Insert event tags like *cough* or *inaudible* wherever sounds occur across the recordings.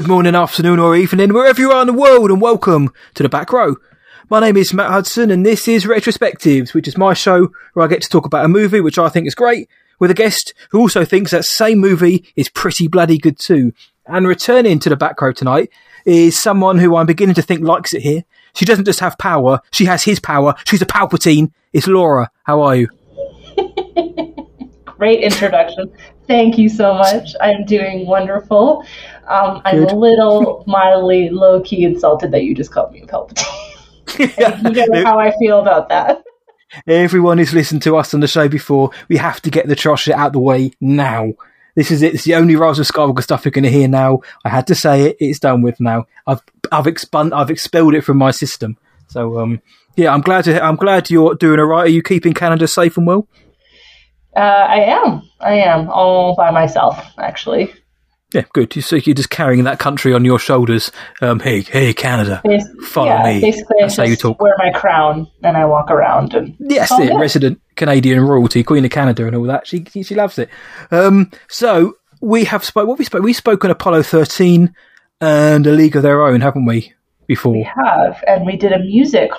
Good morning, afternoon, or evening, wherever you are in the world, and welcome to the back row. My name is Matt Hudson, and this is Retrospectives, which is my show where I get to talk about a movie which I think is great, with a guest who also thinks that same movie is pretty bloody good too. And returning to the back row tonight is someone who I'm beginning to think likes it here. She doesn't just have power, she has his power. She's a Palpatine. It's Lora. How are you? *laughs* Great introduction. Thank you so much. I'm doing wonderful. Um, I'm a little mildly low key insulted that you just called me a Palpatine. *laughs* you know how I feel about that. Everyone who's listened to us on the show before, we have to get the trash out the way now. This is it. It's the only Rise of Skywalker stuff you're going to hear now. I had to say it. It's done with now. I've I've expun I've expelled it from my system. So um yeah, I'm glad to I'm glad you're doing all right. Are you keeping Canada safe and well? Uh, I am. I am all by myself, actually. Yeah, good. So you're just carrying that country on your shoulders. Um, hey, hey, Canada, Bas- follow yeah, me. basically, I That's how you talk. wear my crown and I walk around. And Yes, it, resident Canadian royalty, Queen of Canada, and all that. She she loves it. Um, so we have spoke. What we spoke. We spoke on Apollo thirteen and A League of Their Own, haven't we? Before we have, and we did a music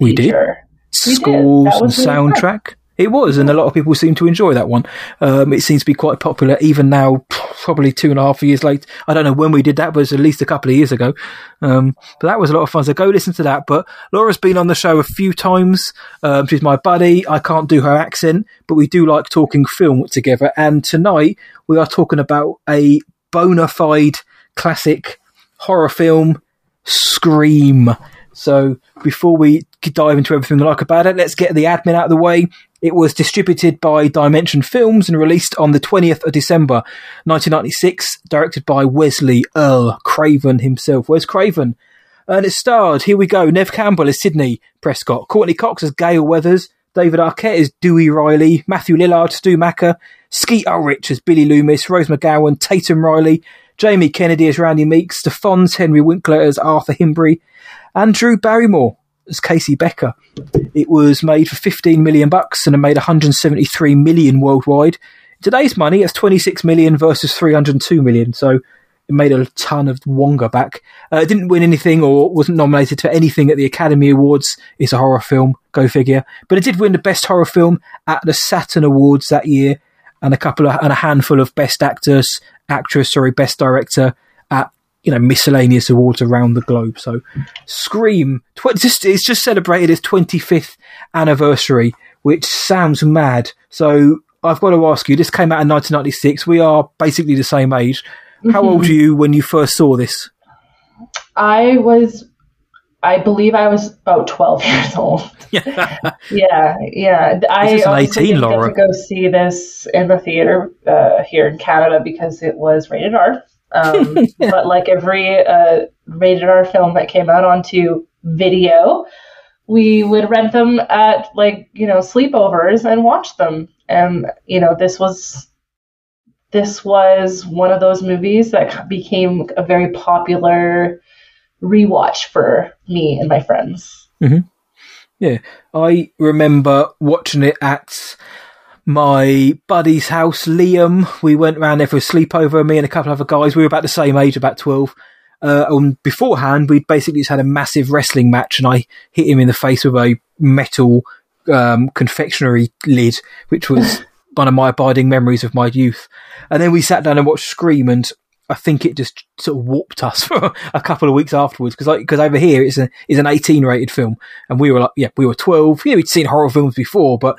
We did. we did. scores and really fun. It was, and a lot of people seem to enjoy that one. Um, it seems to be quite popular, even now, probably two and a half years late. I don't know when we did that, but it's at least a couple of years ago. Um, but that was a lot of fun. So go listen to that. But Lora's been on the show a few times. Um, she's my buddy. I can't do her accent, but we do like talking film together. And tonight we are talking about a bona fide classic horror film, Scream. So before we dive into everything we like about it, let's get the admin out of the way. It was distributed by Dimension Films and released on the 20th of December 1996, directed by Wesley Earl Craven himself. Wes Craven? And it starred, here we go, Neve Campbell as Sidney Prescott, Courteney Cox as Gail Weathers, David Arquette as Dewey Riley, Matthew Lillard, Stu Macher, Skeet Ulrich as Billy Loomis, Rose McGowan, Tatum Riley, Jamie Kennedy as Randy Meeks, Stephons Henry Winkler as Arthur Himbry, and Drew Barrymore as Casey Becker. It was made for 15 million bucks and it made 173 million worldwide. Today's money, it's 26 million versus 302 million, so it made a ton of wonga back. Uh, it didn't win anything or wasn't nominated for anything at the Academy Awards. It's a horror film, go figure. But it did win the best horror film at the Saturn Awards that year, and a couple of and a handful of best actors, actress, sorry, best director you know miscellaneous awards around the globe. So, Scream, tw- just it's just celebrated its 25th anniversary, which sounds mad. So. I've got to ask you. This came out in 1996. We are basically the same age. How old were you when you first saw this? I was, I believe I was about 12 *laughs* years old. Yeah, *laughs* Yeah, yeah. I an 18, didn't get Lora. to go see this in the theater uh, here in Canada because it was rated R. Um, *laughs* But like every uh, rated R film that came out onto video, we would rent them at like you know sleepovers and watch them. And you know this was this was one of those movies that became a very popular rewatch for me and my friends. yeah. I remember watching it at my buddy's house, Liam. We went around there for a sleepover. Me and a couple of other guys. We were about the same age, about twelve. Uh, and beforehand, we'd basically just had a massive wrestling match, and I hit him in the face with a metal um, confectionery lid, which was *laughs* one of my abiding memories of my youth. And then we sat down and watched Scream, and I think it just sort of warped us *laughs* for a couple of weeks afterwards because because over here it's a is an eighteen rated film, and we were like, yeah, we were twelve. You know, we'd seen horror films before, but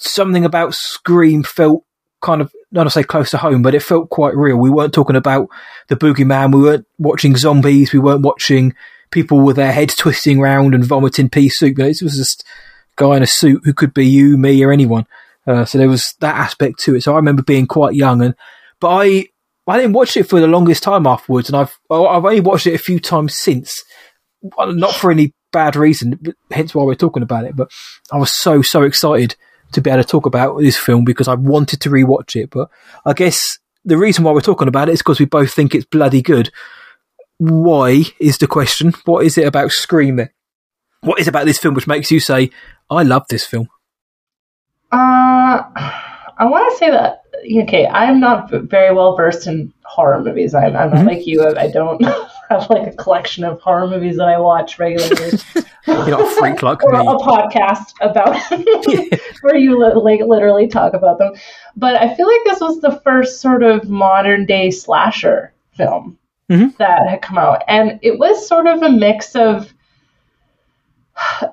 something about Scream felt kind of not to say close to home, but it felt quite real. We weren't talking about the boogeyman. We weren't watching zombies. We weren't watching people with their heads twisting round and vomiting pea soup. It was just a guy in a suit who could be you, me, or anyone. Uh, so there was that aspect to it. So I remember being quite young, and but I I didn't watch it for the longest time afterwards, and I've I've only watched it a few times since. Not for any bad reason, hence why we're talking about it. But I was so so excited to be able to talk about this film because I wanted to rewatch it. But I guess the reason why we're talking about it is because we both think it's bloody good. Why is the question? What is it about Scream? What is it about this film which makes you say, "I love this film"? Uh, I want to say that okay, I'm not very well versed in horror movies. I'm, I'm not mm-hmm. like you. I don't *laughs* have like a collection of horror movies that I watch regularly. *laughs* You're not a freak *laughs* like or me. a podcast about *laughs* where you like literally talk about them. But I feel like this was the first sort of modern day slasher film mm-hmm. that had come out, and it was sort of a mix of.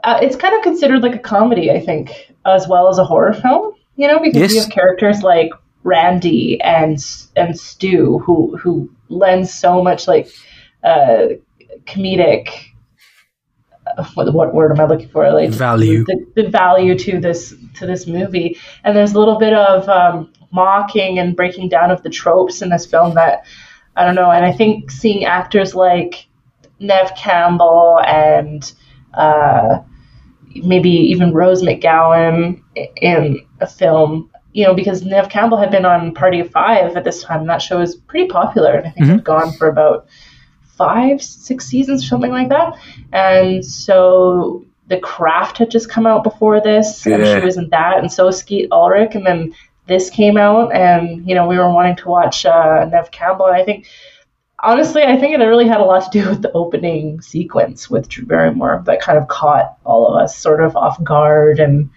Uh, it's kind of considered like a comedy, I think, as well as a horror film. You know, because yes. you have characters like Randy and and Stu who who lend so much like uh, comedic what, what word am I looking for? Like value, the, the, value to this to this movie, and there's a little bit of um, mocking and breaking down of the tropes in this film that I don't know. And I think seeing actors like Neve Campbell and uh, maybe even Rose McGowan in a film, you know, because Neve Campbell had been on Party of Five at this time, and that show was pretty popular, and I think mm-hmm. it had gone for about five, six seasons, or something like that. And so The Craft had just come out before this, and she was in that, and so Skeet Ulrich, and then this came out, and you know we were wanting to watch uh, Neve Campbell, and I think. Honestly, I think it really had a lot to do with the opening sequence with Drew Barrymore that kind of caught all of us sort of off guard and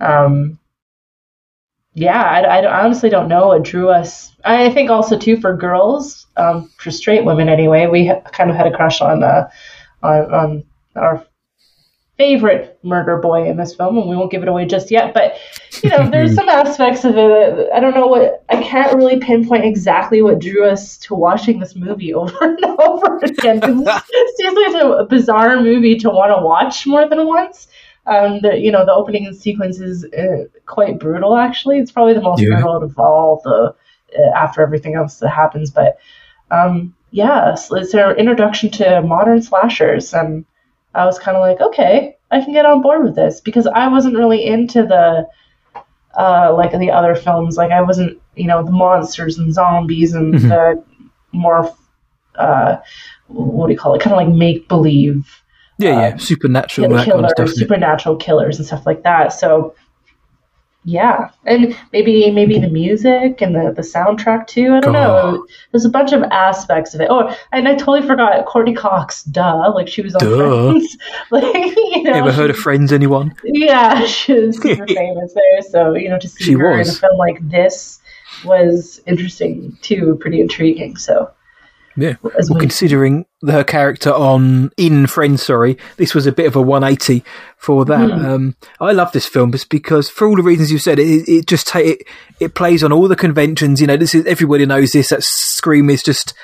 um, yeah, I, I, honestly don't know what drew us. I think also too for girls, um, for straight women anyway, we ha- kind of had a crush on, uh, on, on our favorite murder boy in this film, and we won't give it away just yet. But you know, there's *laughs* some aspects of it. I don't know what I can't really pinpoint exactly what drew us to watching this movie *laughs* over and over again. Seriously, it's *laughs* a bizarre movie to want to watch more than once. Um, the you know the opening sequence is uh, quite brutal. Actually, it's probably the most yeah. brutal of all the uh, after everything else that happens. But um, yeah, so it's an introduction to modern slashers, and I was kind of like, okay, I can get on board with this because I wasn't really into the uh, like the other films. Like I wasn't, you know, the monsters and zombies and mm-hmm. the more uh, what do you call it? Kind of like make believe yeah, yeah, um, supernatural, killers, kind of stuff, supernatural killers and stuff like that. So, yeah, and maybe maybe the music and the, the soundtrack too. I don't oh. know. There's a bunch of aspects of it. Oh, and I totally forgot Courteney Cox. Duh, like she was on duh. Friends. *laughs* like you know, ever heard of Friends? Anyone? Yeah, *laughs* she was super *laughs* famous there. So you know, to see she her was. in a film like this was interesting too, pretty intriguing. So yeah. Well, considering her character on in Friends, sorry, this was a bit of a 180 for that. Mm. Um, I love this film just because, for all the reasons you said, it, it just ta- it, it plays on all the conventions. You know, this is everybody knows this. That Scream is just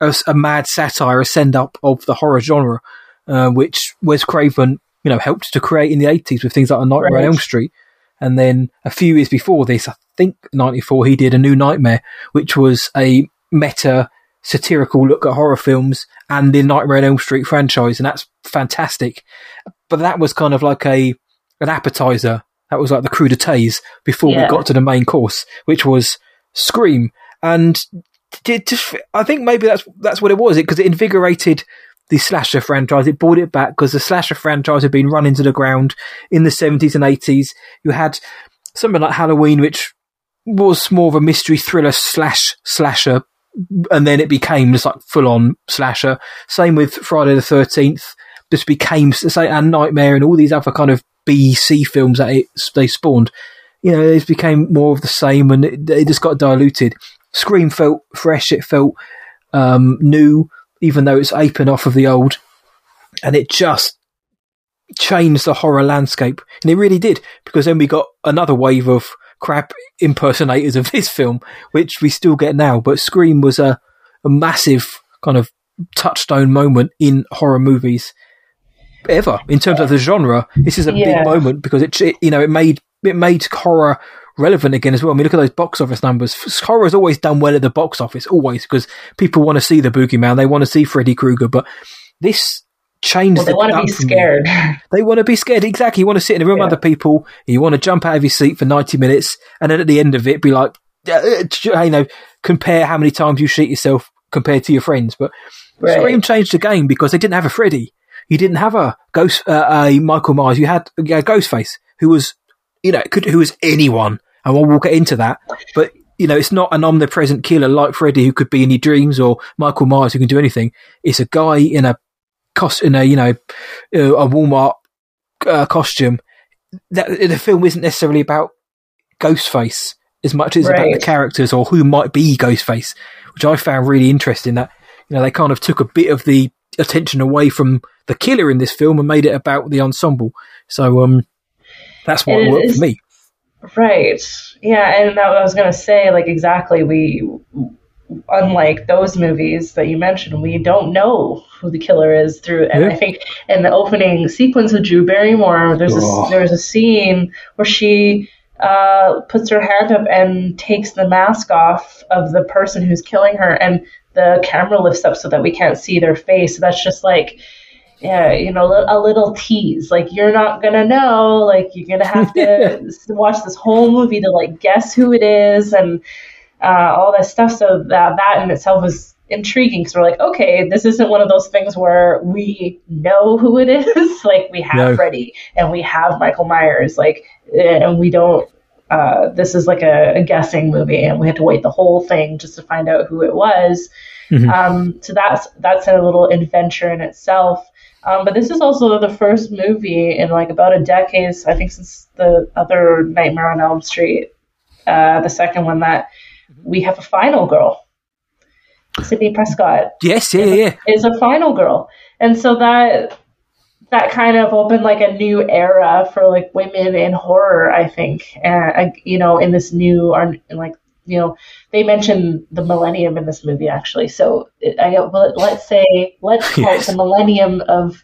a, a mad satire, a send up of the horror genre, uh, which Wes Craven, you know, helped to create in the 80s with things like A Nightmare right. on Elm Street. And then a few years before this, I think 94, he did A New Nightmare, which was a meta satirical look at horror films and the Nightmare on Elm Street franchise, and that's fantastic. But that was kind of like a an appetizer. That was like the crudités before yeah. we got to the main course, which was Scream. And it just, I think maybe that's that's what it was. It because it invigorated the slasher franchise. It brought it back because the slasher franchise had been run into the ground in the seventies and eighties. You had something like Halloween, which was more of a mystery thriller slash slasher and then it became just like full on slasher. Same with Friday the Thirteenth. Just became say and Nightmare and all these other kind of B C films that it, they spawned. You know, it became more of the same, and it, it just got diluted. Scream felt fresh. It felt um, new, even though it's aping off of the old, and it just changed the horror landscape, and it really did because then we got another wave of crap impersonators of this film, which we still get now. But Scream was a, a massive kind of touchstone moment in horror movies ever in terms of the genre. This is a yeah. big moment because it, it, you know, it made it made horror relevant again as well. I mean, look at those box office numbers. Horror has always done well at the box office, always because people want to see the boogeyman, they want to see Freddy Krueger, but this change. Well, they want to be scared. *laughs* They want to be scared. Exactly. You want to sit in a room yeah. with other people. You want to jump out of your seat for 90 minutes. And then at the end of it, be like, uh, you know, compare how many times you shit yourself compared to your friends. But right. Scream changed the game because they didn't have a Freddy. You didn't have a ghost, uh, a Michael Myers. You had, a Ghostface, who was, you know, could, who was anyone. And we'll, we'll get into that. But you know, it's not an omnipresent killer like Freddy who could be in your dreams or Michael Myers who can do anything. It's a guy in a cost in a you know a Walmart uh, costume. That the film isn't necessarily about Ghostface as much as right. about the characters or who might be Ghostface, which I found really interesting. That you know they kind of took a bit of the attention away from the killer in this film and made it about the ensemble. So um, that's what worked for me. Right. Yeah, and I was going to say, like, exactly. We, unlike those movies that you mentioned, we don't know who the killer is through. And yeah. I think in the opening sequence of Drew Barrymore, there's oh. a, there's a scene where she uh, puts her hand up and takes the mask off of the person who's killing her, and the camera lifts up so that we can't see their face. So that's just like yeah, you know, a little tease. Like you're not gonna know. Like you're gonna have to *laughs* watch this whole movie to like guess who it is and uh, all that stuff. So that that in itself was intriguing because we're like, okay, this isn't one of those things where we know who it is. *laughs* like we have no. Freddy and we have Michael Myers. Like and we don't. Uh, this is like a, a, guessing movie, and we had to wait the whole thing just to find out who it was. Mm-hmm. Um, so that's that's a little adventure in itself. Um, but this is also the first movie in like about a decade, I think, since the other Nightmare on Elm Street, uh, the second one, that we have a final girl. Sidney Prescott. Yes, yeah, yeah. Is a final girl, and so that that kind of opened like a new era for like women in horror. I think, and you know, in this new, like you know, they mentioned the millennium in this movie actually. So I well, let's say let's *laughs* call yes. it the millennium of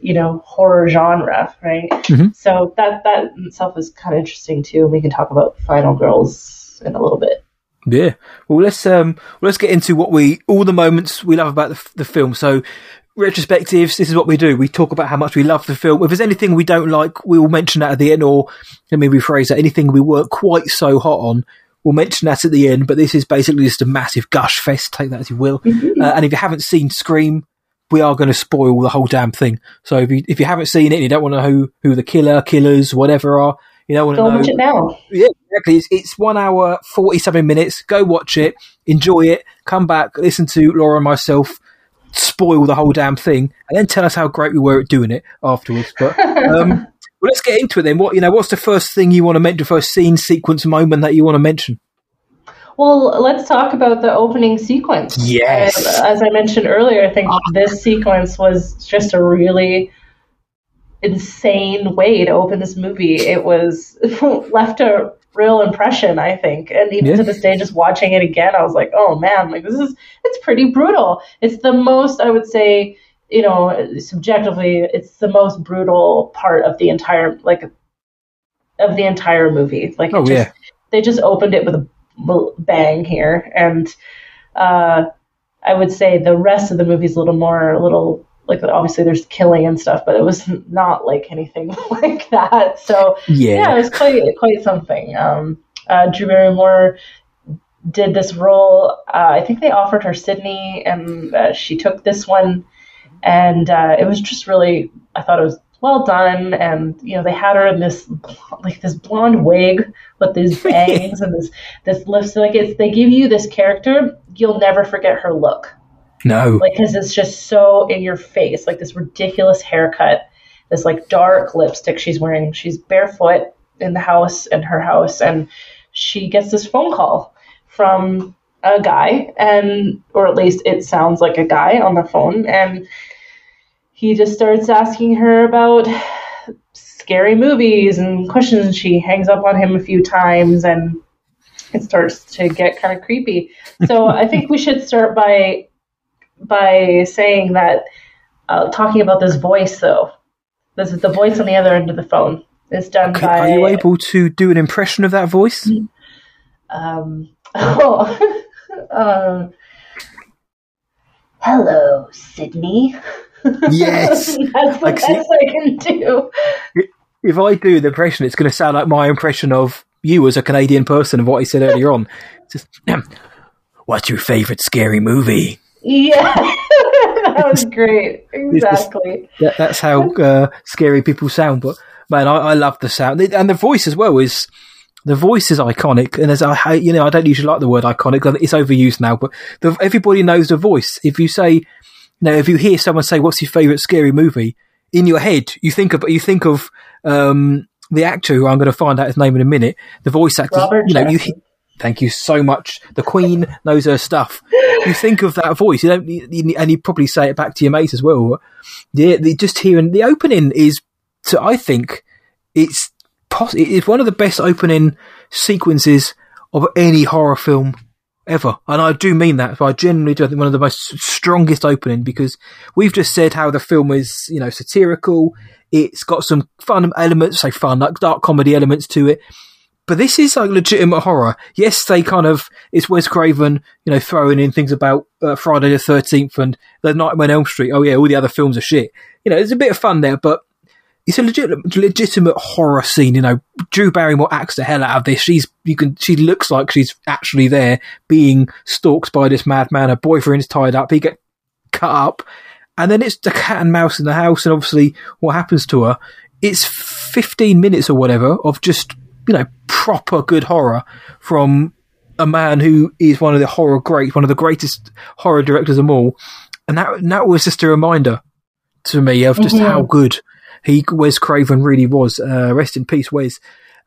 you know horror genre, right? Mm-hmm. So that that in itself is kind of interesting too. We can talk about Final Girls in a little bit. Yeah. Well, let's um, well, let's get into what we all the moments we love about the, the film. So retrospectives, this is what we do. We talk about how much we love the film. If there's anything we don't like, we will mention that at the end, or let me rephrase that. Anything we weren't quite so hot on, We'll mention that at the end, but this is basically just a massive gush fest. Take that as you will. Mm-hmm. Uh, and if you haven't seen Scream, we are going to spoil the whole damn thing. So if you if you haven't seen it, and you don't want to know who who the killer, killers, whatever are. You don't want to know. Watch it now. Yeah, exactly. It's, it's one hour, forty seven minutes. Go watch it, enjoy it, come back, listen to Lora and myself spoil the whole damn thing, and then tell us how great we were at doing it afterwards. But *laughs* um, well, let's get into it then. What you know? What's the first thing you want to mention? First scene, sequence, moment that you want to mention? Well, let's talk about the opening sequence. Yes. And as I mentioned earlier, I think ah. this sequence was just a really insane way to open this movie. It was *laughs* left a real impression, I think. And even yeah. to this day, just watching it again, I was like, oh man, like this is it's pretty brutal. It's the most I would say you know, subjectively, it's the most brutal part of the entire like of the entire movie. Like, oh, just, yeah. they just opened it with a bang here, and uh, I would say the rest of the movie is a little more, a little like obviously there's killing and stuff, but it was not like anything *laughs* like that. So yeah, yeah it was quite quite something. Um, uh, Drew Barrymore did this role. Uh, I think they offered her Sidney, and uh, she took this one and uh, it was just really I thought it was well done and you know they had her in this like this blonde wig with these *laughs* bangs and this this lift so like it's they give you this character you'll never forget her look no like because it's just so in your face like this ridiculous haircut this like dark lipstick she's wearing she's barefoot in the house in her house and she gets this phone call from a guy and or at least it sounds like a guy on the phone and he just starts asking her about scary movies and questions. She hangs up on him a few times and it starts to get kind of creepy. So I think we should start by by saying that uh, talking about this voice though. This is the voice on the other end of the phone. It's done by. Are you able to do an impression of that voice? Um. *laughs* Oh. *laughs* um. Hello, Sidney. *laughs* Yes, that's the best I can do. If I do the impression, it's going to sound like my impression of you as a Canadian person of what I said earlier on. Just, *clears throat* what's your favorite scary movie? Yeah, *laughs* that was great. Exactly. That, that's how uh, scary people sound. But man, I, I love the sound and the voice as well. Is the voice is iconic, and as I, you know, I don't usually like the word iconic. It's overused now, but the, everybody knows the voice. If you say, you know, if you hear someone say, "What's your favorite scary movie?" in your head, you think of you think of um, the actor who I'm going to find out his name in a minute. The voice actor, Robert you know, you. Thank you so much. The Queen knows her stuff. You think of that voice, you don't, you, and you probably say it back to your mate as well. Yeah, the, just hearing the opening is, to, I think, it's poss- it's one of the best opening sequences of any horror film ever. And I do mean that. I genuinely do think one of the most strongest opening because we've just said how the film is, you know, satirical. It's got some fun elements, say fun, like dark comedy elements to it. But this is like legitimate horror. Yes, they kind of, it's Wes Craven, you know, throwing in things about uh, Friday the 13th and The Nightmare on Elm Street. Oh yeah, all the other films are shit. You know, there's a bit of fun there, but it's a legit, legitimate horror scene. You know, Drew Barrymore acts the hell out of this. She's you can she looks like she's actually there being stalked by this madman. Her boyfriend's tied up. He get cut up, and then it's the cat and mouse in the house, and obviously what happens to her. It's fifteen minutes or whatever of just you know proper good horror from a man who is one of the horror greats, one of the greatest horror directors of them all, and that and that was just a reminder to me of just Mhm. how good he Wes Craven really was. Uh, rest in peace, Wes.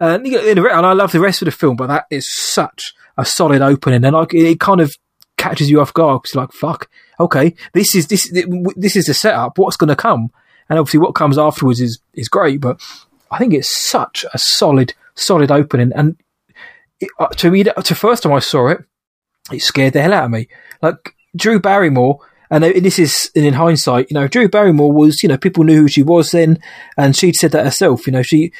Uh, and, you know, in the re- and I love the rest of the film, but that is such a solid opening, and like it kind of catches you off guard. you're like, "Fuck, okay, this is this this is the setup. What's going to come?" And obviously, what comes afterwards is is great. But I think it's such a solid solid opening, and it, uh, to me, to first time I saw it, it scared the hell out of me. Like Drew Barrymore, and this is and in hindsight, you know, Drew Barrymore was, you know, people knew who she was then, and she'd said that herself. You know, she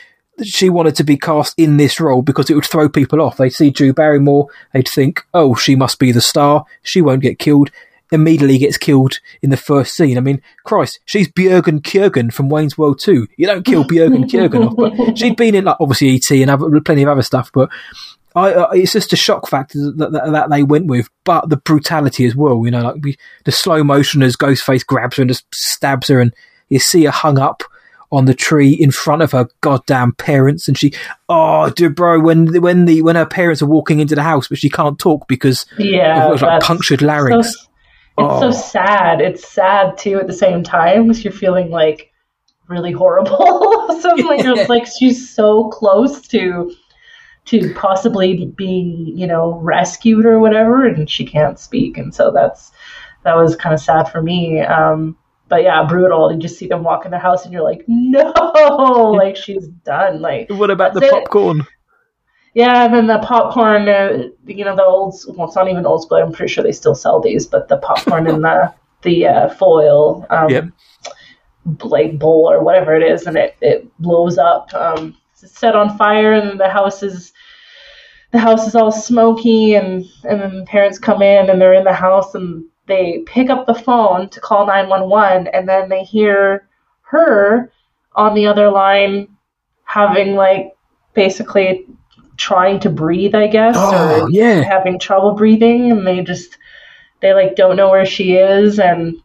she wanted to be cast in this role because it would throw people off. They'd see Drew Barrymore, they'd think, oh, she must be the star. She won't get killed. Immediately gets killed in the first scene. I mean, Christ, she's Bjergen Kjergen from Wayne's World 2. You don't kill Bjergen Kjergen off, but *laughs* she'd been in like obviously E.T. and other, plenty of other stuff, but I, uh, it's just a shock factor that, that, that they went with, but the brutality as well. You know, like we, the slow motion as Ghostface grabs her and just stabs her, and you see her hung up on the tree in front of her goddamn parents, and she, oh, dude, bro, when when the when her parents are walking into the house, but she can't talk because Yeah, it was like punctured larynx. it's Oh. so sad. It's sad too at the same time because you're feeling like really horrible. *laughs* so like, you're, like she's so close to to possibly being you know rescued or whatever, and she can't speak, and so that's that was kind of sad for me. Um, but yeah, brutal. You just see them walk in the house, and you're like, no, *laughs* like she's done. Like what about the popcorn? it. Yeah, and then the popcorn, uh, you know, the old, well, it's not even old school. I'm pretty sure they still sell these, but the popcorn in the the uh, foil, um, Yep. like bowl or whatever it is, and it it blows up. Um, it's set on fire, and the house is the house is all smoky, and and then the parents come in, and they're in the house, and they pick up the phone to call nine one one, and then they hear her on the other line having like basically trying to breathe, I guess, Oh or yeah, having trouble breathing, and they just they like don't know where she is, and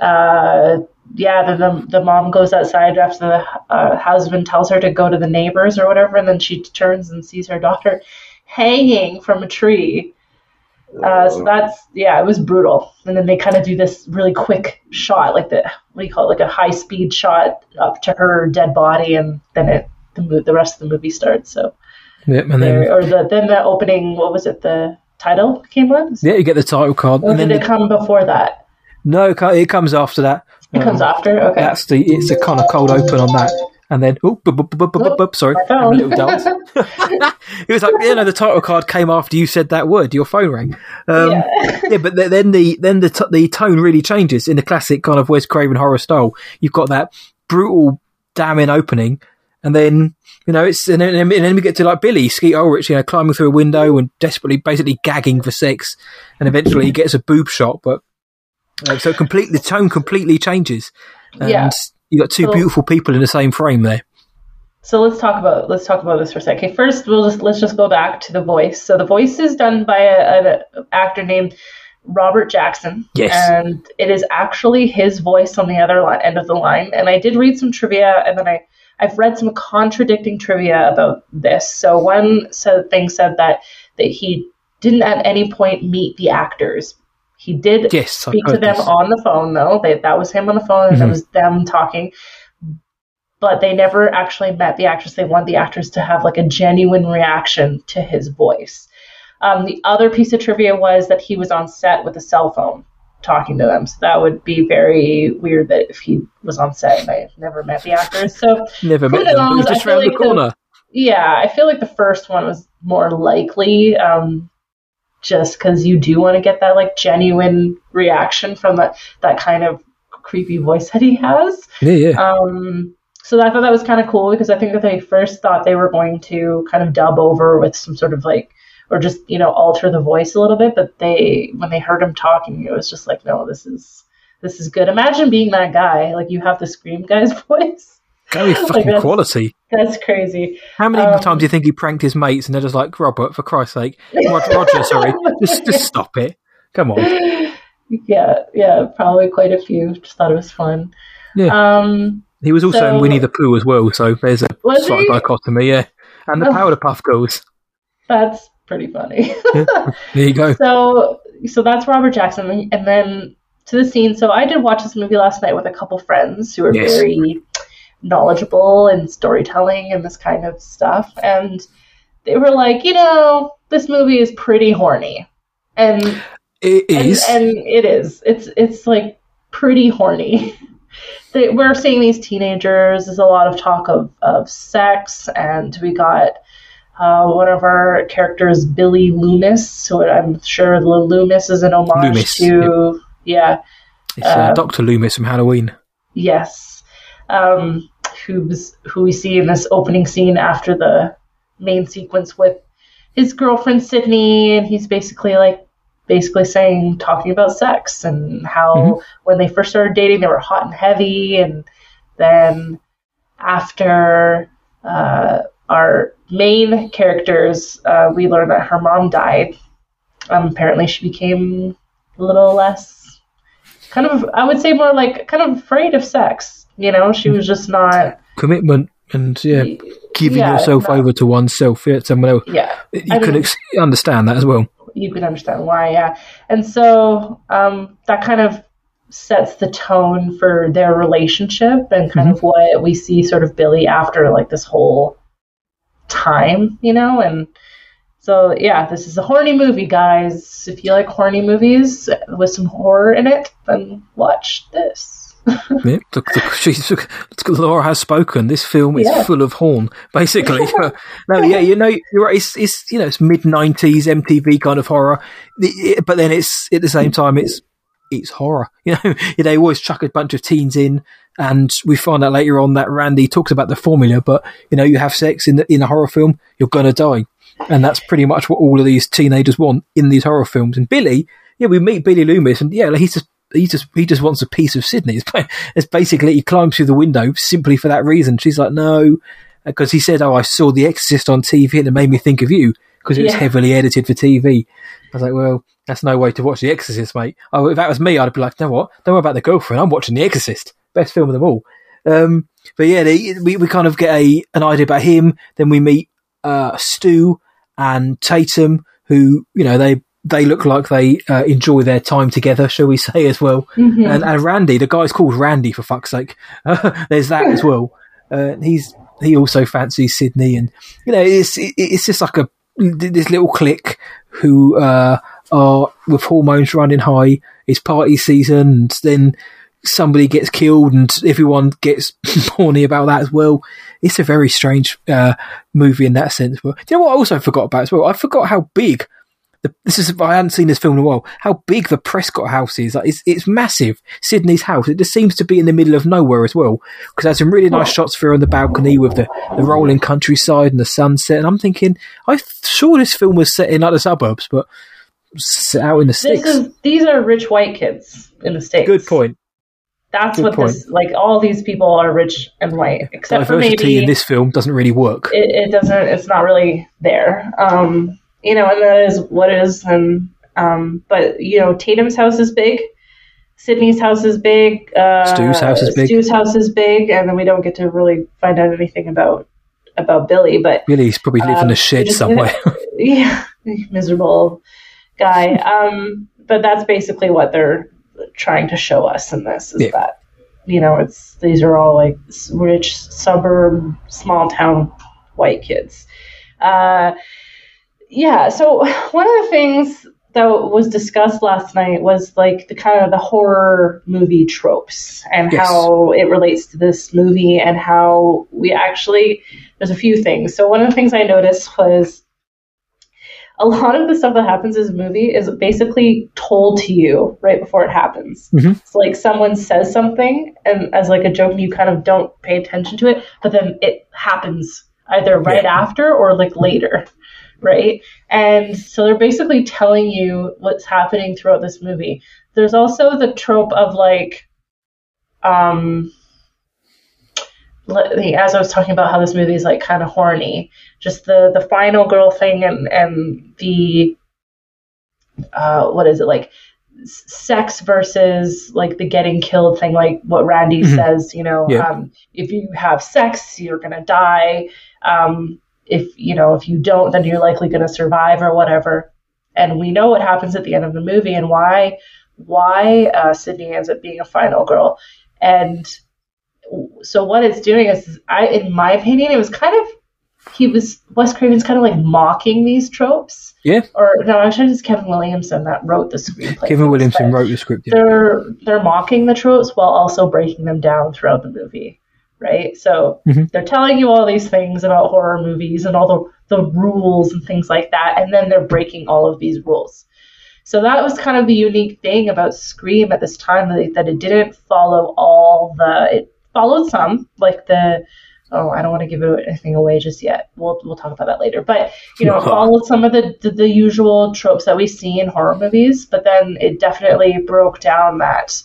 uh, yeah, the, the the mom goes outside after the uh, husband tells her to go to the neighbors or whatever, and then she turns and sees her daughter *laughs* hanging from a tree. Uh, so that's yeah, it was brutal. And then they kind of do this really quick shot, like the what do you call it, like a high speed shot up to her dead body, and then it the the rest of the movie starts. So yep, and then or the then the opening, what was it? The title came on. yeah, you get the title card, Or and then did it the, come before that? no, it comes after that. It comes Um, after. Okay. That's the it's a kind of cold open on that, and then oh, bu- bu- bu- bu- bu- sorry, a little phone. dance. *laughs* it was like you know the title card came after you said that word. Your phone rang. Um, Yeah. *laughs* yeah, but th- then the then the t- the tone really changes in the classic kind of Wes Craven horror style. You've got that brutal, damning opening, and then you know it's and then, and then we get to like Billy Skeet Ulrich, you know, climbing through a window and desperately, basically gagging for sex, and eventually he gets a boob shot. But uh, so complete the tone completely changes, and Yeah. you got two So- beautiful people in the same frame there. So let's talk about let's talk about this for a second. Okay, first we'll just let's just go back to the voice. So the voice is done by a, an actor named Robert Jackson. Yes. And it is actually his voice on the other end of the line. And I did read some trivia, and then I I've read some contradicting trivia about this. So one thing said that that he didn't at any point meet the actors. He did Yes, speak to them this. on the phone, though. They, that was him on the phone, and that was them talking. But they never actually met the actors. They want the actors to have like a genuine reaction to his voice. Um, the other piece of trivia was that he was on set with a cell phone talking to them. So that would be very weird that if he was on set and I never met the actors. So Never met them. was just feel round the like the- corner. yeah, I feel like the first one was more likely, um, just because you do want to get that like genuine reaction from that that kind of creepy voice that he has. Yeah, yeah. Um, so I thought that was kind of cool because I think that they first thought they were going to kind of dub over with some sort of like or just you know alter the voice a little bit, but they when they heard him talking, it was just like no, this is this is good. Imagine being that guy, like you have the scream guy's *laughs* voice. Very fucking that's- quality. That's crazy. How many um, times do you think he pranked his mates and they're just like, Robert, for Christ's sake, Roger, *laughs* Roger sorry, just, just stop it. Come on. yeah, yeah, probably quite a few. Just thought it was fun. Yeah. Um, He was also So- in Winnie the Pooh as well, so there's a slight he? dichotomy, yeah. And the Oh. Powerpuff Girls. that's pretty funny. There you go. *laughs* so, so that's Robert Jackson, and then to the scene. So I did watch this movie last night with a couple friends who are Yes. very knowledgeable in storytelling and this kind of stuff, and they were like, you know, this movie is pretty horny, and It and, and it is. It's it's like pretty horny. *laughs* We're seeing these teenagers. There's a lot of talk of, of sex, and we got uh, one of our characters, Billy Loomis. So I'm sure Loomis is an homage Loomis, to yeah, it's uh, uh, Dr. Loomis from Halloween. yes, um, who's who we see in this opening scene after the main sequence with his girlfriend Sidney, and he's basically like basically saying talking about sex and how Mhm. when they first started dating they were hot and heavy, and then after uh, our main characters, uh, we learn that her mom died. Um, apparently, she became a little less kind of I would say more like kind of afraid of sex. You know, she was just not. Commitment and, yeah, giving yeah, yourself not- over to oneself, yeah, someone else. Yeah, You I can mean- ex- understand that as well. you can understand why, yeah. And so um, that kind of sets the tone for their relationship and kind of what we see sort of Billy after like this whole time, you know? And so, yeah, this is a horny movie, guys. If you like horny movies with some horror in it, then watch this. *laughs* Yeah, the, *laughs* the, she's, Lora has spoken. This film is Yeah. full of horn, basically. *laughs* no, yeah, you know, you're right. It's, it's you know, it's mid '90s MTV kind of horror, but then it's at the same time it's it's horror. You know, they always chuck a bunch of teens in, and we find out later on that Randy talks about the formula. But you know, you have sex in the, in a horror film, you're gonna die, and that's pretty much what all of these teenagers want in these horror films. And Billy, yeah, we meet Billy Loomis, and yeah, he's just he just he just wants a piece of Sidney. *laughs* It's, basically he climbs through the window simply for that reason. She's like, no, because he said, "Oh, I saw The Exorcist on TV and it made me think of you because it was heavily edited for TV." I was like, "Well, that's no way to watch The Exorcist, mate." Oh, if that was me, I'd be like, "You know what? Don't worry about the girlfriend. I'm watching The Exorcist, best film of them all." Um, but yeah, they, we we kind of get a an idea about him. Then we meet uh, Stu and Tatum, who you know they they look like they uh, enjoy their time together, shall we *laughs* say, as well. Mhm. And, and Randy, the guy's called Randy for fuck's sake. *laughs* there's that as well. Uh, he's he also fancies Sidney, and you know it's it, it's just like a this little clique who uh, are with hormones running high. It's party season, and then somebody gets killed, and everyone gets *laughs* horny about that as well. It's a very strange uh, movie in that sense. But do you know what I also forgot about as well? I forgot how big the, this is I hadn't seen this film in a while. How big the Prescott house is? Like, it's it's massive. Sidney's house. It just seems to be in the middle of nowhere as well. Because there's some really nice shots for on the balcony with the, the rolling countryside and the sunset. And I'm thinking, I sure this film was set in the suburbs, but out in the sticks. is these are rich white kids in the states. Good point. That's Good what this like. All these people are rich and white, except for maybe. Diversity in this film doesn't really work. it, it doesn't. It's not really there. Um, you know, and that is what it is. And um, but you know, Tatum's house is big. Sidney's house is big. Uh, Stu's house is big. Stu's house is big, and then we don't get to really find out anything about about Billy. But Billy's probably live in Um, a shed just- somewhere. *laughs* yeah, miserable guy. Um, but that's basically what they're trying to show us in this is Yeah. that you know it's these are all like rich suburb, small town white kids. Uh, yeah. So one of the things that was discussed last night was like the kind of the horror movie tropes and Yes. how it relates to this movie and how we actually there's a few things. So one of the things I noticed was a lot of the stuff that happens in this movie is basically told to you right before it happens. Mhm. It's like someone says something and as like a joke and you kind of don't pay attention to it, but then it happens either right Yeah. after or like later. Right? And so they're basically telling you what's happening throughout this movie. There's also the trope of like um as I was talking about how this movie is like kind of horny, just the the final girl thing and and the uh what is it like sex versus like the getting killed thing like what Randy Mhm. says you know Yeah. um if you have sex you're going to die um if you know if you don't then you're likely going to survive or whatever and we know what happens at the end of the movie and why why uh, Sidney ends up being a final girl and so what it's doing is I in my opinion it was kind of he was Wes Craven's kind of like mocking these tropes Yeah. or no actually it's Kevin Williamson that wrote the screenplay Kevin Williamson wrote the script. Yeah. they're they're mocking the tropes while also breaking them down throughout the movie right so Mhm. they're telling you all these things about horror movies and all the the rules and things like that and then they're breaking all of these rules so that was kind of the unique thing about Scream at this time that it, that it didn't follow all the it followed some like the oh I don't want to give anything away just yet. We'll we'll talk about that later. But you know followed some of the, the the usual tropes that we see in horror movies but then it definitely broke down that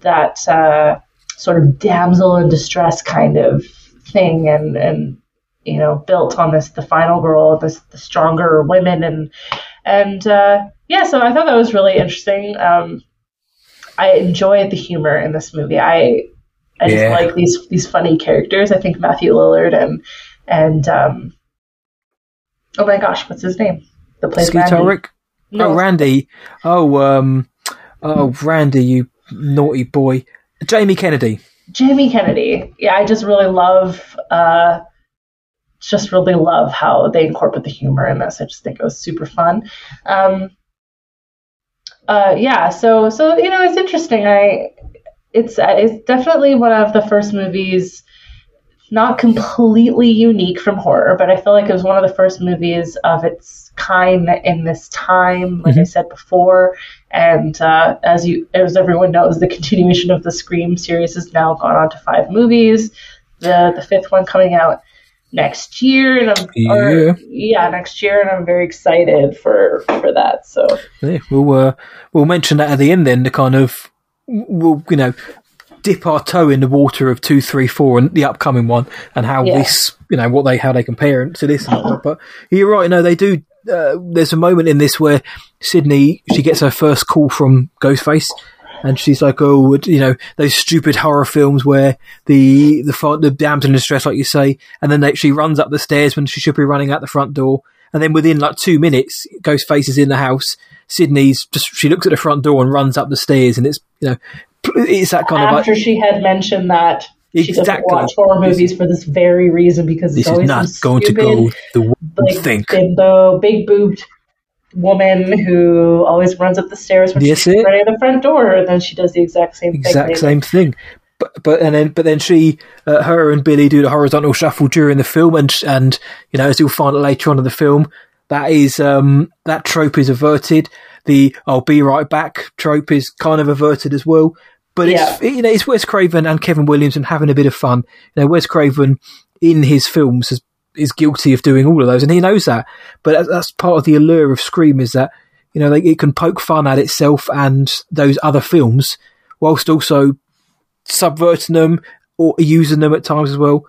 that uh, sort of damsel in distress kind of thing and and you know built on this the final girl this the stronger women and and uh, yeah so I thought that was really interesting. Um, I enjoyed the humor in this movie. I I just Yeah. like these these funny characters I think Matthew Lillard and and um, oh my gosh what's his name the Skeeter Randy. Rick? No, Oh, Randy. Oh, um, oh, Randy, you naughty boy. Jamie Kennedy. Jamie Kennedy. Yeah, I just really love, uh, just really love how they incorporate the humor in this. I just think it was super fun. Um, uh, yeah, so so you know it's interesting. I it's uh, it's definitely one of the first movies, not completely unique from horror, but I feel like it was one of the first movies of its kind in this time. Like I Mhm. said before, and uh, as you as everyone knows, the continuation of the Scream series has now gone on to five movies. The the fifth one coming out next year, and I'm or- Yeah. yeah, next year, and I'm very excited for for that. So Yeah, we'll uh, we'll mention that at the end. Then to kind of we'll you know dip our toe in the water of two, three, four, and the upcoming one, and how Yeah. this you know what they how they compare to this. And. But you're right. No, they do. Uh, there's a moment in this where Sidney she gets her first call from Ghostface. And she's like, oh, you know, those stupid horror films where the the the damsel in distress, like you say, and then they, she runs up the stairs when she should be running out the front door, and then within like two minutes, Ghostface is in the house. Sidney's just she looks at the front door and runs up the stairs, and it's you know, it's that kind of after she had mentioned that she doesn't watch horror movies for this very reason because this it's is always not some going to go the way you like think. bimbo, big boobed woman who always runs up the stairs when Yes, she's it. running at the front door, and then she does the exact same thing. exact later. same thing. But but and then but then she, uh, her and Billy do the horizontal shuffle during the film, and and you know as you'll find later on in the film, that is um that trope is averted. The "I'll be right back" trope is kind of averted as well. But it's you know it's Wes Craven and Kevin Williamson having a bit of fun. You know Wes Craven in his films is is guilty of doing all of those, and he knows that. But that's, part of the allure of Scream is that you know it can poke fun at itself and those other films, whilst also subverting them or using them at times as well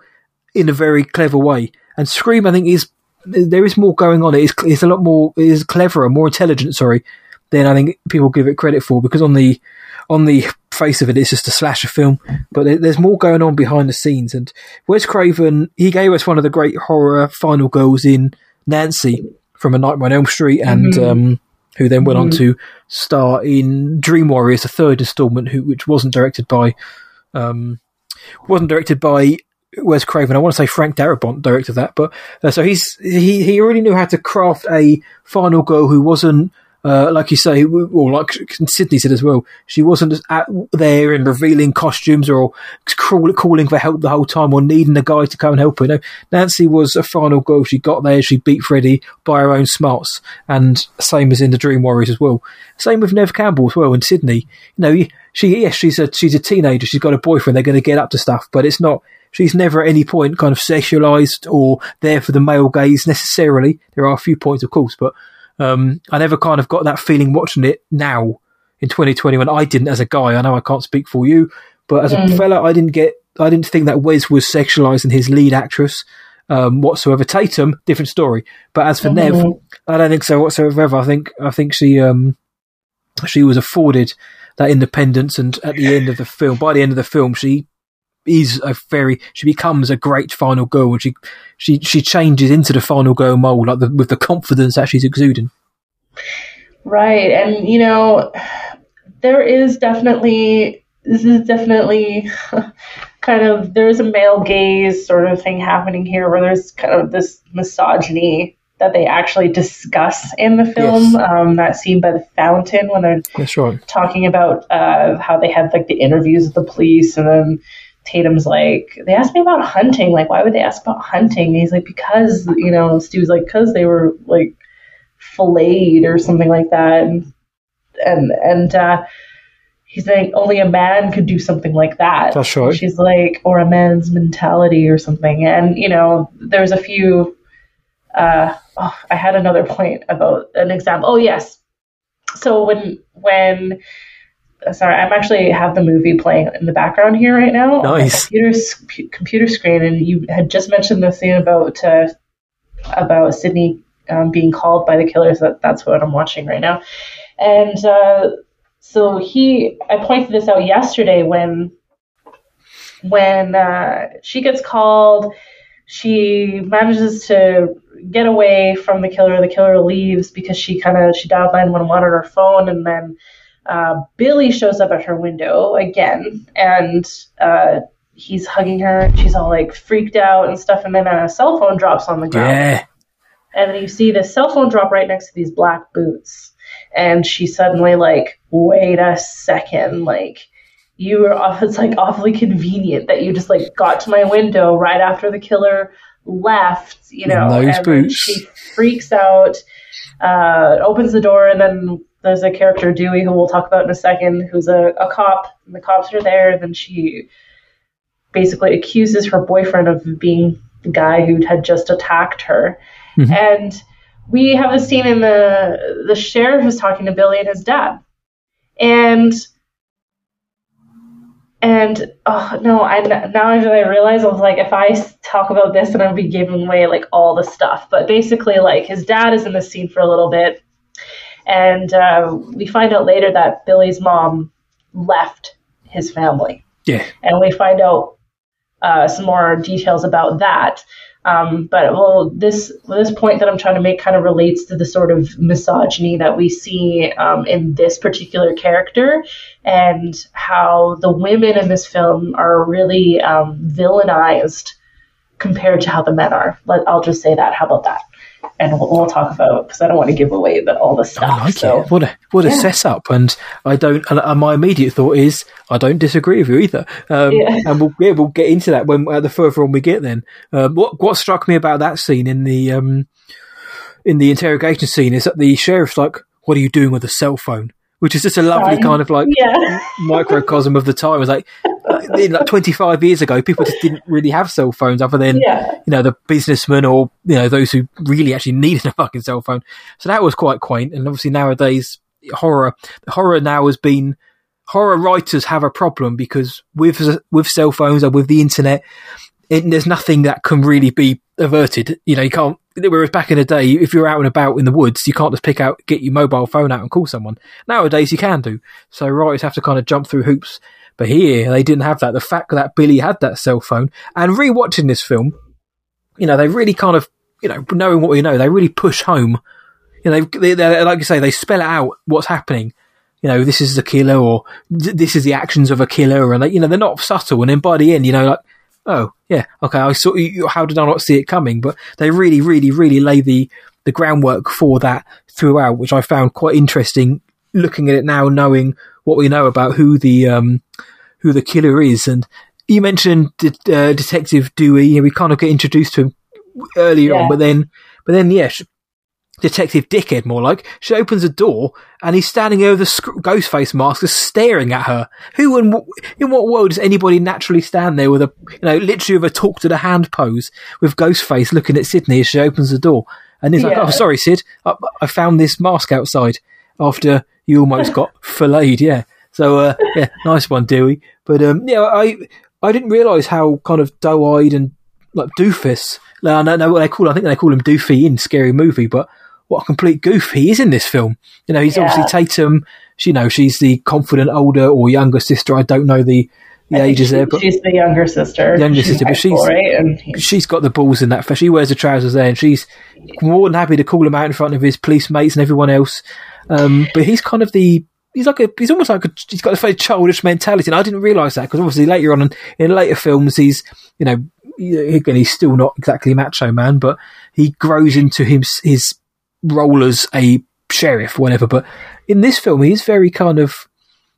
in a very clever way. And Scream, I think, is there is more going on. It is it's a lot more it is cleverer, more intelligent. Sorry, than I think people give it credit for. Because on the on the face of it, it's just a slasher film, but there's more going on behind the scenes. And Wes Craven, he gave us one of the great horror final girls in Nancy from A Nightmare on Elm Street, and Mhm. um, who then went on Mhm. to star in Dream Warriors, the third installment, who, which wasn't directed by, um, wasn't directed by Wes Craven. I want to say Frank Darabont directed that, but uh, so he's he he already knew how to craft a final girl who wasn't. Uh, like you say, or like Sidney said as well, she wasn't there in revealing costumes or calling for help the whole time or needing a guy to come and help her. No, Nancy was a final girl. She got there, she beat Freddy by her own smarts, and same as in the Dream Warriors as well. Same with Neve Campbell as well in Sidney. You know, she yes, she's a she's a teenager. She's got a boyfriend. They're going to get up to stuff, but it's not. She's never at any point kind of sexualized or there for the male gaze necessarily. There are a few points, of course, but um, I never kind of got that feeling watching it now in 2021. I didn't as a guy. I know I can't speak for you, but as a Mm. fella, I didn't get. I didn't think that Wes was sexualizing his lead actress um, whatsoever. Tatum, different story. But as for Neve, Mhm. I don't think so whatsoever. I think I think she um, she was afforded that independence, and at the end of the film, by the end of the film, she is a very she becomes a great final girl, and she she she changes into the final girl mold, like the, with the confidence that she's exuding. Right. And, you know, there is definitely, this is definitely *laughs* kind of, there's a male gaze sort of thing happening here where there's kind of this misogyny that they actually discuss in the film. Yes. Um, that scene by the fountain when they're right. talking about uh, how they had like the interviews with the police and then Tatum's like, they asked me about hunting. Like, why would they ask about hunting? And he's like, because, you know, Stu's like, because they were like filleted or something like that. And, and, and, uh, he's like, only a man could do something like that. That's right. She's like, or a man's mentality or something. And, you know, there's a few, uh, oh, I had another point about an example. Oh, yes. So when, when, sorry, I'm actually have the movie playing in the background here right now Nice. computer computer screen, and you had just mentioned the thing about uh, about Sidney um, being called by the killers. That that's what I'm watching right now, and uh, so he, I pointed this out yesterday when when uh, she gets called, she manages to get away from the killer. The killer leaves because she kind of she dialed 911 on her phone, and then uh, Billy shows up at her window again, and uh, he's hugging her. and She's all like freaked out and stuff, and then a cell phone drops on the ground, Yeah. and then you see the cell phone drop right next to these black boots, and she suddenly like, wait a second, like. You were off. *laughs* It's like awfully convenient that you just like got to my window right after the killer left. You know, those and boots. she freaks out, uh, opens the door, and then there's a character Dewey who we'll talk about in a second, who's a, a cop, and the cops are there. And then she basically accuses her boyfriend of being the guy who had just attacked her. Mhm. And we have a scene in the the sheriff is talking to Billy and his dad, and and oh no, I now I realize I was like, if I talk about this, then I'll be giving away like all the stuff. But basically, like his dad is in the scene for a little bit, and uh, we find out later that Billy's mom left his family Yeah. and we find out uh, some more details about that. Um, but well, this this point that I'm trying to make kind of relates to the sort of misogyny that we see um, in this particular character, and how the women in this film are really um, villainized compared to how the men are. Let, I'll just say that. How about that? And we'll, we'll talk about because I don't want to give away the, all the stuff. I like so. it. What a what a yeah. setup, and I don't. And, and my immediate thought is I don't disagree with you either. Um, Yeah. *laughs* And we'll yeah, we'll get into that when uh, the further on we get. Then um, what what struck me about that scene in the um, in the interrogation scene is that the sheriff's like, "What are you doing with a cell phone?" Which is just a lovely kind of like Yeah. microcosm of the time. It was like, like 25 years ago, people just didn't really have cell phones other than Yeah. you know, the businessmen or, you know, those who really actually needed a fucking cell phone. So that was quite quaint. And obviously nowadays, horror, horror now has been, horror writers have a problem because with, with cell phones or with the internet, it, there's nothing that can really be averted. You know, you can't. Whereas back in the day, if you're out and about in the woods, you can't just pick out, get your mobile phone out and call someone. Nowadays, you can do. So writers have to kind of jump through hoops. But here, they didn't have that. The fact that Billy had that cell phone and rewatching this film, you know, they really kind of, you know, knowing what we know, they really push home. You know, they, they, like you say, they spell out what's happening. You know, this is the killer, or this is the actions of a killer, and you know, they're not subtle. And then by the end, you know, like oh yeah, okay, I saw. You, how did I not see it coming? But they really, really, really lay the the groundwork for that throughout, which I found quite interesting. Looking at it now, knowing what we know about who the um, who the killer is, and you mentioned uh, Detective Dewey, and we kind of get introduced to him earlier yeah. on, but then, but then, yeah, Detective Dickhead, more like. She opens a door and he's standing over the sc- ghost face mask, just staring at her. Who in, w- in what world does anybody naturally stand there with a, you know, literally with a talk to the hand pose with Ghostface looking at Sidney as she opens the door? And he's yeah. like, "Oh, sorry, Sid, I, I, found this mask outside after you almost got filleted. Yeah, so uh, yeah, nice one, Dewey. But um, yeah, I I didn't realise how kind of doe-eyed and like doofus. I don't know what they call. I think they call him Doofy in Scary Movie, but what a complete goof he is in this film. You know, he's yeah. obviously Tatum. She, you know, she's the confident older or younger sister. I don't know the, the ages she, there, but she's the younger sister. Younger she's sister, but she's right? and she's got the balls in that. She wears the trousers there, and she's more than happy to call him out in front of his police mates and everyone else. Um, but he's kind of the he's like a he's almost like a, he's got a very childish mentality, and I didn't realise that because obviously later on in, in later films he's you know again he's still not exactly macho man, but he grows into his his role as a sheriff, whatever. But in this film, he's very kind of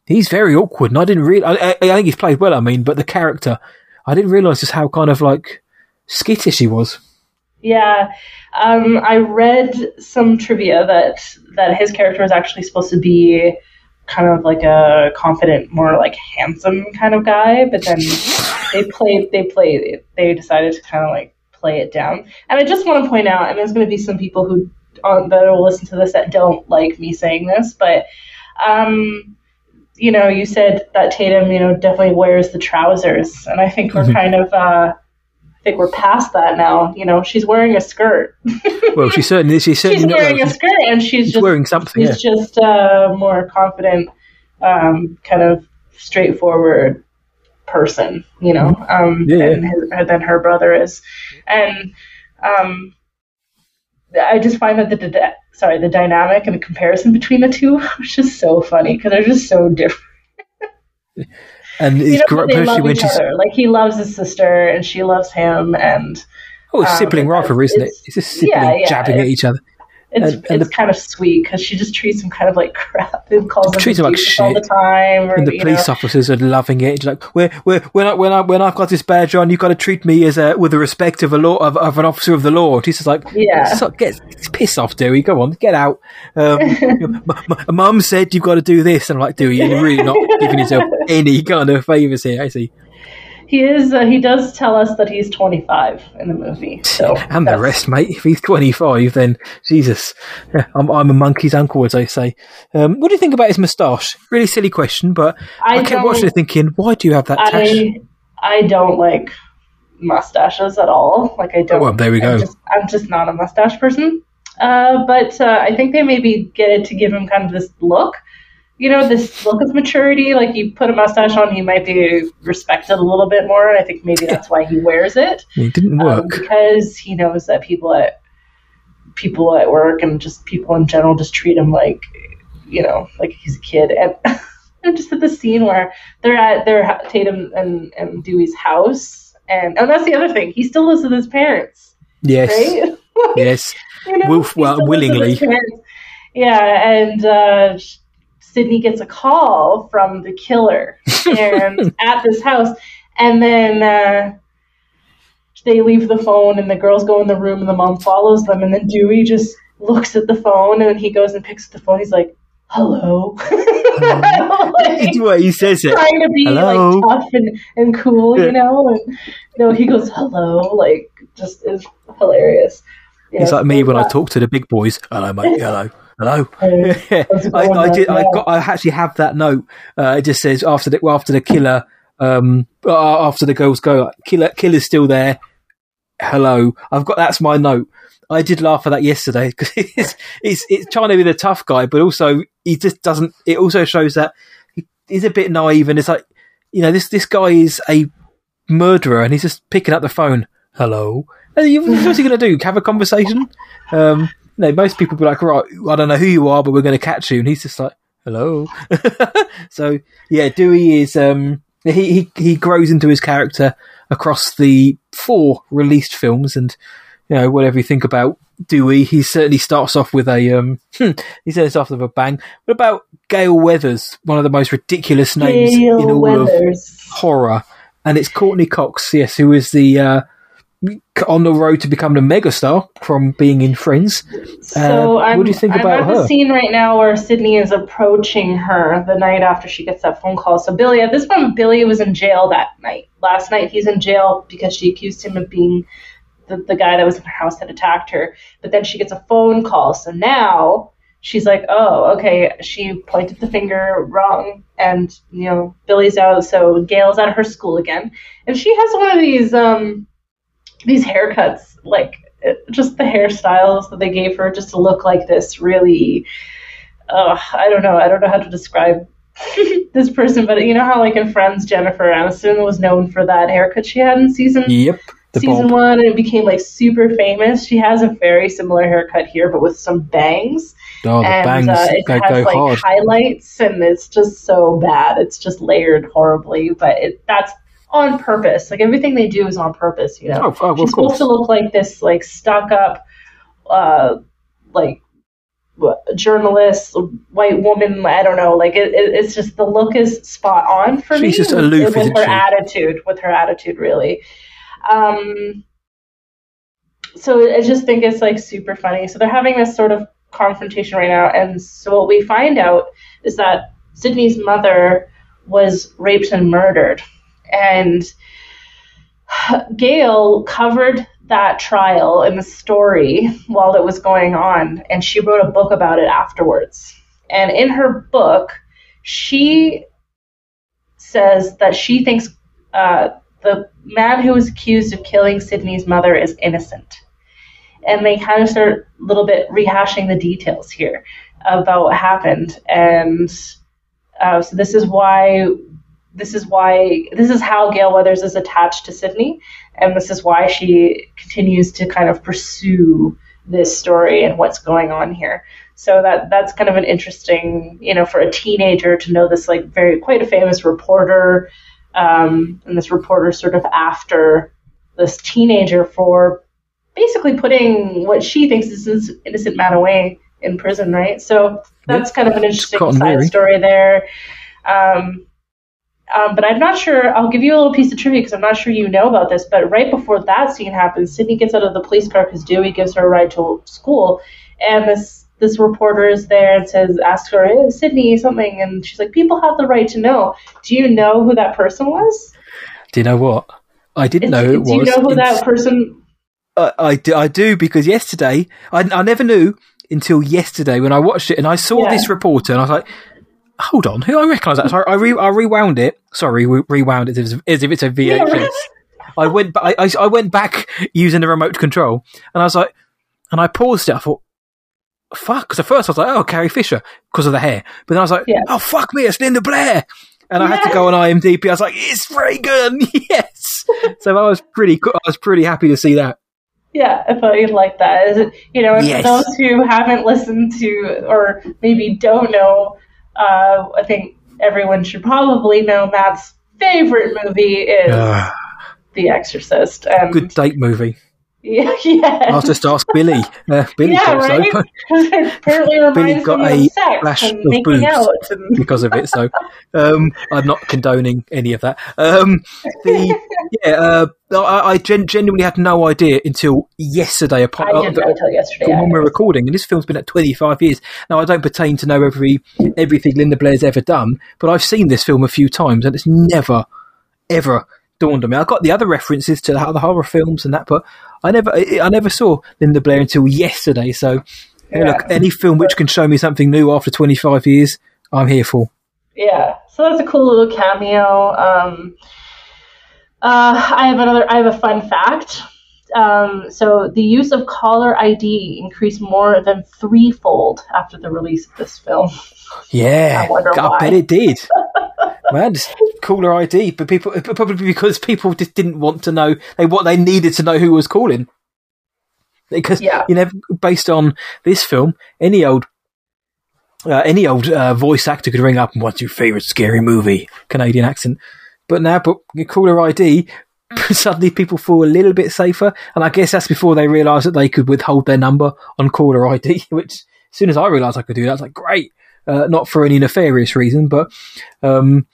he's very awkward, and I didn't really. I, I, think he's played well. I mean, but the character, I didn't realize just how kind of like skittish he was. Yeah, um, I read some trivia that that his character was actually supposed to be kind of like a confident, more like handsome kind of guy, but then they played they played they decided to kind of like play it down. And I just want to point out, and there's going to be some people who on, that will listen to this that don't like me saying this, but um, you know, you said that Tatum, you know, definitely wears the trousers, and I think we're mm-hmm. kind of. Uh, I think we're past that now. You know, she's wearing a skirt. well, she certainly *laughs* she's certainly she's wearing a skirt, and she's, she's just wearing something. She's yeah. just a more confident, um, kind of straightforward person. You know, mm-hmm. um, yeah, than, his, than her brother is, and um, I just find that the sorry the dynamic and the comparison between the two *laughs* was just so funny because they're just so different. *laughs* and it's you know, they love each other. Like he loves his sister and she loves him, and oh, it's um, sibling rivalry, isn't it? It's just sibling yeah, yeah, jabbing at each other. It's, and, and it's the, kind of sweet because she just treats him kind of like *laughs* crap and calls him treats him like shit all the time. Or, and the police know. officers are loving it. She's like, "When when when I, when I when I've got this badge on, you've got to treat me as a with the respect of a law of, of an officer of the law." And he's just like, "Yeah, so, get piss off, Dewey. Go on, get out." Um, *laughs* Mum said you've got to do this, and I'm like, Dewey, you're really not giving yourself *laughs* any kind of favors here. I see he is. Uh, he does tell us that he's 25 in the movie. So *laughs* and the rest, mate. If he's 25, then Jesus, I'm, I'm a monkey's uncle, as i say. Um, what do you think about his moustache? Really silly question, but I, I kept watching it thinking, why do you have that? I I don't like mustaches at all. Like I don't. Oh, well, there we go. I'm just, I'm just not a mustache person. Uh, but uh, I think they maybe get it to give him kind of this look you know, this look of maturity. Like you put a mustache on, he might be respected a little bit more. And I think maybe that's why he wears it. It didn't um, work um, because he knows that people at people at work and just people in general just treat him like, you know, like he's a kid. And *laughs* I'm just at the scene where they're at their Tatum and, and Dewey's house, and oh, that's the other thing. He still lives with his parents. Yes. Right? *laughs* yes. you know, Wolf, well, willingly. Yeah, and. Uh, Sidney gets a call from the killer and *laughs* at this house, and then uh, they leave the phone, and the girls go in the room, and the mom follows them, and then Dewey just looks at the phone, and he goes and picks up the phone. He's like, "Hello." like, *laughs* what he says it. Trying to be Hello. like tough and, and cool, you know, and you know he goes, "Hello," like just is hilarious. He's like me when that. I talk to the big boys. Hello, mate. Hello. Hello. *laughs* I, I, did, I got. I actually have that note. Uh, it just says after the after the killer, um, uh, after the girls go, killer killer's still there. hello. I've got that's my note. I did laugh at that yesterday because *laughs* it's, it's it's trying to be the tough guy, but also he just doesn't. It also shows that he, he's a bit naive, and it's like you know this this guy is a murderer, and he's just picking up the phone. Hello, what's he going to do? Have a conversation? Um, you know, most people be like, right, I don't know who you are, but we're going to catch you, and he's just like, hello. *laughs* so yeah, Dewey is um he, he he grows into his character across the four released films, and you know whatever you think about Dewey, he certainly starts off with a um *laughs* he starts off with a bang. What about Gale Weathers, one of the most ridiculous names Gale in all Weathers. of horror, and it's Courteney Cox, yes, who is the uh, on the road to becoming a megastar from being in Friends. So Uh, I'm, what do you think I'm about at her? the scene right now where Sidney is approaching her the night after she gets that phone call. So Billy, at this point, Billy was in jail that night. Last night, he's in jail because she accused him of being the, the guy that was in her house that attacked her. But then she gets a phone call. So now she's like, oh, okay, she pointed the finger wrong. And, you know, Billy's out. So Gale's out of her school again. And she has one of these, um, these haircuts, like just the hairstyles that they gave her just to look like this really uh, I don't know. I don't know how to describe *laughs* this person, but you know how like in Friends, Jennifer Aniston was known for that haircut she had in season Yep, season Bob. one, and it became like super famous. She has a very similar haircut here, but with some bangs, Oh, the and bangs uh, it go, has go like hard. highlights, and it's just so bad. It's just layered horribly, but it, that's on purpose. Like everything they do is on purpose. You know, Oh, oh, she's of course. supposed to look like this, like stuck up, uh, like journalist, white woman. I don't know. Like it, it, it's just the look is spot on for me. She's just with- aloof, with isn't her she? attitude. With her attitude, really. Um, so I just think it's like super funny. So they're having this sort of confrontation right now, and so what we find out is that Sidney's mother was raped and murdered, and Gale covered that trial and the story while it was going on, and she wrote a book about it afterwards. And in her book, she says that she thinks uh, the man who was accused of killing Sidney's mother is innocent. And they kind of start a little bit rehashing the details here about what happened. And uh, so this is why this is why this is how Gale Weathers is attached to Sidney, and this is why she continues to kind of pursue this story and what's going on here. So that that's kind of an interesting, you know, for a teenager to know this like very quite a famous reporter, um, and this reporter sort of after this teenager for basically putting what she thinks is this innocent man away in prison, right? So that's kind of an interesting side story there. Um, um, but I'm not sure. I'll give you a little piece of trivia because I'm not sure you know about this. But right before that scene happens, Sidney gets out of the police car because Dewey gives her a ride to school, and this this reporter is there and says, asks her, hey, Sidney, something, and she's like, people have the right to know. Do you know who that person was? Do you know what? I didn't know who it was. Do you know who It's- that person? I, I, do, I do because yesterday I, I never knew until yesterday when I watched it and I saw Yeah. this reporter and I was like, hold on, who I recognise that? So I, I, re, I rewound it. Sorry, re- rewound it as, if- as if it's a VHS. *laughs* Yeah. I went, I, I, I went back using the remote control and I was like, and I paused it. I thought, fuck. Because at first I was like, oh, Carrie Fisher because of the hair. But then I was like, Yeah. oh, fuck me, it's Linda Blair. And I had to go on IMDb. I was like, it's Regan. *laughs* Yes. so I was pretty, I was pretty happy to see that. Yeah, I thought you'd like that. Is it, you know, Yes. for those who haven't listened to or maybe don't know, uh, I think everyone should probably know Matt's favorite movie is Ah, The Exorcist. And good date movie. Yeah, *laughs* yeah. I'll just ask Billy. Uh, Billy yeah, thought right. *laughs* so Apparently reminds got a flash of boobs. And, because of it. So um, I'm not condoning any of that. Um, the yeah, uh, I, I gen- genuinely had no idea until yesterday. Upon, I didn't know until yesterday. from when we're recording, and this film's been at 25 years. Now, I don't pertain to know every everything Linda Blair's ever done, but I've seen this film a few times, and it's never, ever dawned on me. I got the other references to the, the horror films and that, but I never, I I never saw Linda Blair until yesterday. So, Yeah. look, any film which can show me something new after 25 years, I'm here for. Yeah, so that's a cool little cameo. Um, uh, I have another. I have a fun fact. Um, so the use of caller ID increased more than threefold after the release of this film. Yeah, I I bet it did. *laughs* Man, caller ID, but people probably because people just didn't want to know they what they needed to know who was calling. Because Yeah. you know, based on this film, any old uh, any old uh, voice actor could ring up and what's your favorite scary movie? Canadian accent. But now, but your caller ID, *laughs* suddenly people feel a little bit safer. And I guess that's before they realised that they could withhold their number on caller ID, *laughs* which as soon as I realised I could do that, I was like, great. Uh, not for any nefarious reason, but um,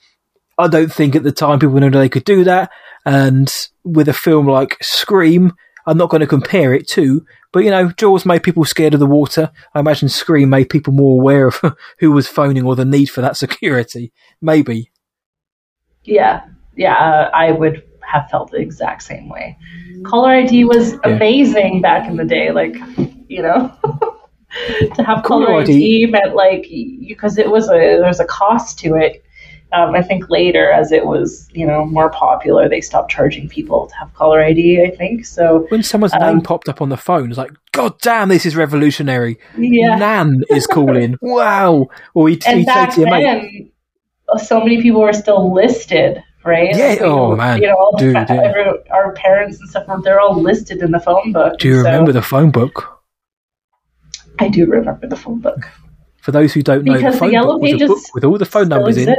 I don't think at the time people knew they could do that. And with a film like Scream, I'm not going to compare it to, but you know, Jaws made people scared of the water. I imagine Scream made people more aware of *laughs* who was phoning or the need for that security. Maybe. Yeah, yeah, uh, I would have felt the exact same way. Caller ID was amazing back in the day, like you know. *laughs* to have caller, Caller ID, ID meant like because it was a there's a cost to it. Um, I think later, as it was you know more popular, they stopped charging people to have caller ID. I think so. When someone's Um, name popped up on the phone, it's like, God damn, this is revolutionary. Yeah, Nan is calling. *laughs* wow. Or he'd, and say to your mate, so many people were still listed, right? Yeah, Like, oh, you- man. you know, all Dude, fa- yeah. every- our parents and stuff, they're all listed in the phone book. Do you so- remember the phone book? I do remember the phone book. For those who don't know, Because the the Yellow book was a Pages with all the phone numbers in.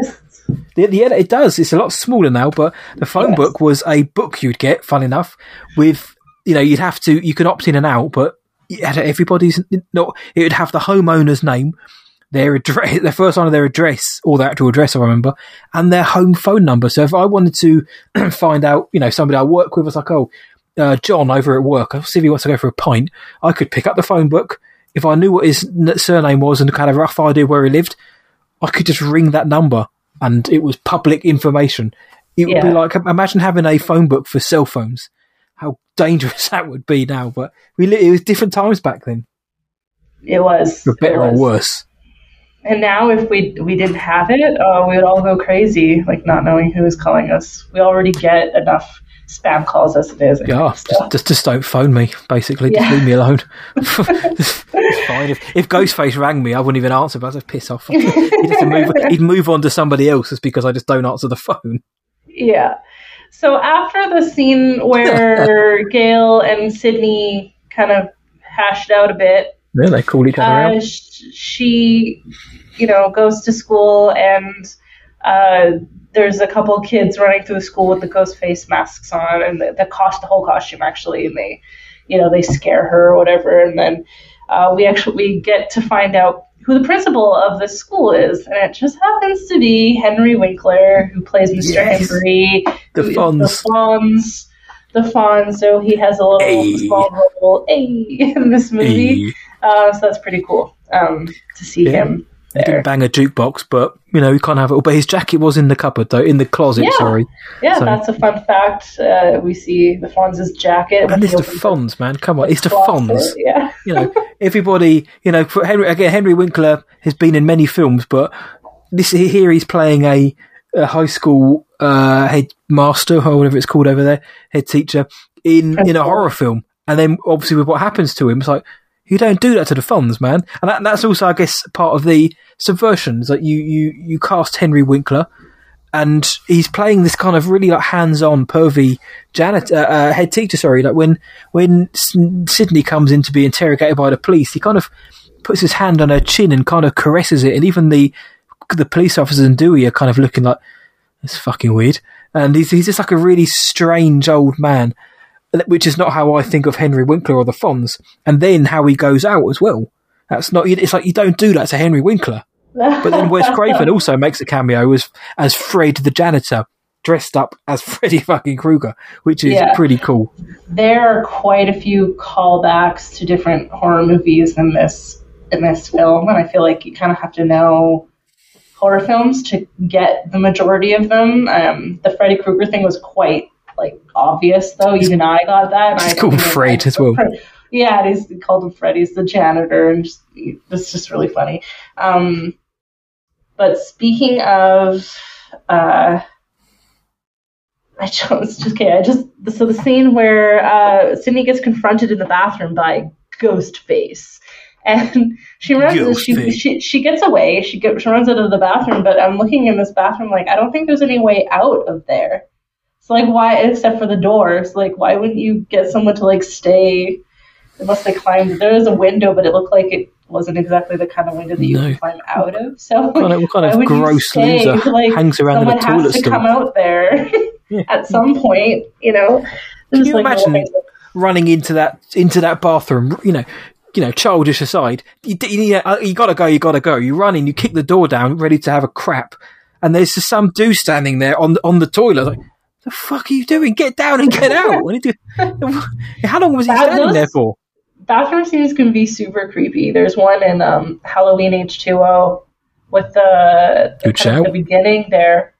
The, the, it does. It's a lot smaller now, but the phone Yes. book was a book you'd get. Fun enough, with you know, you'd have to you could opt in and out, but it had everybody's no. It would have the homeowner's name, their address, *laughs* their first line of their address, or their actual address, I remember, and their home phone number. So if I wanted to *clears throat* find out, you know, somebody I work with I was like, oh, uh, John over at work, I'll see if he wants to go for a pint. I could pick up the phone book. If I knew what his surname was and had a rough idea where he lived, I could just ring that number and it was public information. It would be like imagine having a phone book for cell phones. How dangerous *laughs* that would be now, but we it was different times back then, It was. for better it or worse. And now, if we we didn't have it, uh, we would all go crazy, like not knowing who is calling us. We already get enough spam calls as it is. Yeah, so. just, just just don't phone me. Basically, just leave me alone. *laughs* it's fine. If, if Ghostface rang me, I wouldn't even answer. But I'd just piss off. *laughs* He'd, move, he'd move on to somebody else just because I just don't answer the phone. Yeah. So after the scene where *laughs* Gale and Sidney kind of hashed out a bit, Yeah, they call each other uh, out. she, you know, goes to school and uh, there's a couple kids running through school with the ghost face masks on and the, the cost, the whole costume actually, and they, you know, they scare her or whatever, and then uh, we actually we get to find out who the principal of the school is, and it just happens to be Henry Winkler, who plays Mr. Yes. Henry, The Fonz. the Fonz, the Fonz. So he has a little Hey. small role a *laughs* in this movie. Uh, so that's pretty cool um, to see Yeah. him he didn't bang a jukebox, but you know, you can't have it all. But his jacket was in the cupboard, though, in the closet. Yeah. Sorry, Yeah, So- that's a fun fact. Uh, we see the Fonz's jacket. and it's he the Fonz, man. Come on, it's the. Fonz. Yeah. you know, *laughs* everybody, you know, for Henry again, Henry Winkler has been in many films, but this here he's playing a, a high school uh, headmaster or whatever it's called over there, head teacher in in a horror film, and then obviously with what happens to him, it's like you don't do that to the Fonz, man, and that, that's also, I guess, part of the subversion is that you you you cast Henry Winkler. And he's playing this kind of really like hands-on, pervy janitor, uh, uh, head teacher. Sorry, like when when Sidney comes in to be interrogated by the police, he kind of puts his hand on her chin and kind of caresses it, and even the the police officers and Dewey are kind of looking like it's fucking weird. And he's he's just like a really strange old man, which is not how I think of Henry Winkler or the Fonz. And then how he goes out as well. That's not. It's like you don't do that to Henry Winkler. But then Wes Craven *laughs* also makes a cameo as as Fred the janitor, dressed up as *laughs* Freddy fucking Krueger, which is Yeah. pretty cool. there are quite a few callbacks to different horror movies in this in this film, and I feel like you kind of have to know horror films to get the majority of them. Um, the Freddy Krueger thing was quite like obvious, though. Even I got that. It's called Fred as well. *laughs* Yeah, it is called him Fred. He's the janitor, and just, it's just really funny. Um, but speaking of uh, I just, *laughs* just okay. I just so the scene where uh, Sidney gets confronted in the bathroom by Ghostface, *laughs* and she runs. She, she she gets away. She gets she runs out of the bathroom. But I'm looking in this bathroom like I don't think there's any way out of there. So like why except for the doors? Like why wouldn't you get someone to like stay? Unless they climbed. There was a window, but it looked like it wasn't exactly the kind of window that you no. climb out of. So what kind of, what kind of gross loser like, hangs around in a toilet has to come out there *laughs* yeah. at some point. You know. Can you like imagine running into that into that bathroom? You know, you know, childish aside, you, you, you gotta go, you gotta go. You run in, you kick the door down, ready to have a crap, and there's just some dude standing there on on the toilet. Like, the fuck are you doing? Get down and get out! What do you *laughs* How long was he standing there for? bathroom scenes can be super creepy. There's one in um, Halloween H2O with the, the, kind of the beginning there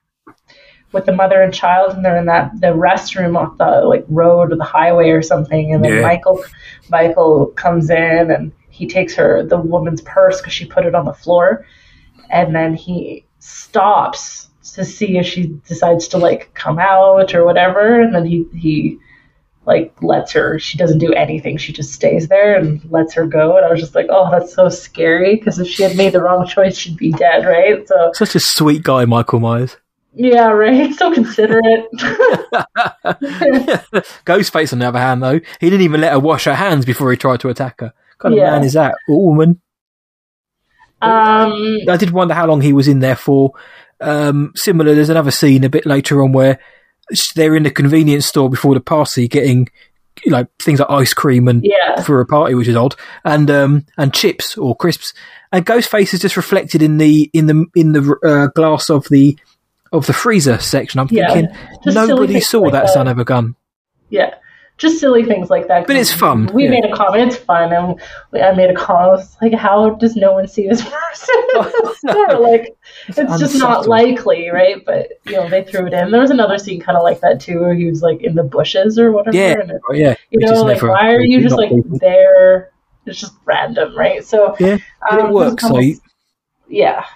with the mother and child, and they're in that the restroom off the like road or the highway or something, and then yeah. Michael Michael comes in and he takes her the woman's purse because she put it on the floor, and then he stops to see if she decides to like come out or whatever, and then he he like lets her she doesn't do anything. She just stays there and lets her go. And i was just like oh that's so scary. Because if she had made the wrong choice she'd be dead right? So such a sweet guy michael myers. Yeah right? So considerate. *laughs* *laughs* Ghostface on the other hand though he didn't even let her wash her hands before he tried to attack her. What kind yeah. of man is that? Or woman? Um, I did wonder how long he was in there for. Um, similar, there's another scene a bit later on where they're in the convenience store before the party getting like things like ice cream and yeah. for a party, which is odd, and um and chips or crisps. And Ghostface is just reflected in the in the in the uh, glass of the of the freezer section. I'm yeah, thinking nobody saw like that, that son of a gun. Yeah, just silly things like that. But it's fun. We yeah. made a comment. It's fun, and I made a comment. Was like, how does no one see this person in the store? Like, *laughs* it's, it's just not likely, right? But you know, they threw it in. There was another scene kind of like that too, where he was like in the bushes or whatever. Yeah, it, oh, yeah. You know, like why are you just like people. there? It's just random, right? So yeah, um, it works. So yeah.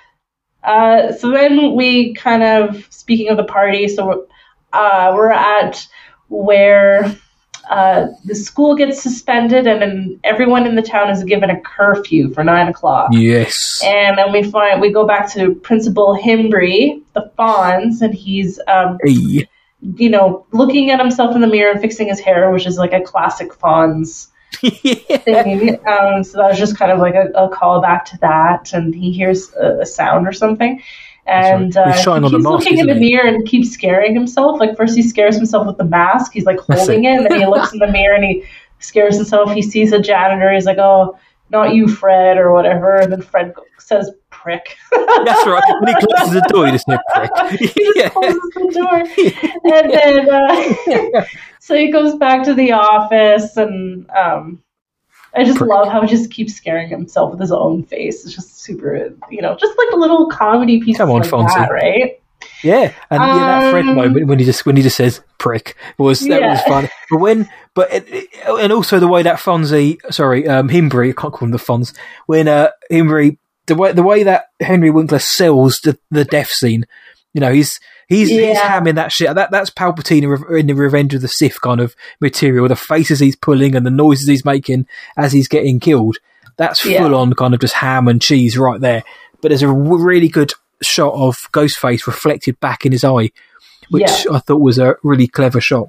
Uh, so then we kind of speaking of the party. So uh, we're at where uh, the school gets suspended, and then everyone in the town is given a curfew for nine o'clock. Yes. And then we find we go back to Principal Himbry, the Fonz, and he's um, hey. you know looking at himself in the mirror and fixing his hair, which is like a classic Fonz. *laughs* thing. Um, so that was just kind of like a, a callback to that, and he hears a, a sound or something, and uh, he's looking in the mirror and keeps scaring himself. Like first he scares himself with the mask. He's like holding it, and then he looks in the mirror and he scares himself. He sees a janitor. He's like, "Oh, not you, Fred," or whatever. And then Fred says, "Prick." *laughs* That's right. When he closes the door, he just says, "Prick." *laughs* he just closes the door, *laughs* and then uh, so he goes back to the office and. Um, I just Prick. love how he just keeps scaring himself with his own face. It's just super, you know, just like a little comedy piece. Come on, like Fonzie. That, right? Yeah, and um, yeah, that Fred um, moment when he just when he just says "prick" was that yeah. was fun. But when, but it, it, and also the way that Fonzie, sorry, um, Himbry, I can't call him the Fonz. When uh, Himbry, the way the way that Henry Winkler sells the the death scene, you know, he's He's yeah. he's hamming that shit. That that's Palpatine in the Revenge of the Sith kind of material. The faces he's pulling and the noises he's making as he's getting killed. That's full yeah. on kind of just ham and cheese right there. But there's a really good shot of Ghostface reflected back in his eye, which yeah. I thought was a really clever shot.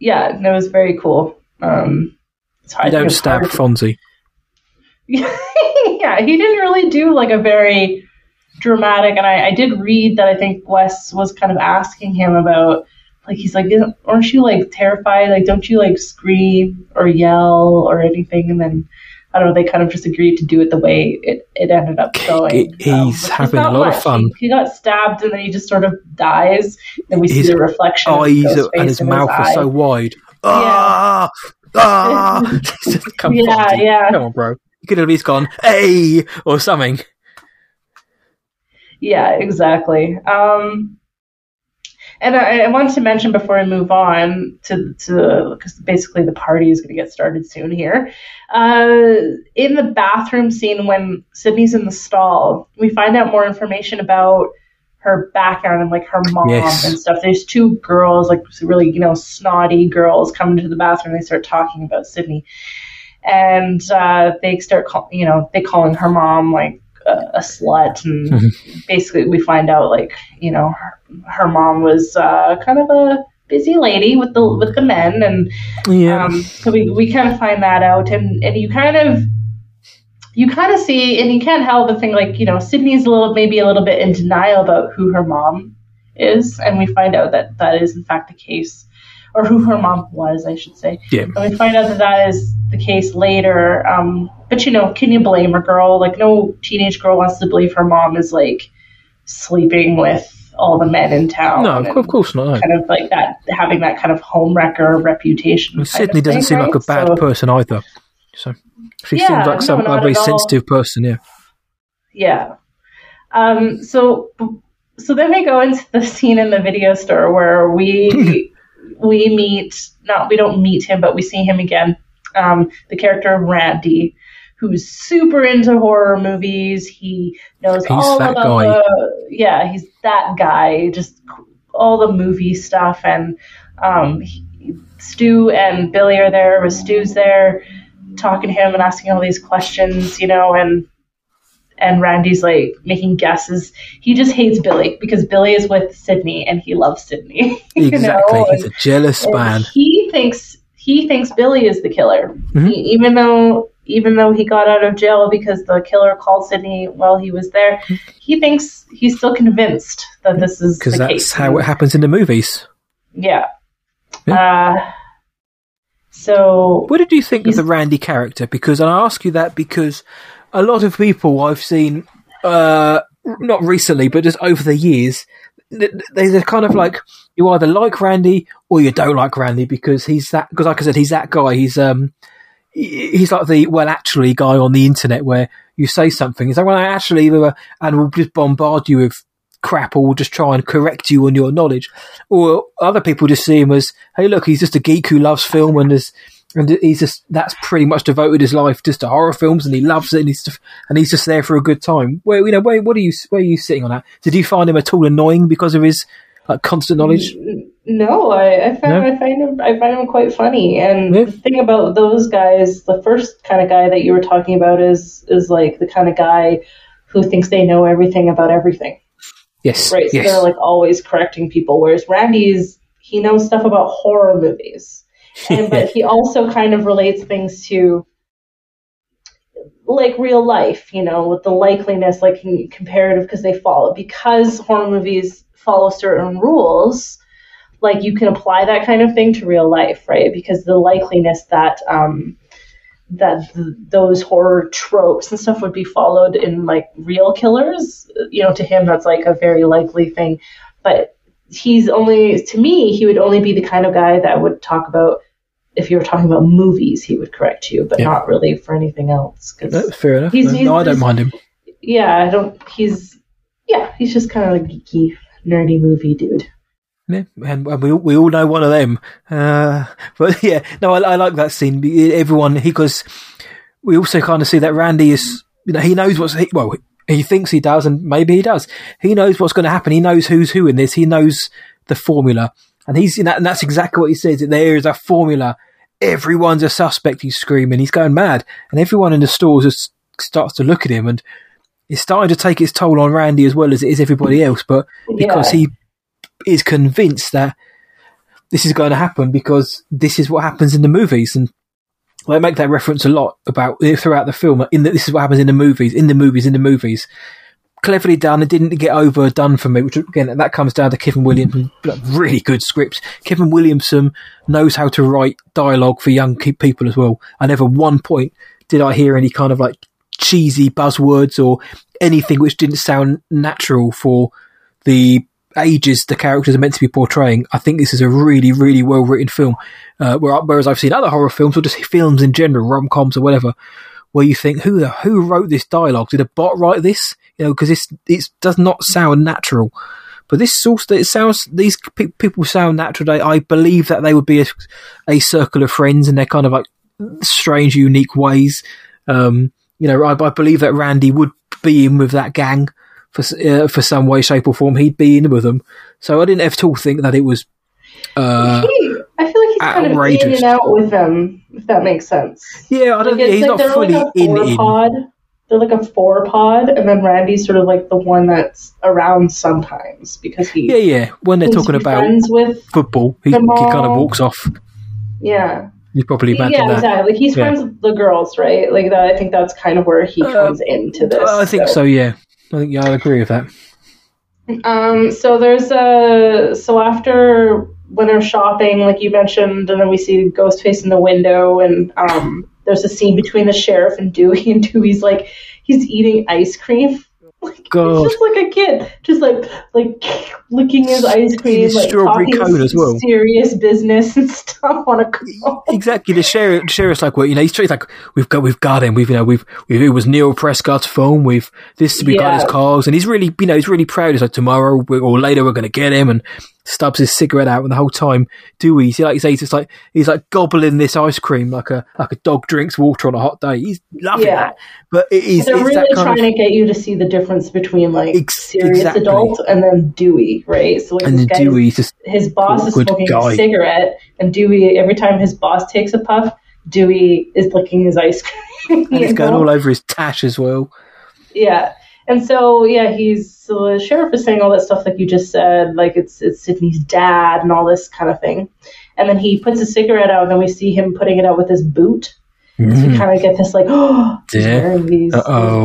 Yeah, that was very cool. Um, you don't stab Fonzie. *laughs* yeah, he didn't really do like a very dramatic. And I, I did read that I think Wes was kind of asking him about, like, he's like, aren't you like terrified? Like, don't you like scream or yell or anything? And then I don't know, they kind of just agreed to do it the way it, it ended up going. He's um, having a lot much. of fun. He, got stabbed and then he just sort of dies. Then we his see the reflection. Eyes and his mouth his are so wide. Ah, ah. *laughs* *laughs* Come yeah, on, yeah. Come on, bro. You could have at least gone, hey, or something. Yeah, exactly. Um, and I, I, wanted to mention before I move on to to because basically the party is going to get started soon here. Uh, in the bathroom scene when Sidney's in the stall, we find out more information about her background and like her mom Yes. and stuff. There's two girls, like really, you know, snotty girls come into the bathroom. They start talking about Sidney, and uh, they start, call, you know, they calling her mom like a, a slut, and *laughs* basically we find out like, you know, her, her mom was uh, kind of a busy lady with the with the men, and Yeah. um, so we, we kind of find that out, and, and you kind of you kind of see, and you can't help but think like you know Sidney's a little maybe a little bit in denial about who her mom is, and we find out that that is in fact the case, or who her mom was, I should say. yeah. And we find out that that is the case later. Um, but you know, can you blame a girl? Like no teenage girl wants to believe her mom is like sleeping with all the men in town. No, of, course not. No. kind of like that having that kind of homewrecker reputation. Kind Sidney doesn't thing, seem like a bad So, person either. So she Yeah, seems like some not a very sensitive person. Yeah. Yeah. Um, so so then we go into the scene in the video store where we *laughs* we meet not we don't meet him but we see him again. Um, the character of Randy, who's super into horror movies. He knows He's all about guy. the yeah he's that guy. Just all the movie stuff and um, he, Stu and Billy are there. But Stu's there talking to him and asking all these questions, you know, and and Randy's like making guesses. He just hates Billy because Billy is with Sidney and he loves Sidney. *laughs* Exactly. know? He's a jealous And man. He thinks he thinks Billy is the killer, Mhm. He- even though even though he got out of jail because the killer called Sidney while he was there. He thinks he's still convinced that this is Because that's case. how it happens in the movies. Yeah. Uh, so What did you think of the Randy character? Because and I ask you that because a lot of people I've seen, uh, not recently, but just over the years, th- th- they're kind of like you either like Randy or you don't like Randy because he's that. Because like I said, he's that guy. He's um, he's like the well actually guy on the internet where you say something, he's like well actually, uh, and will just bombard you with crap or will just try and correct you on your knowledge. Or other people just see him as, hey, look, he's just a geek who loves film and is, and he's just that's pretty much devoted his life just to horror films and he loves it and he's just, and he's just there for a good time. Where you know, where what are you where are you sitting on that? Did you find him at all annoying because of his like constant knowledge? No, I, I find No? I find him I find him quite funny. And Yeah. the thing about those guys, the first kind of guy that you were talking about is is like the kind of guy who thinks they know everything about everything. Yes, Right. So yes, they're like always correcting people. Whereas Randy's he knows stuff about horror movies. And but he also kind of relates things to like real life, you know, with the likeliness, like comparative, because they follow because horror movies follow certain rules. Like you can apply that kind of thing to real life, right? Because the likeliness that um, that th- those horror tropes and stuff would be followed in like real killers, you know, to him that's like a very likely thing. But he's only to me, he would only be the kind of guy that would talk about if you were talking about movies, he would correct you, but Yeah. not really for anything else. 'cause- fair enough. He's- no, he's no, I don't mind him. yeah, I don't. He's yeah, he's just kind of a geeky, nerdy movie dude. Yeah, and and we all- we all know one of them. Uh, *laughs* but yeah, no, I, I like that scene. Everyone, because we also kind of see that Randy is, you know, he knows what's he, well, he thinks he does, and maybe he does. He knows what's going to happen. He knows who's who in this. He knows the formula, and he's in that, and that's exactly what he says. That there is a formula. Everyone's a suspect. He's screaming. He's going mad, and everyone in the stores just starts to look at him, and it's starting to take its toll on Randy as well as it is everybody else. But because Yeah. he is convinced that this is going to happen because this is what happens in the movies and they make that reference a lot about throughout the film in that this is what happens in the movies in the movies in the movies cleverly done it didn't get overdone for me which again that comes down to Kevin Williamson really good scripts Kevin Williamson knows how to write dialogue for young people as well I never one point did I hear any kind of like cheesy buzzwords or anything which didn't sound natural for the ages the characters are meant to be portraying. I think this is a really, really well written film. Uh, whereas I've seen other horror films or just films in general, rom coms or whatever, where you think, who the who wrote this dialogue? Did a bot write this? You know, because it does not sound natural. But this source, that it sounds these pe- people sound natural. They, I believe that they would be a, a circle of friends, and they're kind of like strange, unique ways. Um, you know, I, I believe that Randy would be in with that gang for uh, for some way, shape, or form, he'd be in with them. So I didn't at all think that it was. Uh, he, I feel like he's kind of in outrageous. and out with them, if that makes sense. yeah, I don't. Like, think he's like not fully like in. in. pod. They're like a four pod, and then Randy's sort of like the one that's around sometimes because he Yeah, yeah. When they're talking about with football, he, he kind of walks off. yeah You probably imagine yeah that. exactly. Like he's Yeah. friends with the girls, right? Like that. I think that's kind of where he Uh, comes into this. I think so. Yeah, I think yeah, I agree with that. Um, so there's a so after when they're shopping, like you mentioned, and then we see Ghostface in the window, and um, there's a scene between the sheriff and Dewey, *laughs* and Dewey's like he's eating ice cream. *laughs* Like, God. he's just like a kid, just like like licking his ice cream, like strawberry cone as well. serious business *laughs* and stuff on a cone. Exactly. The sheriff, the sheriff's like, well, you know, he's like, we've got, we've got him. We've, you know, we've, we've it was Neil Prescott's film. We've this, we got his cars, and he's really, you know, he's really proud. He's like, tomorrow or later we're going to get him, and stubs his cigarette out, and the whole time Dewey, see, like you say, he's just like he's like gobbling this ice cream like a like a dog drinks water on a hot day. He's loving Yeah. that, but it is They're really trying of, to get you to see the difference between like Ex- serious exactly. adult and then Dewey, right? So like and this guy's Dewey's just his boss is smoking guy. a cigarette, and Dewey, every time his boss takes a puff, Dewey is licking his ice cream. *laughs* and it's going all over his tash as well. Yeah. And so, yeah, he's so the sheriff is saying all that stuff like you just said, like it's it's Sidney's dad and all this kind of thing. And then he puts a cigarette out, and then we see him putting it out with his boot. So we kind of get this like, oh, he's wearing these,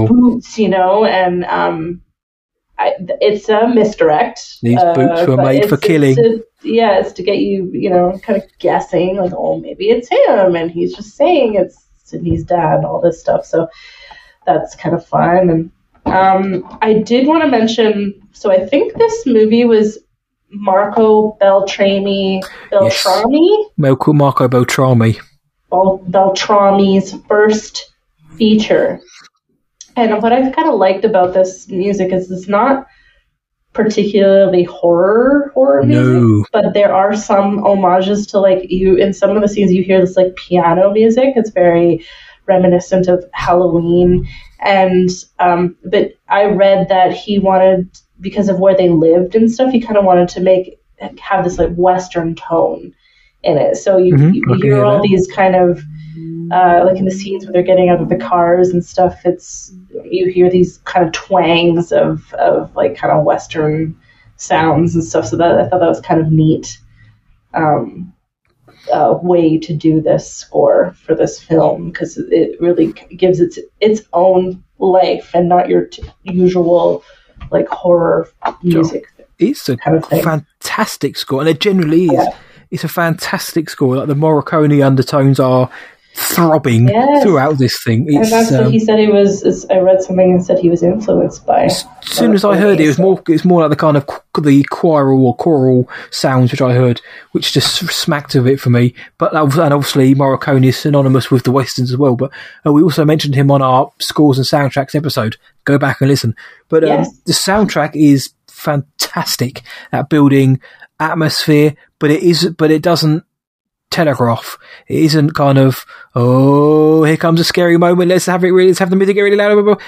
these boots, you know, and um, I, it's a misdirect. These uh, boots were made for it's- it's killing. to- yeah, it's to get you, you know, kind of guessing, like, oh, maybe it's him, and he's just saying it's Sidney's dad, and all this stuff. So that's kind of fun. And um, I did want to mention, so I think this movie was Marco Beltrami, Beltrami. Marco Marco Beltrami. Bel- Beltrami's first feature. And what I kind of liked about this music is it's not particularly horror horror music, No. but there are some homages to like you in some of the scenes you hear this like piano music. It's very reminiscent of Halloween, and um, but I read that he wanted because of where they lived and stuff. He kind of wanted to make have this like Western tone in it. So you, Mhm, you can hear hear all these kind of uh, like in the scenes where they're getting out of the cars and stuff. It's you hear these kind of twangs of of like kind of Western sounds and stuff. So that I thought that was kind of neat. Um, uh, way to do this score for this film because it really gives its its own life and not your t- usual like horror music. It's a kind of fantastic score, and it generally is. Yeah. It's a fantastic score. Like the Morricone undertones are throbbing throughout this thing. And It's that's what um, he said he was. I read something and said he was influenced by. as soon as I heard it, it was more. It's more like the kind of the choral or choral sounds which I heard, which just smacked of it for me. But that was- and obviously Morricone is synonymous with the westerns as well. But uh, we also mentioned him on our scores and soundtracks episode. Go back and listen. But um, Yes. the soundtrack is fantastic at building atmosphere, but it is, but it doesn't telegraph. It isn't kind of oh, here comes a scary moment. Let's have it really. Let's have the music get really loud.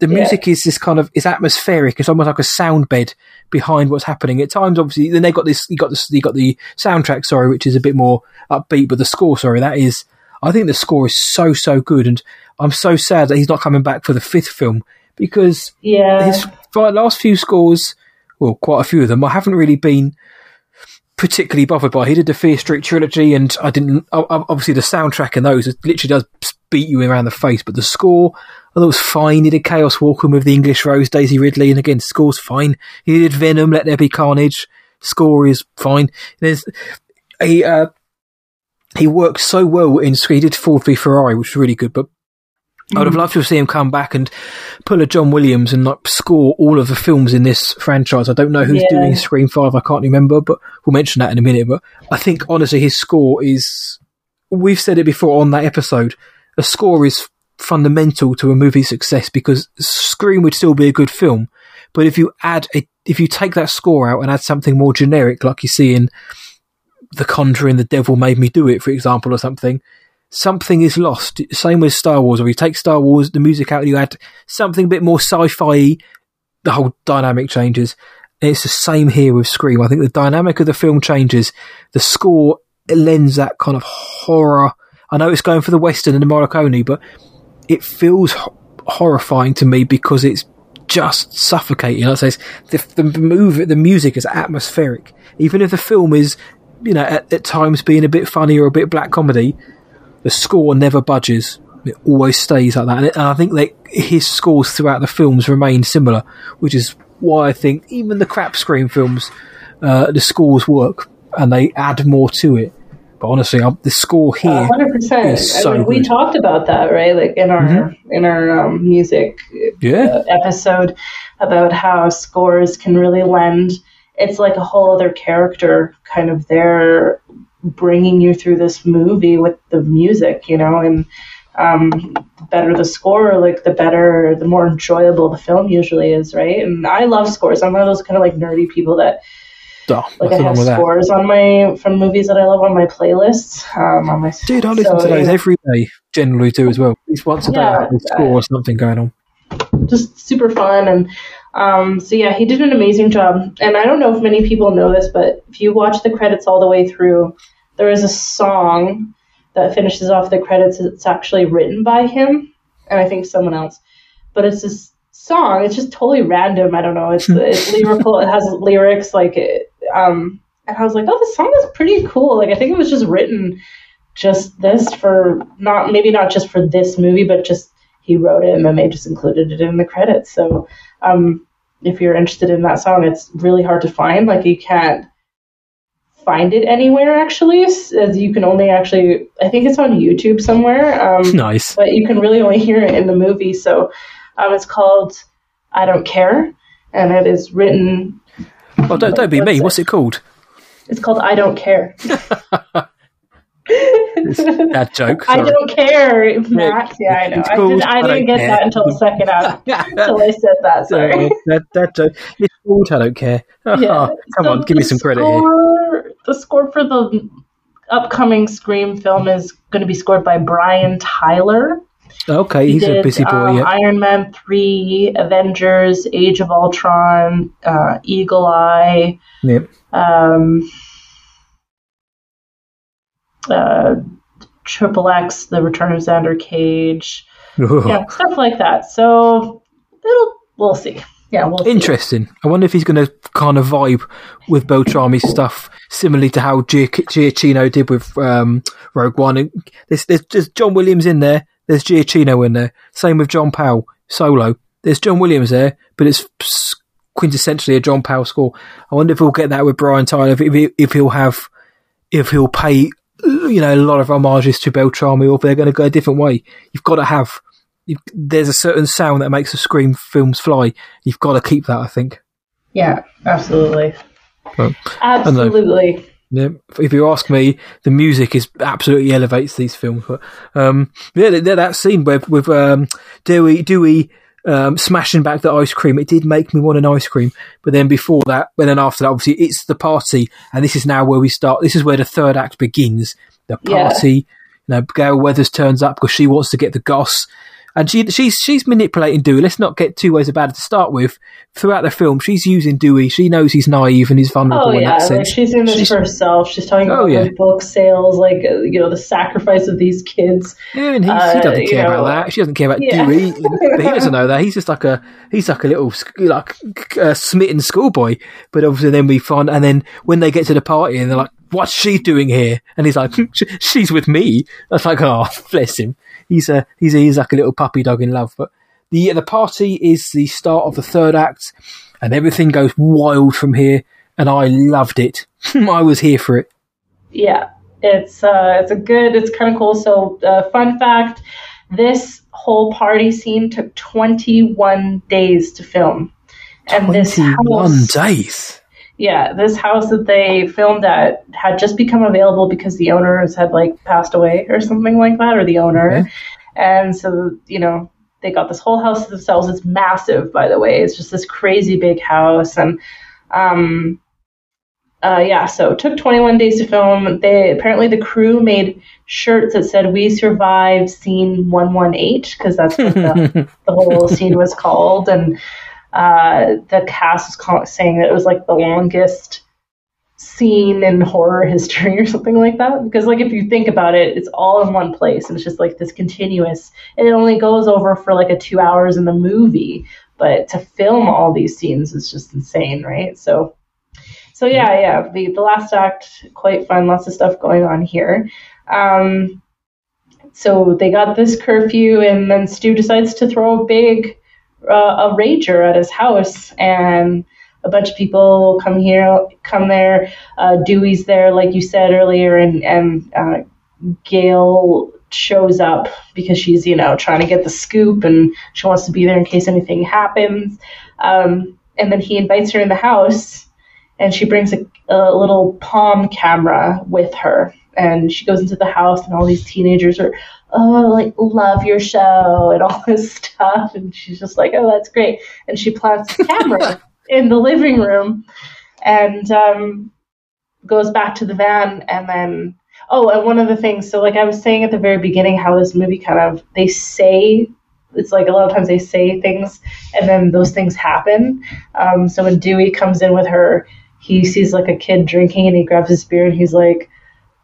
The Yeah. music is this kind of it's atmospheric. It's almost like a sound bed behind what's happening. At times, obviously, then they got this. You got this. You got the soundtrack. Sorry, which is a bit more upbeat, but the score. Sorry, that is. I think the score is so so good, and I'm so sad that he's not coming back for the fifth film because Yeah, his last few scores, well, quite a few of them, I haven't really been particularly bothered by. He did the Fear Street trilogy, and I didn't. Obviously, the soundtrack in those it literally does beat you around the face, but the score, I thought was fine. He did Chaos Walking with the English Rose, Daisy Ridley, and again, score's fine. He did Venom, Let There Be Carnage. Score is fine. There's he uh, he worked so well in. He did Ford v Ferrari, which was really good, but I would have mm. loved to see him come back and pull a John Williams and like score all of the films in this franchise. I don't know who's Yeah. doing Scream Five. I can't remember, but we'll mention that in a minute. But I think honestly, his score is. We've said it before on that episode. A score is fundamental to a movie's success because Scream would still be a good film, but if you add a, if you take that score out and add something more generic, like you see in The Conjuring, The Devil Made Me Do It, for example, or something, something is lost. Same with Star Wars, or you take Star Wars, the music out, you add something a bit more sci-fi. the whole dynamic changes. And it's the same here with Scream. I think the dynamic of the film changes. The score lends that kind of horror. I know it's going for the Western and the Morricone, but it feels horrifying to me because it's just suffocating. Like I say, the, the move, the music is atmospheric. Even if the film is, you know, at, at times being a bit funny or a bit black comedy, the score never budges. It always stays like that. And, it, and I think that his scores throughout the films remain similar, which is why I think even the crap Scream films, uh, the scores work and they add more to it. But honestly, I'm, the score here hundred percent. so I mean, we good. talked about that, right? Like in our Mm-hmm. in our um, music Yeah. uh, episode about how scores can really lend. It's like a whole other character, kind of there, bringing you through this movie with the music, you know, and um, the better the score, like the better, the more enjoyable the film usually is, right? And I love scores. I'm one of those kind of like nerdy people that Oh, like I have with that. scores on my from movies that I love on my playlists. Um, on my Dude, I listen so, to those yeah, every day. Generally do as well. At least once a day, I have a score or something going on. just super fun and um, so yeah, he did an amazing job. And I don't know if many people know this, but if you watch the credits all the way through, there is a song that finishes off the credits. It's actually written by him and I think someone else, but it's this song. It's just totally random. I don't know. It's *laughs* it's lyrical. It has lyrics like it. Um, and I was like, oh, this song is pretty cool. Like I think it was just written just this for not maybe not just for this movie, but just he wrote it and then they just included it in the credits. So um, if you're interested in that song, it's really hard to find. Like you can't find it anywhere actually. As you can only actually, I think it's on YouTube somewhere. Um, *laughs* Nice. but you can really only hear it in the movie. So um, it's called I Don't Care, and it is written. Well, don't, don't be me. it? What's it called? It's called I Don't Care. *laughs* That joke. I don't care, Matt. Yeah, I know. I, did, I didn't get Care. that until the second hour. *laughs* until I said that. Sorry. That, that joke. It's called I don't care. *laughs* Yeah. Come So on, give me some credit here. The score for the upcoming Scream film is going to be scored by Brian Tyler. Okay, He he's a busy boy. um, yeah. Iron Man 3, Avengers, Age of Ultron, uh, Eagle Eye, Yep. um, uh, Triple X, The Return of Xander Cage, yeah, stuff like that. So it'll we'll see. Yeah, we'll see. Interesting. I wonder if he's going to kind of vibe with Beltrami's stuff, similarly to how Giacchino did with um, Rogue One. And There's, there's, there's John Williams in there. There's Giacchino in there. Same with John Powell solo. There's John Williams there, but it's quintessentially a John Powell score. I wonder if we'll get that with Brian Tyler. If, if he'll have, if he'll pay, you know, a lot of homages to Beltrami, or they're going to go a different way. You've got to have. There's a certain sound that makes the Scream films fly. You've got to keep that, I think. Yeah, absolutely. But, Absolutely. yeah, if you ask me, the music is absolutely elevates these films. But um, yeah, that, that scene with with um, Dewey Dewey um, smashing back the ice cream, it did make me want an ice cream. But then before that, but then after that, obviously it's the party, and this is now where we start. This is where the third act begins. The Yeah. party. You know, Gale Weathers turns up because she wants to get the goss. And she, she's she's manipulating Dewey. Let's not get two ways about it to start with. Throughout the film, she's using Dewey. She knows he's naive and he's vulnerable Oh in yeah, that like sense. she's in this She's- for herself. She's talking Oh, about yeah. book sales, like uh, you know the sacrifice of these kids. Yeah, and he, Uh, he doesn't care know, about that. She doesn't care about yeah. Dewey, but *laughs* he doesn't know that. He's just like a he's like a little like uh, smitten schoolboy. But obviously, then we find, and then when they get to the party, and they're like, "What's she doing here?" And he's like, "She's with me." That's like, oh, *laughs* bless him. He's a he's a, he's like a little puppy dog in love. But the the party is the start of the third act, and everything goes wild from here. And I loved it. *laughs* I was here for it. Yeah, it's uh, it's a good. It's kind of cool. So, uh, fun fact: this whole party scene took 21 days to film, and this Twenty one house, days. Yeah, this house that they filmed at had just become available because the owners had like passed away or something like that, or the owner, Okay. and so you know they got this whole house to themselves. It's massive, by the way. It's just this crazy big house, and um, uh, yeah, so it took 21 days to film. They apparently the crew made shirts that said "We survived scene 118" because that's what the, *laughs* the whole scene was called, and uh, the cast was call- saying that it was like the longest scene in horror history *laughs* or something like that. Because like if you think about it, it's all in one place and it's just like this continuous. And it only goes over for like a two hours in the movie, but to film all these scenes is just insane, right? So. So yeah, yeah, the the last act quite fun, lots of stuff going on here. Um, so they got this curfew, and then Stu decides to throw a big uh, a rager at his house, and a bunch of people come here, come there. Uh, Dewey's there, like you said earlier, and and uh, Gale shows up because she's you know trying to get the scoop, and she wants to be there in case anything happens. Um, and then he invites her in the house, and she brings a, a little palm camera with her, and she goes into the house, and all these teenagers are oh, like love your show and all this *laughs* stuff. And she's just like, oh, that's great. And she plants a camera *laughs* in the living room and um, goes back to the van. And then, oh, and one of the things, so like I was saying at the very beginning, how this movie kind of, they say, it's like a lot of times they say things and then those things happen. Um, so when Dewey comes in with her, he sees like a kid drinking and he grabs his beer and he's like,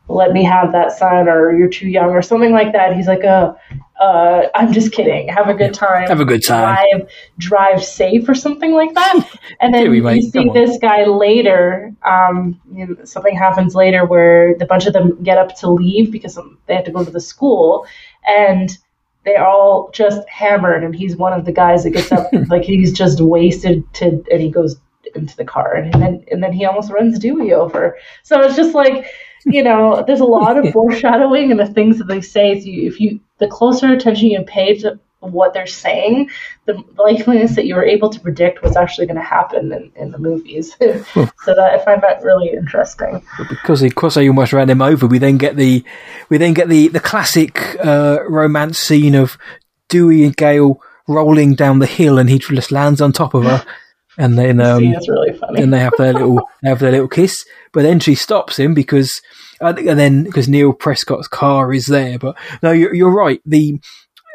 let me have that son or you're too young or something like that. He's like, uh, uh, I'm just kidding. Have a good time. Have a good time. Drive, drive safe or something like that. *laughs* And then you mate. see this guy later. Um, you know, something happens later where the bunch of them get up to leave because they have to go to the school, and they're all just hammered. And he's one of the guys that gets up, *laughs* like he's just wasted to, and he goes into the car, and then and then he almost runs Dewey over. So it's just like you know, there's a lot of *laughs* foreshadowing and the things that they say. If you, if you, the closer attention you pay to what they're saying, the likeliness that you were able to predict what's actually going to happen in, in the movies. *laughs* *laughs* so that I find that really interesting. Because because they almost ran him over, we then get the we then get the the classic uh, romance scene of Dewey and Gale rolling down the hill, and he just lands on top of her. And then um, really funny. and they have their little *laughs* they have their little kiss. But then she stops him because and then because Neil Prescott's car is there. But no, you're, you're right. The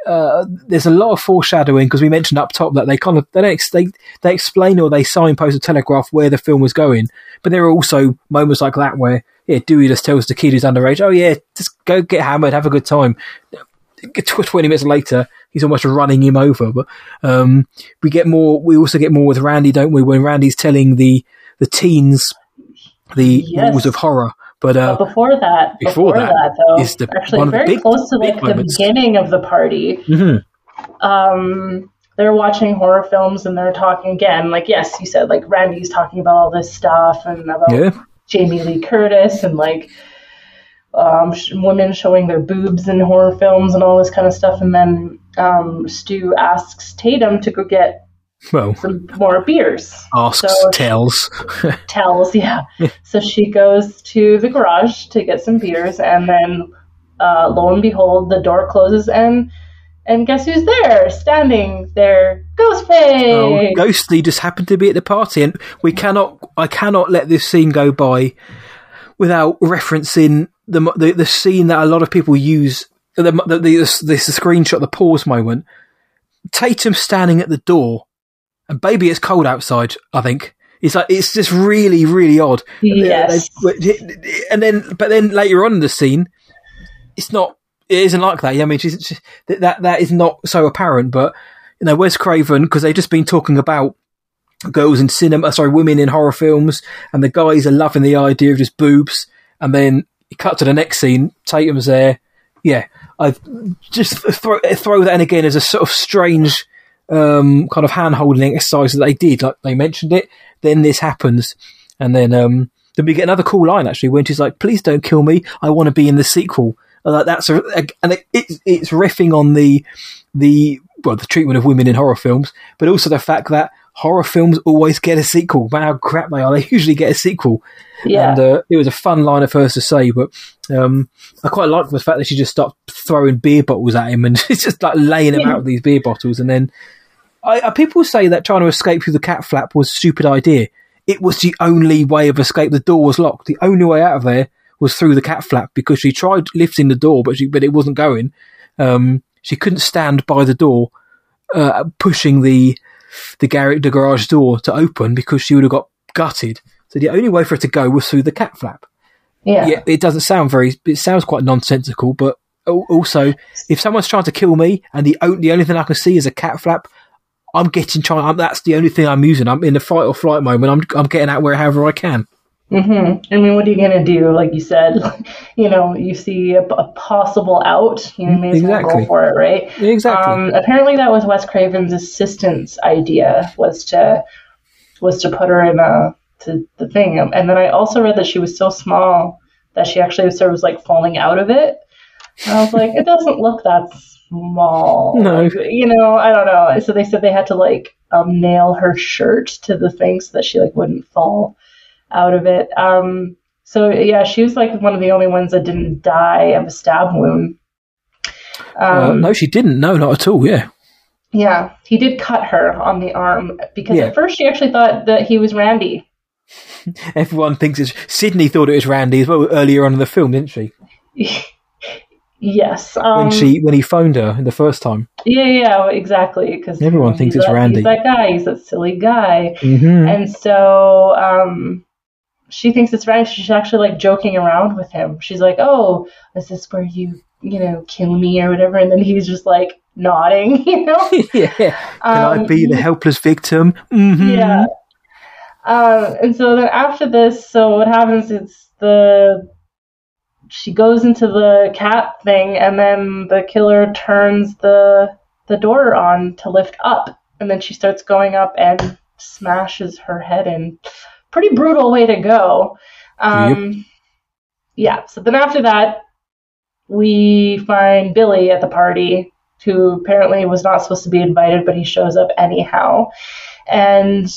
uh, there's a lot of foreshadowing because we mentioned up top that they kind of they don't they, they explain or they signpost a telegraph where the film was going, but there are also moments like that where yeah Dewey just tells the kid who's underage, oh yeah, just go get hammered, have a good time. Twenty minutes later, he's almost running him over. But um, we get more. We also get more with Randy, don't we? When Randy's telling the the teens the yes. rules of horror but, uh, but before that, before, before that, that, though, is the, actually very big, close to like the beginning of the party. Mm-hmm. Um, they're watching horror films and they're talking again. Like, yes, you said like Randy's talking about all this stuff and about yeah. Jamie Lee Curtis and like um, sh- women showing their boobs in horror films and all this kind of stuff. And then um, Stu asks Tatum to go get well, some more beers. Asks, so tells. *laughs* tells, yeah. so she goes to the garage to get some beers, and then uh, lo and behold, the door closes, and and guess who's there? Standing there, Ghostface. Oh, Ghostly just happened to be at the party, and we cannot. I cannot let this scene go by without referencing the the, the scene that a lot of people use. The, the, the, the, the screenshot, the pause moment. Tatum standing at the door and baby, it's cold outside. I think it's like it's just really, really odd. Yes. And then, but then later on in the scene, it's not. It isn't like that. I mean, she's, she, that that is not so apparent. But you know, Wes Craven because they've just been talking about girls in cinema, sorry, women in horror films, and the guys are loving the idea of just boobs. And then you cut to the next scene. Tatum's there. Yeah, I just throw throw that in again as a sort of strange um, kind of hand holding exercise that they did. Like they mentioned it, then this happens, and then um, then we get another cool line actually when she's like, "Please don't kill me. I want to be in the sequel." Uh, that's a, a, and it, it's riffing on the the well the treatment of women in horror films, but also the fact that horror films always get a sequel. No how crap they are, *laughs* they usually get a sequel. Yeah. And uh, it was a fun line of hers to say, but um, I quite like the fact that she just stopped throwing beer bottles at him and *laughs* just like laying him yeah. out with these beer bottles, and then I, people say that trying to escape through the cat flap was a stupid idea. It was the only way of escape. The door was locked. The only way out of there was through the cat flap because she tried lifting the door, but she, but it wasn't going. Um, she couldn't stand by the door, uh, pushing the the garage, the garage door to open because she would have got gutted. So the only way for her to go was through the cat flap. Yeah. Yeah, it doesn't sound very. It sounds quite nonsensical, but also, if someone's trying to kill me and the only, the only thing I can see is a cat flap, I'm getting trying. That's the only thing I'm using. I'm in the fight or flight moment. I'm I'm getting out wherever I can. Hmm I mean, what are you gonna do? Like you said, *laughs* you know, you see a, a possible out, you may as well go for it, right? Exactly. Um, apparently, that was Wes Craven's assistant's idea was to was to put her in a to the thing. Um, And then I also read that she was so small that she actually sort of was like falling out of it. And I was like, it doesn't look that small. No. You know, I don't know. So they said they had to like um, nail her shirt to the thing so that she like wouldn't fall out of it. Um, so yeah, she was like one of the only ones that didn't die of a stab wound. Uh, Um, no, she didn't. No, not at all. Yeah. yeah, he did cut her on the arm because Yeah. at first she actually thought that he was Randy. *laughs* Everyone thinks it's Sidney thought it was Randy as well earlier on in the film, didn't she? *laughs* yes. When Um, she when he phoned her the first time. yeah, yeah, exactly. Because Everyone thinks it's Randy. He's that guy. He's that silly guy. hmm And so um, she thinks it's right. She's actually like joking around with him. She's like, "Oh, is this where you, you know, kill me or whatever?" And then he's just like nodding, *laughs* you know. *laughs* yeah. Can I Um, be the helpless victim? Mm-hmm. Yeah. Um, and so then after this, so what happens It's the she goes into the cat thing, and then the killer turns the the door on to lift up, and then she starts going up and smashes her head in. Pretty brutal way to go. Um, Yeah. So then after that, we find Billy at the party, who apparently was not supposed to be invited, but he shows up anyhow. And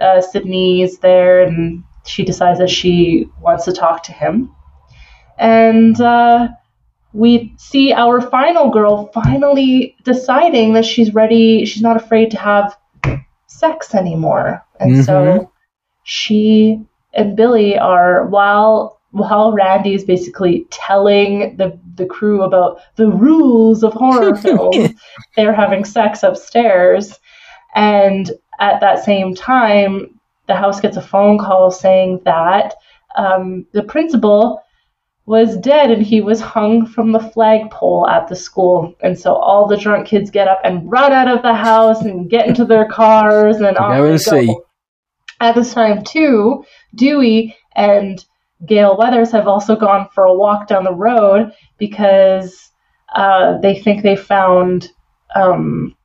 uh, Sidney is there, and she decides that she wants to talk to him. And uh, we see our final girl finally deciding that she's ready, she's not afraid to have sex anymore. And so Mhm. She and Billy are, while while Randy is basically telling the, the crew about the rules of horror *laughs* films, they're having sex upstairs. And at that same time, the house gets a phone call saying that um, the principal was dead and he was hung from the flagpole at the school. And so all the drunk kids get up and run out of the house and get into their cars and off go and see. At this time, too, Dewey and Gale Weathers have also gone for a walk down the road because uh, they think they found um,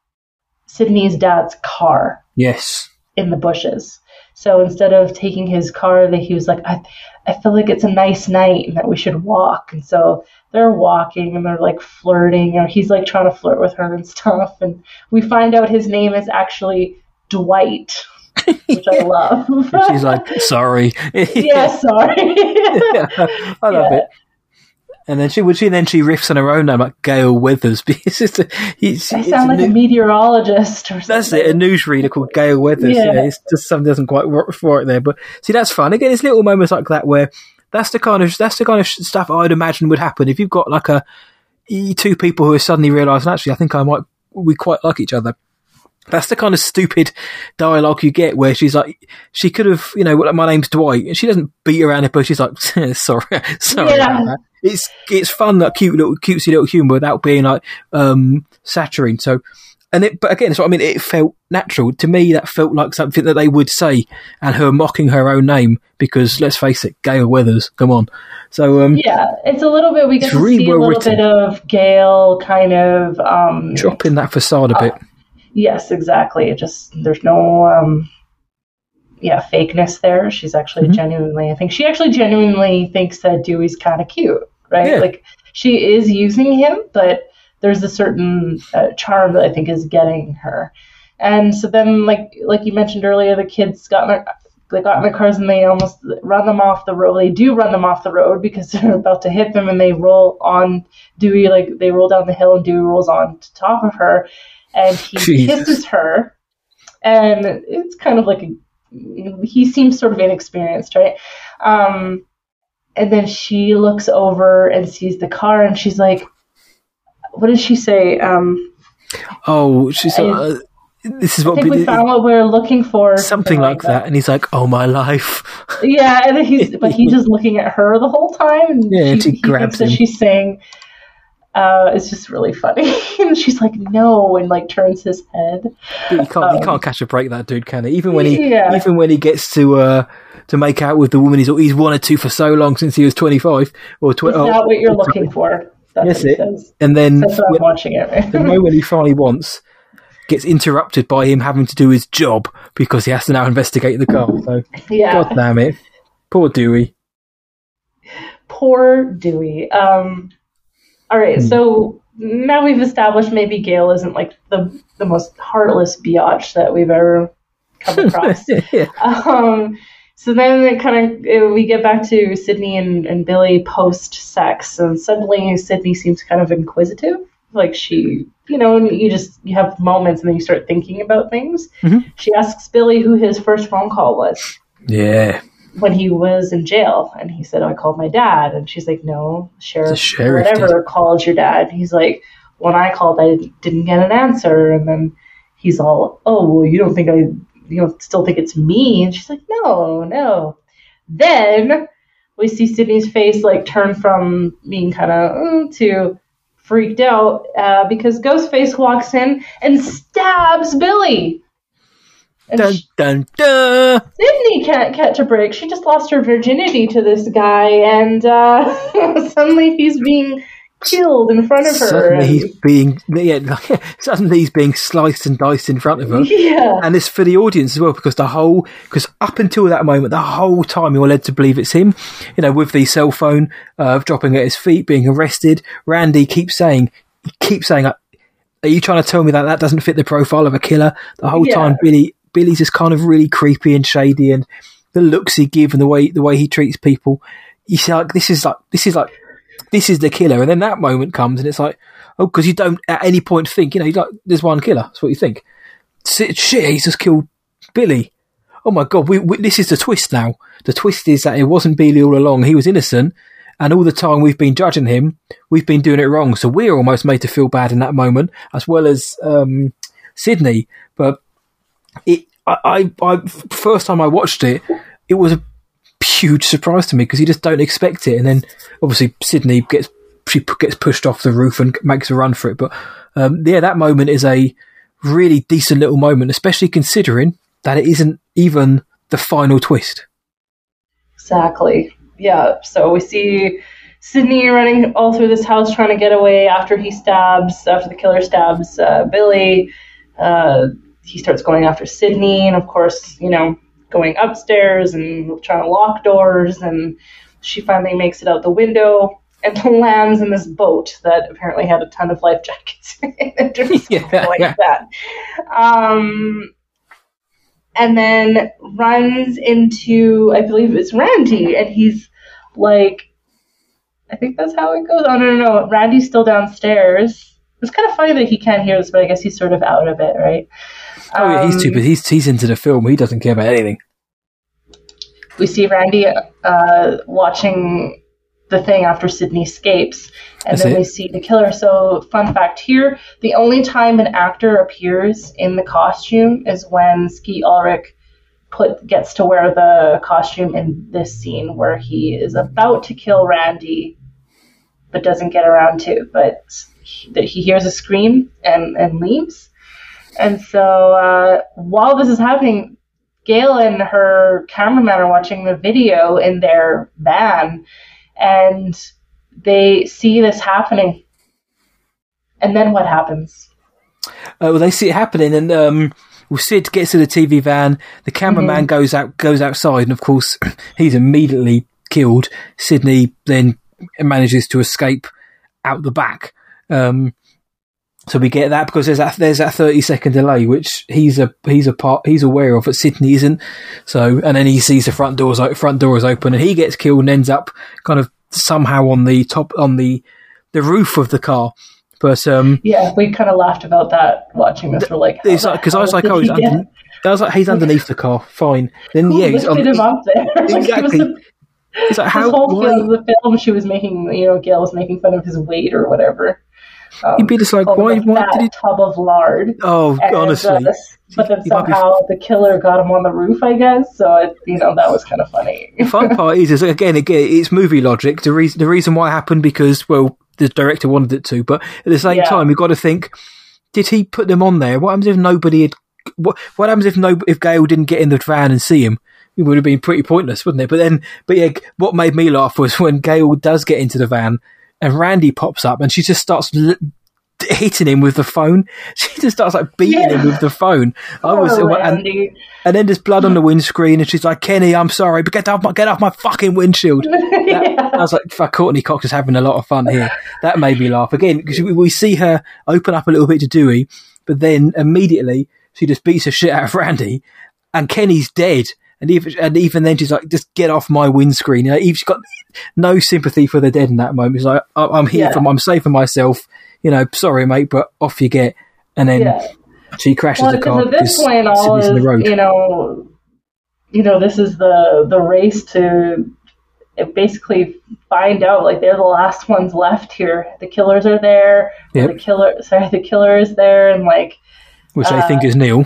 Sidney's dad's car Yes. in the bushes. So instead of taking his car, that he was like, I, I feel like it's a nice night and that we should walk. And so they're walking and they're like flirting, or he's like trying to flirt with her and stuff. And we find out his name is actually Dwight, which I *laughs* love. She's like, sorry. yeah, *laughs* sorry. *laughs* I love Yeah. it. And then she would she then she riffs on her own name like Gale Weathers because it's a, it's, I sound a like a new- meteorologist or something. that's it, a newsreader called Gale Weathers. Yeah. Yeah. it's just something doesn't quite work for it there. But see, that's fun. Again, it's little moments like that where that's the kind of that's the kind of stuff I'd imagine would happen if you've got like a two people who are suddenly realising actually I think I might we quite like each other. That's the kind of stupid dialogue you get where she's like, she could have, you know, like, my name's Dwight, and she doesn't beat around the bush. She's like, *laughs* sorry, *laughs* sorry Yeah. It's it's fun, that cute little cutesy little humour without being like um saturating. So, and it, but again, so I mean, it felt natural to me. That felt like something that they would say, and her mocking her own name because let's face it, Gale Weathers, come on. So, um, Yeah, it's a little bit. We get to see a little written. bit of Gale kind of um, dropping that facade a bit. Yes, exactly. It just there's no um yeah, fakeness there. She's actually Mhm. genuinely I think she actually genuinely thinks that Dewey's kind of cute, right? Yeah. Like she is using him, but there's a certain uh, charm that I think is getting her. And so then like like you mentioned earlier the kids got in their they got in their cars and they almost run them off the road. They do run them off the road because *laughs* they're about to hit them and they roll on Dewey like they roll down the hill and Dewey rolls on to top of her and he kisses her and it's kind of like a he seems sort of inexperienced right um and then she looks over and sees the car and she's like what did she say um Oh, she said, uh, this is I what think we Billy, found what we are looking for. something like that. And he's like, "Oh my life." Yeah, and then he's but *laughs* he's just looking at her the whole time, and Yeah, she he grabs thinks that him. she's saying. Uh, it's just really funny, *laughs* and she's like, "No," and like turns his head. He can't. he Um, can't catch a break. That dude can he? Even when he, Yeah. even when he gets to uh to make out with the woman he's he's wanted to for so long since he was twenty five or Is twenty. that what you're looking for? That's Yes, it- and then That's what when- I'm watching it. Right? *laughs* the moment he finally wants gets interrupted by him having to do his job because he has to now investigate the car. So *laughs* yeah, God damn it, poor Dewey. poor Dewey. Um, all right, so now we've established maybe Gale isn't like the the most heartless biatch that we've ever come *laughs* across. yeah. um, so then it kind of we get back to Sidney and, and Billy post sex, and suddenly Sidney seems kind of inquisitive. Like she, you know, you just you have moments and then you start thinking about things. Mhm. She asks Billy who his first phone call was yeah, when he was in jail, and he said, oh, "I called my dad," and she's like, "No, sheriff, sheriff whatever called your dad." He's like, "When I called, I didn't get an answer," and then he's all, "Oh, well, you don't think I, you don't still think it's me?" And she's like, "No, no." Then we see Sidney's face like turn from being kind of to freaked out uh, because Ghostface walks in and stabs Billy. And dun dun dun. Sidney can't catch a break. She just lost her virginity to this guy, and uh, *laughs* suddenly he's being killed in front of her. Suddenly and- he's being yeah, *laughs* suddenly he's being sliced and diced in front of her. yeah, and it's for the audience as well because the whole because up until that moment the whole time you're led to believe it's him you know with the cell phone uh, dropping at his feet being arrested randy keeps saying keeps saying are you trying to tell me that that doesn't fit the profile of a killer the whole Yeah. time billy billy's just kind of really creepy and shady and the looks he give and the way the way he treats people you see like this is like this is like this is the killer and then that moment comes and it's like oh because you don't at any point think you know like there's one killer that's what you think shit, shit, he's just killed Billy. Oh my god, we, we, this is the twist now. The twist is that it wasn't Billy all along. He was innocent, and all the time we've been judging him, we've been doing it wrong. So we're almost made to feel bad in that moment, as well as um, Sidney. But it, I, I, I, first time I watched it, it was a huge surprise to me because you just don't expect it. And then obviously Sidney gets she gets pushed off the roof and makes a run for it. But um, yeah, that moment is a really decent little moment, especially considering that it isn't even the final twist. exactly. Yeah. So we see Sidney running all through this house trying to get away after he stabs, after the killer stabs uh, Billy. Uh, he starts going after Sidney, and of course, you know, going upstairs and trying to lock doors. And she finally makes it out the window and *laughs* lands in this boat that apparently had a ton of life *laughs* jackets in it or something Yeah, like yeah. that. Um, and then runs into, I believe it's Randy, and he's like, I think that's how it goes. Oh no, no, no. Randy's still downstairs. It's kind of funny that he can't hear this, but I guess he's sort of out of it, right? Oh yeah, he's Um, too, but he's he's into the film. He doesn't care about anything. we see Randy uh, watching the thing after Sidney escapes, and That's then it. we see the killer. So, fun fact here: the only time an actor appears in the costume is when Skeet Ulrich put gets to wear the costume in this scene where he is about to kill Randy, but doesn't get around to. But he, he hears a scream and and leaves. And so uh, while this is happening, Gale and her cameraman are watching the video in their van, and they see this happening. And then what happens? Uh, well, they see it happening, and um, well, Sid gets to the TV van. The cameraman goes out, goes outside, and of course, *clears throat* he's immediately killed. Sidney then manages to escape out the back. Um, so we get that because there's that there's that thirty second delay, which he's a he's a part he's aware of, but Sidney isn't. So and then he sees the front doors front door is open, and he gets killed and ends up kind of somehow on the top on the the roof of the car. But um, Yeah, we kind of laughed about that watching this. We're like, how like because I was like, oh, *laughs* he's under, I was like, he's underneath the car, fine. Then yeah, he's on. him up there? *laughs* Like, it was Exactly. It's like this how whole why? film, the film she was making, you know, Gale was making fun of his weight or whatever. Um, You'd be just like, why? Why did he? tub of lard. Oh, And, honestly, uh, but then He might be- somehow the killer got him on the roof, I guess. So it, you know that was kind of funny. the fun part is, is again, again, it's movie logic. The reason, the reason why it happened because, well, the director wanted it to, but at the same Yeah. time, you've got to think: Did he put them on there? What happens if nobody had? What, what happens if no? If Gale didn't get in the van and see him? It would have been pretty pointless, wouldn't it? But then, but yeah, what made me laugh was when Gale does get into the van and Randy pops up and she just starts l- hitting him with the phone. *laughs* She just starts like beating Yeah. him with the phone. I was, and, and then there's blood on the windscreen, and she's like, "Kenny, I'm sorry, but get off my get off my fucking windshield." *laughs* That- I was like, "Fuck, Courteney Cox is having a lot of fun here." That made me laugh again because we, we see her open up a little bit to Dewey, but then immediately she just beats the shit out of Randy, and Kenny's dead. And even and even then, she's like, "Just get off my windscreen." You know, she's got no sympathy for the dead in that moment. She's like, I- "I'm here Yeah. for, I'm safe for myself." You know, sorry, mate, but off you get. And then Yeah. she crashes Well, the car at this point, all is you know, you know, this is the the race to basically find out. Like they're the last ones left here. The killers are there. Yep. The killer, sorry, the killer is there, and like, which uh, think is Neil.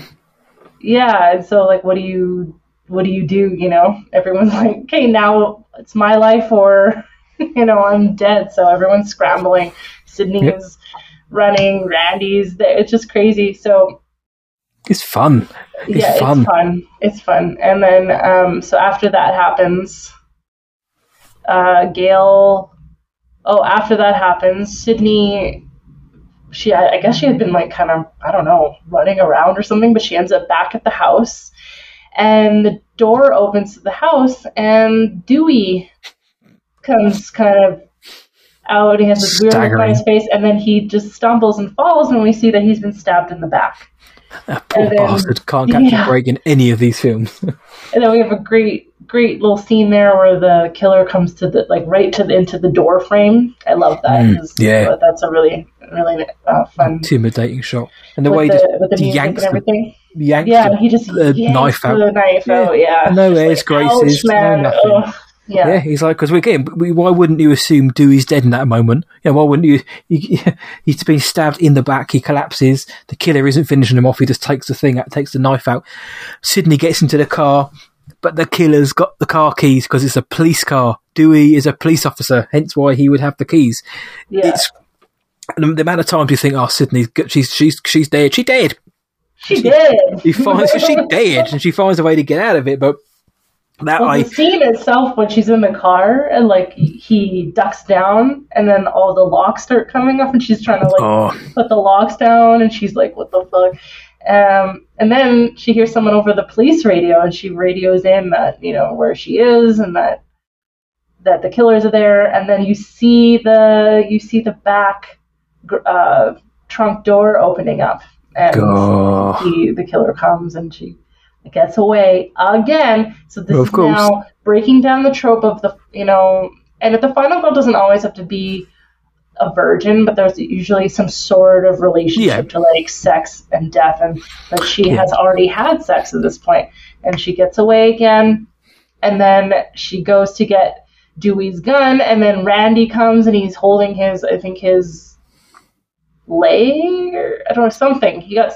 yeah. And so, like, what do you what do you do? You know, everyone's *laughs* like, okay, now it's my life, or *laughs* you know, I'm dead. So everyone's scrambling. Sidney Yep. is running. Randy's there. It's just crazy. So It's fun. It's yeah, fun. it's fun. It's fun. And then, um, so after that happens, uh, Gale. Oh, after that happens, Sidney. She, I I guess she had been like kind of, I don't know, running around or something, but she ends up back at the house, and the door opens to the house, and Dewey comes kind of out. He has this weird look on his face, and then he just stumbles and falls, and we see that he's been stabbed in the back. That poor then- bastard can't catch yeah. a break in any of these films. *laughs* And then we have a great, great little scene there where the killer comes to the like right to the, into the door frame. I love that. Mm, yeah. that's a really, really uh, fun. Intimidating shot. And the way he the, just with the music yanks and the, everything. yanks Yeah, the, he just the yanks knife out. the knife Yeah. out. Yeah, No Just airs, like, graces, no nothing. Ugh. Yeah. Yeah, he's like, because again, we, why wouldn't you assume Dewey's dead in that moment? Yeah, why wouldn't you, you? *laughs* He's been stabbed in the back. He collapses. The killer isn't finishing him off. He just takes the thing out, takes the knife out. Sidney gets into the car, but the killer's got the car keys because it's a police car. Dewey is a police officer, hence why he would have the keys. yeah. It's the, the amount of times you think, "Oh, Sidney's good. she's she's she's dead. She dead. She did. She finds she dead, and she finds a way to get out of it." But that Well, I the scene itself, when she's in the car and like he ducks down, and then all the locks start coming up and she's trying to like oh put the locks down, and she's like, "What the fuck?" Um, and then she hears someone over the police radio, and she radios in that you know where she is, and that that the killers are there, and then you see the you see the back uh, trunk door opening up, and he, the killer comes, and she gets away again. So this is now breaking down the trope of the you know, and the final girl doesn't always have to be a virgin, but there's usually some sort of relationship Yeah. to like sex and death, and that she Yeah. has already had sex at this point, and she gets away again, and then she goes to get Dewey's gun, and then Randy comes and he's holding his, I think his or I don't know something. He got,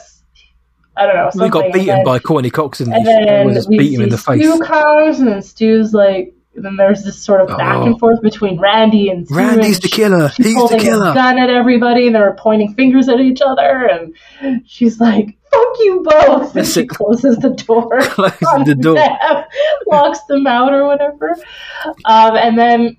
I don't know, something. got and beaten then- by Courteney Cox, didn't he? and then Everyone just we beat him in the face. Stu comes, and then Stu's like, and then there's this sort of back Oh. and forth between Randy and Stu. Randy's and the killer. She's He's the holding killer. a gun at everybody, and they're pointing fingers at each other, and she's like, "Fuck you both!" And That's she it. closes the door, *laughs* Closes the door. them, locks them out or whatever. Um, and then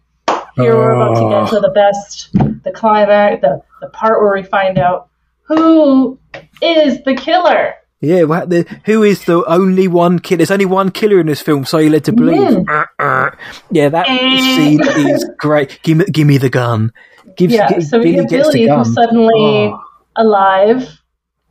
here we're about to get to the best, the climax, the the part where we find out who is the killer. Yeah, well, the, who is the only one killer? There's only one killer in this film, so you're led to believe. Uh, uh. Yeah, that scene is great. Give me, give me the gun. Gives, Yeah, gi- so we Billy get Billy who's suddenly Oh. alive,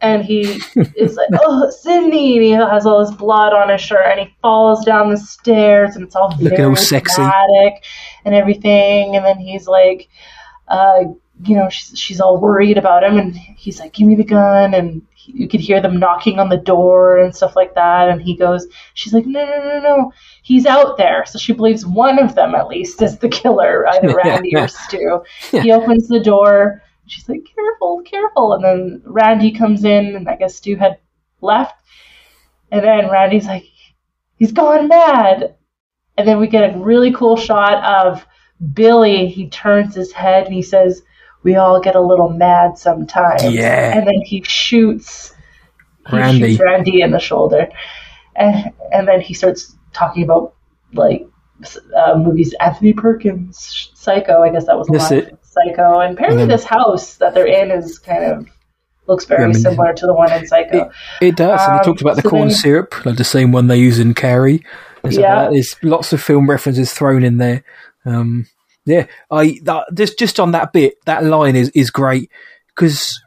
and he *laughs* is like, "Oh, Sidney!" And he has all this blood on his shirt, and he falls down the stairs, and it's all Looking very sexy. dramatic and everything. And then he's like, uh, you know, she's she's all worried about him, and he's like, "Give me the gun," and he, you could hear them knocking on the door and stuff like that. And he goes, she's like, "No, no, no, no." He's out there, so she believes one of them at least is the killer, either *laughs* Randy or Stu. He opens the door. She's like, careful, careful. And then Randy comes in, and I guess Stu had left. And then Randy's like, he's gone mad. And then we get a really cool shot of Billy. He turns his head and he says, we all get a little mad sometimes. Yeah. And then he shoots he Randy. shoots Randy in the shoulder. And, and then he starts talking about, like, uh, movies. Anthony Perkins, Psycho, I guess that was a That's line. it. Psycho. And apparently And then- this house that they're in is kind of, looks very Reminiscent. similar to the one in Psycho. It does. and Um, he talked about the so corn syrup, like the same one they use in Carrie. Yeah. like. There's lots of film references thrown in there. Um, yeah, I that, just just on that bit, that line is is great because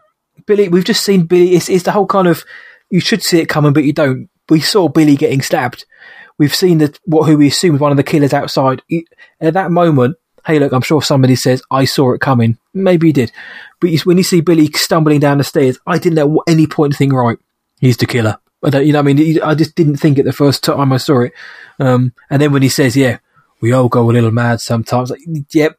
Billy. We've just seen Billy. It's, it's the whole kind of you should see it coming, but you don't. We saw Billy getting stabbed. We've seen that what who we assume was one of the killers outside. He- At that moment, hey, look, I'm sure somebody says I saw it coming. Maybe he did, but when you see Billy stumbling down the stairs, I didn't know at any point think right. He's the killer. I don't, you know, what I mean, I just didn't think it the first time I saw it. Um, and then when he says, "Yeah, we all go a little mad sometimes," like, yep,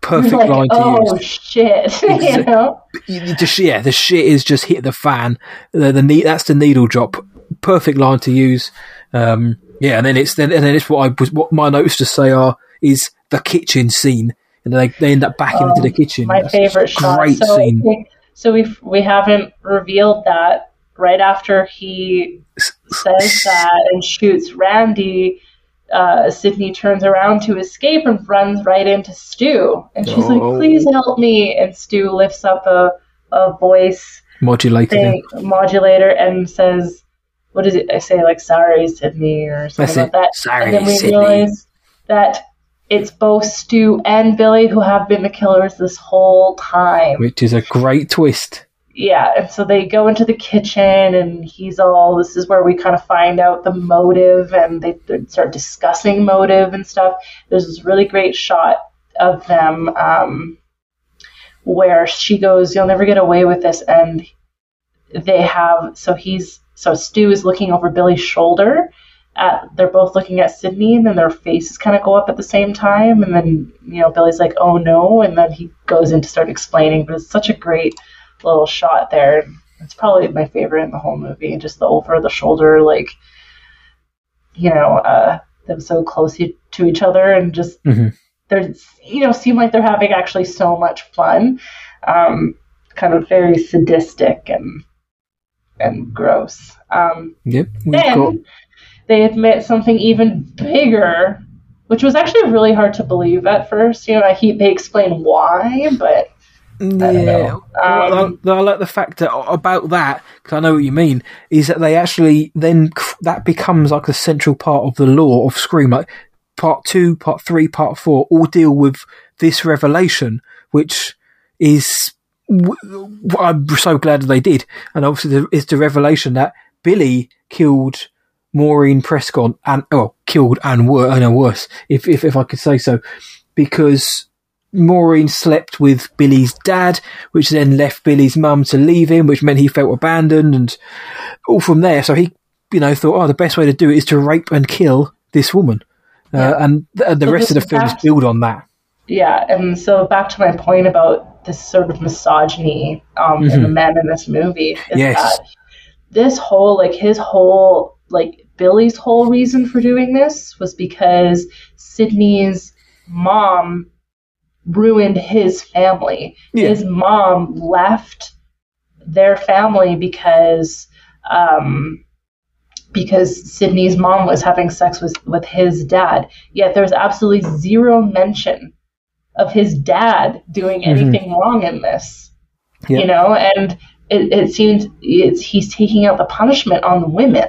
perfect like, line to oh use. shit, *laughs* you know? Just yeah, the shit is just hit the fan. The, the that's the needle drop. Perfect line to use. Um, yeah, and then it's then and then it's what I was what my notes to say are is the kitchen scene, and they they end up back into the kitchen. My That's favorite shot. great so, scene. we- So we we haven't revealed that right after he says that and shoots Randy. Uh, Sidney turns around to escape and runs right into Stu, and she's Oh. like, "Please help me!" And Stu lifts up a a voice Modulated. him. thing, modulator and says, "What is it?" I say like, "Sorry, Sidney," or something like that. Sorry, and then we Sidney. realize that it's both Stu and Billy who have been the killers this whole time. which is a great twist. Yeah, and so they go into the kitchen, and he's all. This is where we kind of find out the motive, and they, they start discussing motive and stuff. There's this really great shot of them um, where she goes, "You'll never get away with this," and they have. So he's so Stu is looking over Billy's shoulder. At, they're both looking at Sidney, and then their faces kind of go up at the same time, and then you know Billy's like, "Oh no," and then he goes in to start explaining. But it's such a great little shot there. It's probably my favorite in the whole movie. And Just the over the shoulder, like you know, uh, them so close to each other, and just Mhm. they're you know seem like they're having actually so much fun. Um, kind of very sadistic and and gross. Um, Yep, then got they admit something even bigger, which was actually really hard to believe at first. You know, I, he, they explain why, but Yeah. Um, I, I like the fact that about that because I know what you mean. Is that they actually then that becomes like a central part of the law of Scream. Like part two, part three, part four all deal with this revelation, which is I'm so glad that they did. And obviously, is the revelation that Billy killed Maureen Prescott and oh, killed and wor- I know worse if if if I could say so, because Maureen slept with Billy's dad, which then left Billy's mum to leave him, which meant he felt abandoned and all from there. So he, you know, thought, oh, the best way to do it is to rape and kill this woman. Yeah. Uh, and th- the So rest of the films is built on that. yeah. And so back to my point about this sort of misogyny um, in the men in this movie. Is Mm-hmm. Yes. That this whole like his whole like Billy's whole reason for doing this was because Sidney's mom ruined his family. Yeah. His mom left their family because um, because Sidney's mom was having sex with, with his dad. Yet there's absolutely zero mention of his dad doing anything wrong in this. You know, and it, it seems it's he's taking out the punishment on the women.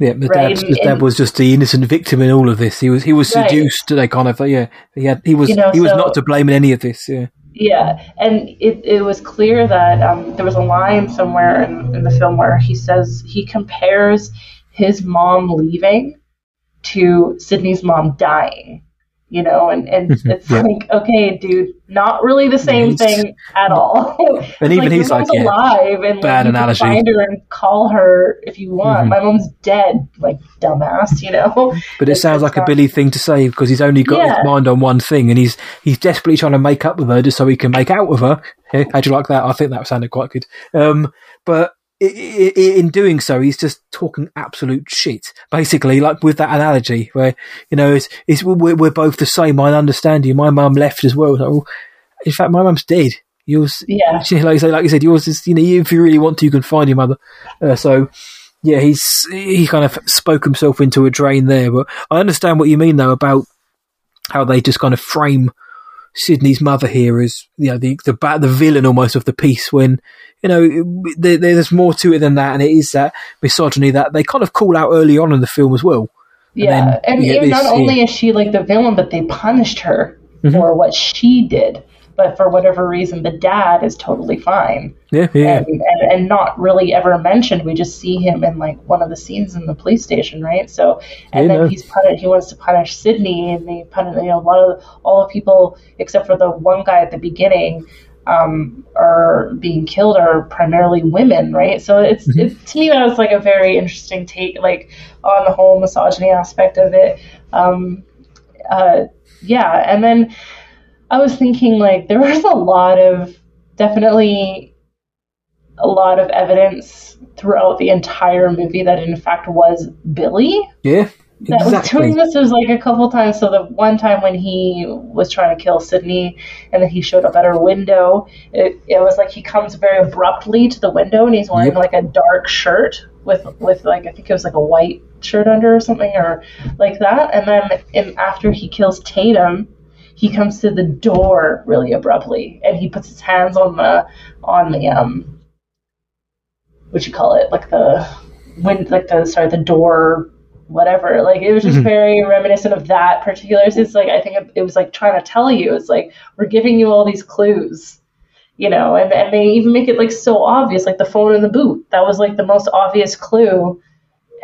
Yeah, the Right, dad, and- dad was just the innocent victim in all of this. He was he was Right. seduced. They kind of yeah. He had he was You know, he was so- not to blame in any of this. Yeah. Yeah, and it, it was clear that um, there was a line somewhere in, in the film where he says he compares his mom leaving to Sidney's mom dying. You know, and, and *laughs* it's yeah. like, okay, dude, not really the same he's- thing at all. *laughs* And even like, he's like, yeah, alive, and bad like, analogy. find her and call her if you want. Mhm. My mom's dead, like dumbass, you know. But it *laughs* It's- sounds it's like a Billy thing to say because he's only got Yeah. his mind on one thing, and he's he's desperately trying to make up with her just so he can make out with her. Eh, How'd you like that? I think that sounded quite good. Um, but in doing so, he's just talking absolute shit, basically, like with that analogy where you know it's, it's we're, we're both the same. I understand you. My mum left as well. So, in fact, my mum's dead. Yours, Yeah, *laughs* like you say, like you said, yours is you know if you really want to, you can find your mother. Uh, so yeah, he's he kind of spoke himself into a drain there. But I understand what you mean though about how they just kind of frame Sidney's mother here as you know the the the villain almost of the piece when you know there, there's more to it than that, and it is that misogyny that they kind of call out early on in the film as well. yeah, then and you get this, not only yeah. is she like the villain, but they punished her Mhm. for what she did. But for whatever reason, the dad is totally fine. Yeah, yeah, and, and, and not really ever mentioned. We just see him in like one of the scenes in the police station, right? So, and Yeah, then no. he's punish, he wants to punish Sidney, and they punish you know a lot of all the people except for the one guy at the beginning um, are being killed are primarily women, right? So it's Mm-hmm. it, to me that was like a very interesting take, like on the whole misogyny aspect of it. Um, uh, yeah, and then I was thinking like there was a lot of definitely a lot of evidence throughout the entire movie that in fact was Billy yeah. *laughs* that was Exactly. doing this. There's like a couple times. So the one time when he was trying to kill Sidney, and then he showed up at her window, it, it was like he comes very abruptly to the window, and he's wearing Yep. like a dark shirt with with like I think it was like a white shirt under or something or like that. And then in, after he kills Tatum. He comes to the door really abruptly, and he puts his hands on the on the um, what you call it, like the wind, like the sorry, the door whatever. Like it was just Mhm. very reminiscent of that particular. It's like I think it, was like trying to tell you. It's like we're giving you all these clues, you know, and and they even make it like so obvious, like the phone in the boot. That was like the most obvious clue,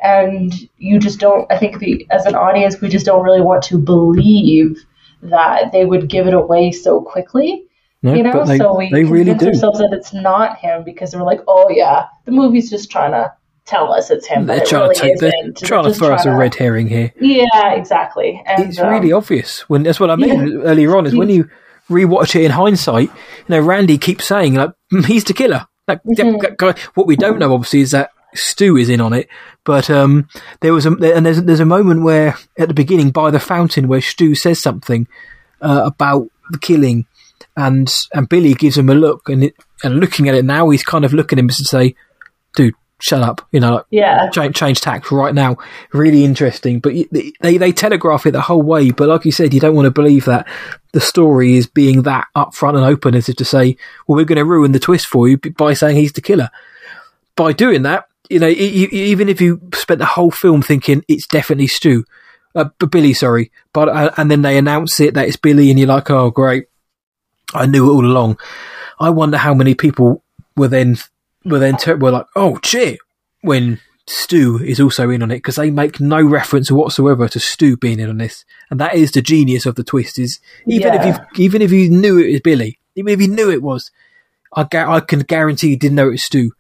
and you just don't. I think the as an audience, we just don't really want to believe that they would give it away so quickly. No, You know, they, so we they really convince do. ourselves that it's not him because we're like, oh yeah, the movie's just trying to tell us it's him, They're trying really to they're. Trying to throw us a to- red herring here. Yeah, exactly. And, it's um, really obvious when that's what I mean yeah. earlier on is when you rewatch it in hindsight. You know, Randy keeps saying like "Mm, he's the killer. That, that- that guy. What we don't know obviously is that Stu is in on it. But um, there was a and there's there's a moment where at the beginning by the fountain where Stu says something uh, about the killing, and and Billy gives him a look and it, and looking at it now he's kind of looking at him to say, "Dude, shut up," you know. Like, yeah, change, change tack right now. Really interesting, but they they telegraph it the whole way. But like you said, you don't want to believe that the story is being that upfront and open as if to say, "Well, we're going to ruin the twist for you by saying he's the killer." By doing that, you know, e- even if you spent the whole film thinking it's definitely Stu, uh, Billy, sorry, but uh, and then they announce it that it's Billy, and you're like, "Oh, great, I knew it all along." I wonder how many people were then were then ter- were like, "Oh shit," when Stu is also in on it because they make no reference whatsoever to Stu being in on this, and that is the genius of the twist. Is even if you even if you knew it was Billy, even if you knew it was, I ga- I can guarantee you didn't know it was Stu,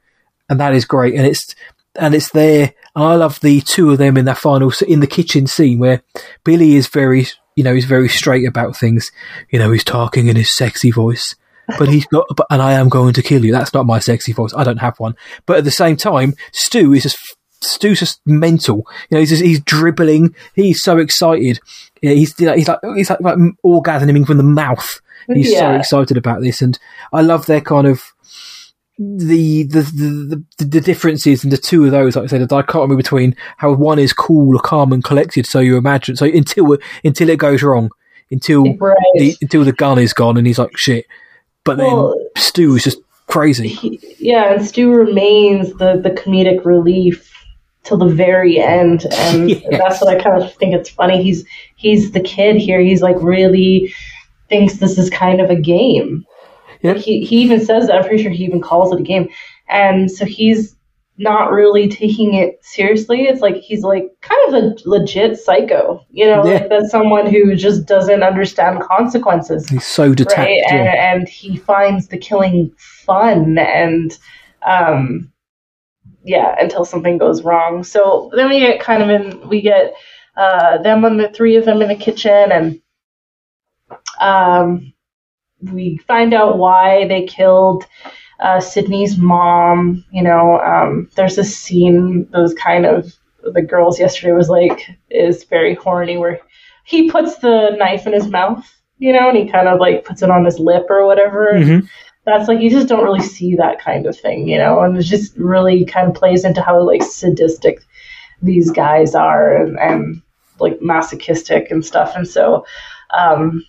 and that is great. And it's and it's there. And I love the two of them in that final in the kitchen scene where Billy is very you know he's very straight about things. You know he's talking in his sexy voice. But he's got, but, and I am going to kill you. That's not my sexy voice. I don't have one. But at the same time, Stu is just Stu's just mental. You know, he's just, he's dribbling. He's so excited. Yeah, he's you know, he's like he's like, like orgasming from the mouth. He's so excited about this, and I love their kind of the the, the the the differences in the two of those. Like I said, the dichotomy between how one is cool, calm, and collected. So you imagine so until until it goes wrong, until the, until the gun is gone, and he's like shit. But then Well- Stu is just crazy. He- yeah, and Stu remains the the comedic relief till the very end, and *laughs* Yes. that's what I kind of think it's funny. He's he's the kid here. He's like really thinks this is kind of a game. Yep. He he even says that. I'm pretty sure he even calls it a game, and so he's not really taking it seriously. It's like he's like kind of a legit psycho, you know, Yeah. like that's someone who just doesn't understand consequences He's so detached. right? And, yeah. and he finds the killing fun and, um, yeah, until something goes wrong. So then we get kind of in, we get uh, them and the three of them in the kitchen, and um, we find out why they killed uh, Sidney's mom. You know, um, there's a scene those kind of the girls yesterday was like is very horny where he puts the knife in his mouth, you know, and he kind of like puts it on his lip or whatever. Mhm. That's like you just don't really see that kind of thing, you know, and it just really kind of plays into how like sadistic these guys are and, and like masochistic and stuff. And so, um,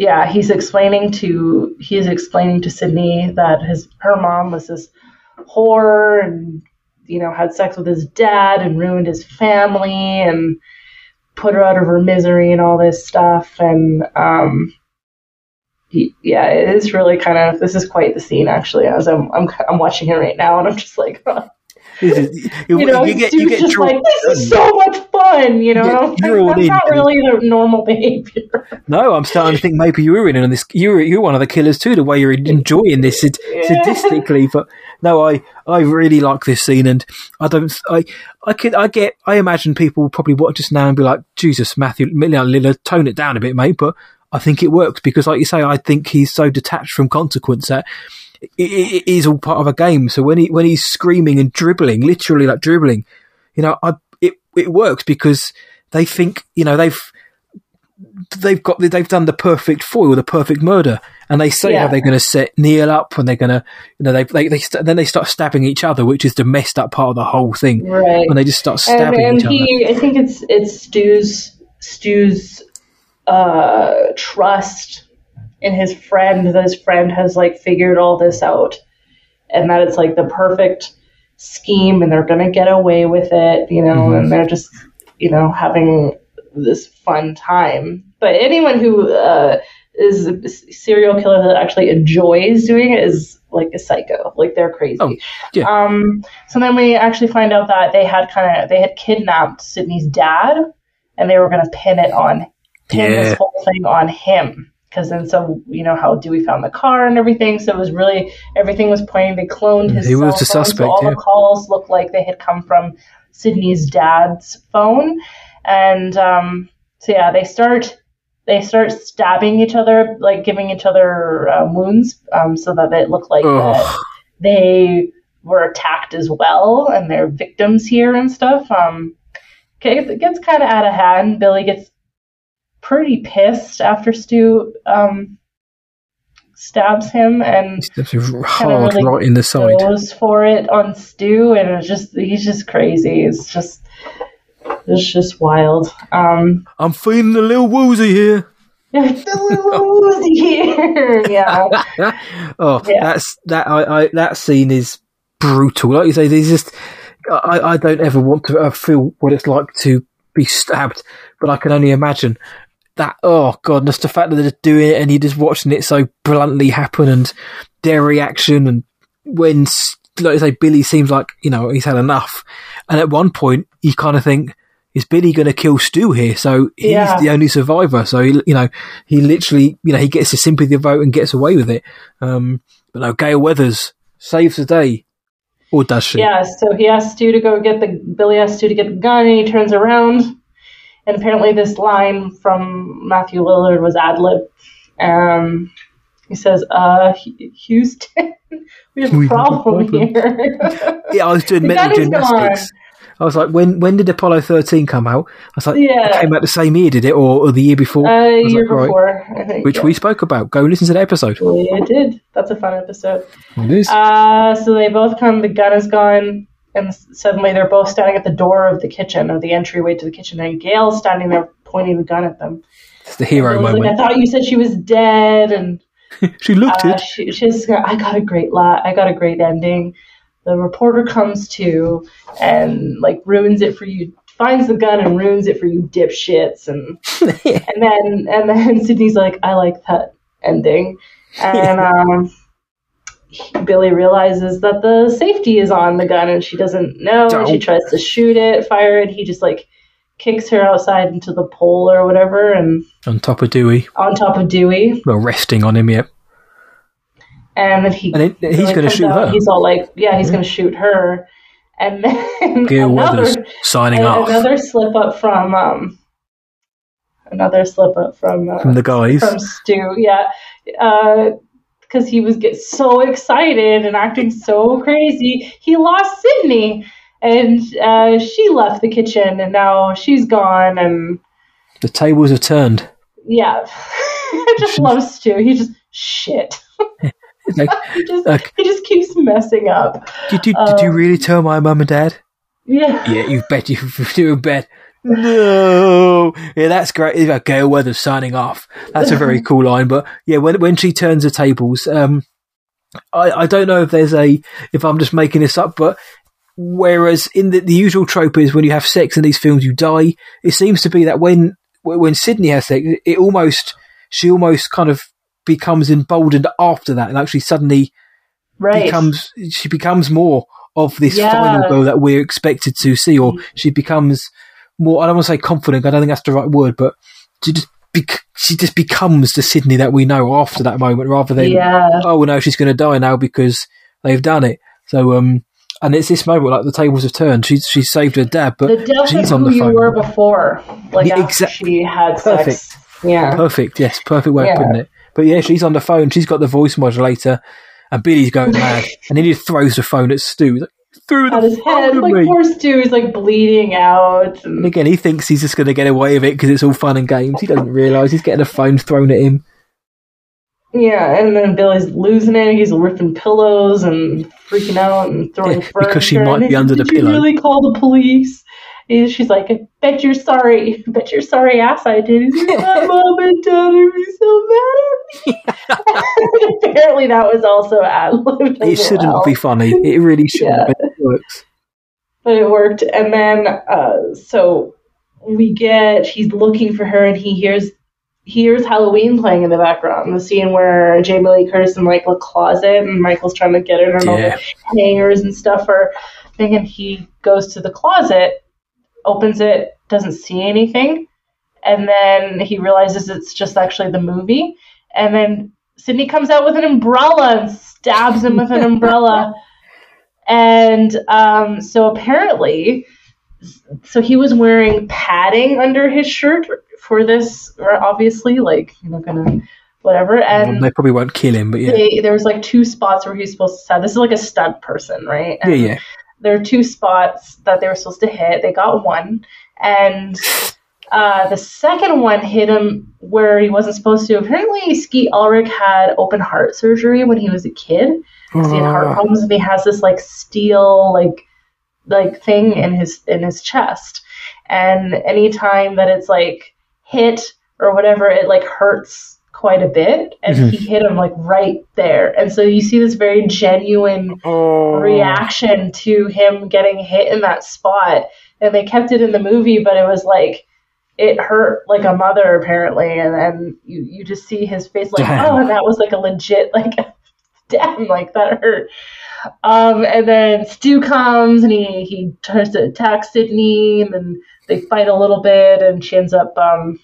yeah, he's explaining to he is explaining to Sidney that his her mom was this whore and you know had sex with his dad and ruined his family and put her out of her misery and all this stuff. And um he, yeah it is really kind of this is quite the scene actually. As I'm I'm I'm watching it right now and I'm just like This *laughs* you know you get you get just like this is so much fun you know Yeah, and I'm like, you're all that's in, not really the normal behavior No, I'm starting to think maybe you were in on this. You're you're one of the killers too. The way you're enjoying this sad- Yeah. sadistically, but no, I I really like this scene, and I don't. I I could I get. I imagine people probably watch this now and be like, Jesus, Matthew Lillard, tone it down a bit, mate. But I think it works because, like you say, I think he's so detached from consequence that. It, it, is all part of a game. So when he when he's screaming and dribbling, literally like dribbling, you know, I it it works because they think you know they've they've got they've done the perfect foil, the perfect murder, and they say how they're going to set Neil up, and they're going to you know they they, they st- then they start stabbing each other, which is the messed up part of the whole thing. right When they just start stabbing and each other. he I think it's it's Stu's Stu's uh trust in his friend that his friend has like figured all this out and that it's like the perfect scheme and they're gonna get away with it, you know, Mhm. and they're just you know having this fun time. But anyone who uh, is a serial killer that actually enjoys doing it is like a psycho, like they're crazy. Oh, yeah. Um, so then we actually find out that they had kind of they had kidnapped Sidney's dad, and they were going to pin it on pin Yeah. this whole thing on him. Because then, so you know how Dewey found the car and everything. So it was really everything was pointing. They cloned his He was the phone, suspect, So all yeah. the calls looked like they had come from Sidney's dad's phone, and um, so yeah, they start they start stabbing each other, like giving each other uh, wounds, um, so that it looked like they were attacked as well and they're victims here and stuff. Um, okay, it gets kind of out of hand. Billy gets pretty pissed after Stu um, stabs him and It's just hard really right in the side. goes for it on Stu, and it's just he's just crazy. It's just it's just wild. Um, I'm feeling a little woozy here. *laughs* the little woozy here, yeah. *laughs* oh, Yeah. that's that. I, I that scene is brutal. Like you say, there's just I, I don't ever want to uh, feel what it's like to be stabbed, but I can only imagine that. Oh god, just the fact that they're just doing it and you're just watching it so bluntly happen and their reaction and when, like you say, Billy seems like you know he's had enough, and at one point you kind of think. Is Billy going to kill Stu here? So he's Yeah. the only survivor. So he, you know, he literally, you know, he gets a sympathy vote and gets away with it. Um, but no, Gale Weathers saves the day, or does she? Yeah, so he asks Stu to go get the Billy asks Stu to get the gun, and he turns around, and apparently this line from Matthew Lillard was ad lib. Um, he says, "Uh, Houston, *laughs* we have a problem problem." here." *laughs* Yeah, I was doing The mental gymnastics. I was like, when when did Apollo thirteen come out? I was like, Yeah. it came out the same year, did it, or, or the year before? uh, year like, right. before, I think. Which yeah. we spoke about. Go listen to the episode. It did. That's a fun episode. It is. Uh, so they both come. The gun is gone, and suddenly they're both standing at the door of the kitchen, or the entryway to the kitchen, and Gale's standing there pointing the gun at them. it's the hero moment. Like, I thought you said she was dead, and *laughs* she looked uh, it. she, she's. I got a great lot. I got a great ending. The reporter comes to and like ruins it for you. Finds the gun and ruins it for you, dipshits, and *laughs* and then and then *laughs* Sidney's like, I like that ending, and um, Billy realizes that the safety is on the gun and she doesn't know. And she Don't. tries to shoot it, fire it. He just like kicks her outside into the pole or whatever and On top of Dewey, on top of Dewey. well, resting on him. Yep. And then he And then he's Billy going to shoot out, her. He's all like, yeah, he's going to shoot her. And then *laughs* Gale another, Weathers signing off another slip up from um, another slip up from uh, from the guys. from Stu, yeah, because he was get so excited and acting *laughs* so crazy, he lost Sidney, and uh, she left the kitchen, and now she's gone, and The tables have turned. yeah, I *laughs* just *laughs* love Stu. He just shit. Like, He just like, he just keeps messing up. did you did you Um, really tell my mum and dad? Yeah, Yeah, you bet you do bet. No, yeah, that's great. Like Gale Weathers signing off. That's a very *laughs* cool line. But yeah, when when she turns the tables, um, I I don't know if there's a if I'm just making this up, but whereas in the the usual trope is when you have sex in these films you die, it seems to be that when when Sidney has sex, it almost she almost kind of becomes emboldened after that, and actually suddenly right. becomes she becomes more of this Yeah. final girl that we're expected to see, or she becomes more. I don't want to say confident. I don't think that's the right word, but she just bec- she just becomes the Sidney that we know after that moment, rather than yeah, oh no, she's going to die now because they've done it. So um, and it's this moment like the tables have turned. She's she saved her dad, but the death she's on who the you were before, like Yeah, after exact- she had Perfect. sex. Yeah, Perfect. Yes, perfect way Yeah. of putting it. But yeah, she's on the phone. She's got the voice modulator, and Billy's going mad, *laughs* and then he throws the phone at Stu. He's like, threw the his head, like me. poor Stu, he's like bleeding out. And And, again, he thinks he's just going to get away with it because it's all fun and games. He doesn't realise he's getting a phone thrown at him. yeah, and then Billy's losing it. He's ripping pillows and freaking out and throwing Yeah, because she might be under the Did you pillow." really call the police? And she's like, I bet you're sorry. I *laughs* bet you're sorry ass I did. He's like, My mom and dad are be so mad at me. *laughs* Apparently that was also ad libbed. It shouldn't be funny. It really shouldn't, Yeah. but it works. but it worked. And then, uh, so we get he's looking for her, and he hears hears Halloween playing in the background. The scene where Jamie Lee Curtis in like the closet, and Michael's trying to get it, and all the hangers and stuff are thing. And he goes to the closet, opens it, doesn't see anything, and then he realizes it's just actually the movie. And then Sidney comes out with an umbrella and stabs him with an umbrella. *laughs* And um, so apparently, so he was wearing padding under his shirt for this, obviously, like, you're not gonna, whatever. And they probably won't kill him, but yeah. they, there was like two spots where he was supposed to stab. This is like a stunt person, right? Yeah, yeah. There are two spots that they were supposed to hit. They got one, and uh, the second one hit him where he wasn't supposed to. Apparently, Skeet Ulrich had open heart surgery when he was a kid. 'cause he had heart Oh, problems, and he has this like steel like like thing in his in his chest. And anytime that it's like hit or whatever, it like hurts quite a bit. And Mhm. he hit him like right there. And so you see this very genuine oh. reaction to him getting hit in that spot. And they kept it in the movie, but it was like it hurt like a mother apparently, and then you, you just see his face like, Damn. oh, and that was like a legit like *laughs* damn, like that hurt. Um, and then Stu comes and he he tries to attack Sidney, and then they fight a little bit, and she ends up um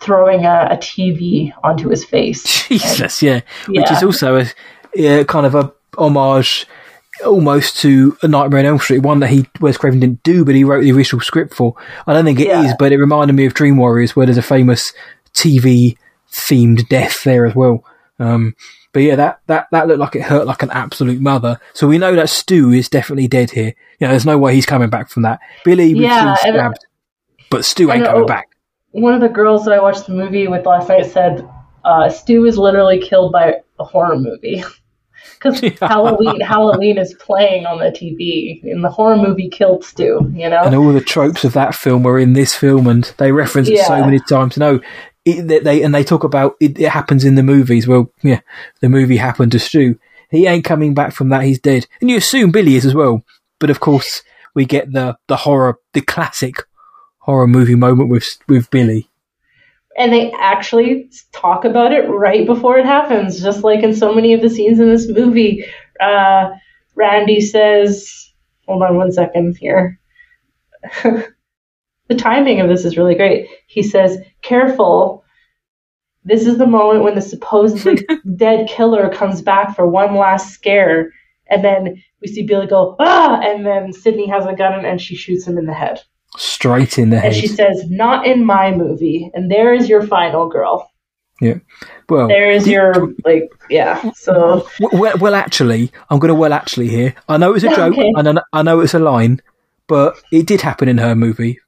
throwing a, a TV onto his face. *laughs* Jesus, yeah. Which is also a yeah, kind of a homage almost to A Nightmare on Elm Street, one that he Wes Craven didn't do, but he wrote the original script for. I don't think it is, Yeah. but it reminded me of Dream Warriors, where there's a famous TV themed death there as well. Um, but yeah, that, that, that looked like it hurt like an absolute mother. So we know that Stu is definitely dead here. You know, there's no way he's coming back from that. Billy, we've Yeah, stabbed, but Stu ain't coming back. One of the girls that I watched the movie with last night said uh, Stu is literally killed by a horror movie *laughs* because Halloween Halloween is playing on the TV and the horror movie killed Stu. You know, and all the tropes of that film were in this film, and they reference it so many times. No, it, they, they and they talk about it, it happens in the movies. Well, yeah, the movie happened to Stu. He ain't coming back from that. He's dead, and you assume Billy is as well. But of course, we get the the horror, the classic horror movie moment with with Billy. and they actually talk about it right before it happens, just like in so many of the scenes in this movie. Uh, Randy says, "Hold on one second here." *laughs* the timing of this is really great. He says, "Careful." This is the moment when the supposedly *laughs* dead killer comes back for one last scare, and then we see Billy go ah, and then Sidney has a gun and she shoots him in the head. Straight in the head. And she says, "Not in my movie." And there is your final girl. Yeah. Well, There is your like, yeah. So well, well, actually, I'm going to well actually here. I know it's a joke, Okay. and I know, it's a line, but it did happen in her movie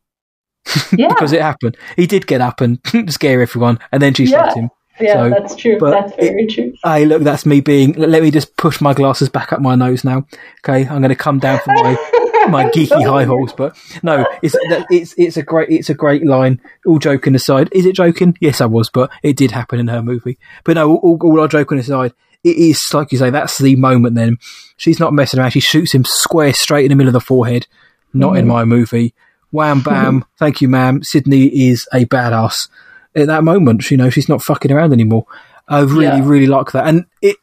*laughs* yeah, because it happened. He did get up and *laughs* scare everyone, and then she Yeah. shot him. yeah, so- that's true. That's very true. Hey, look, that's me being. Let me just push my glasses back up my nose now. Okay, I'm going to come down from my *laughs* *laughs* my geeky high horse, but no, it's it's it's a great it's a great line. All joking aside, is it joking? Yes, I was, but it did happen in her movie. But no, all, all our joking aside, it is like you say. That's the moment. Then she's not messing around. She shoots him square straight in the middle of the forehead. Not in my movie. Wham bam. *laughs* Thank you, ma'am. Sidney is a badass. At that moment, you know, she's not fucking around anymore. I really, Yeah. really like that. And it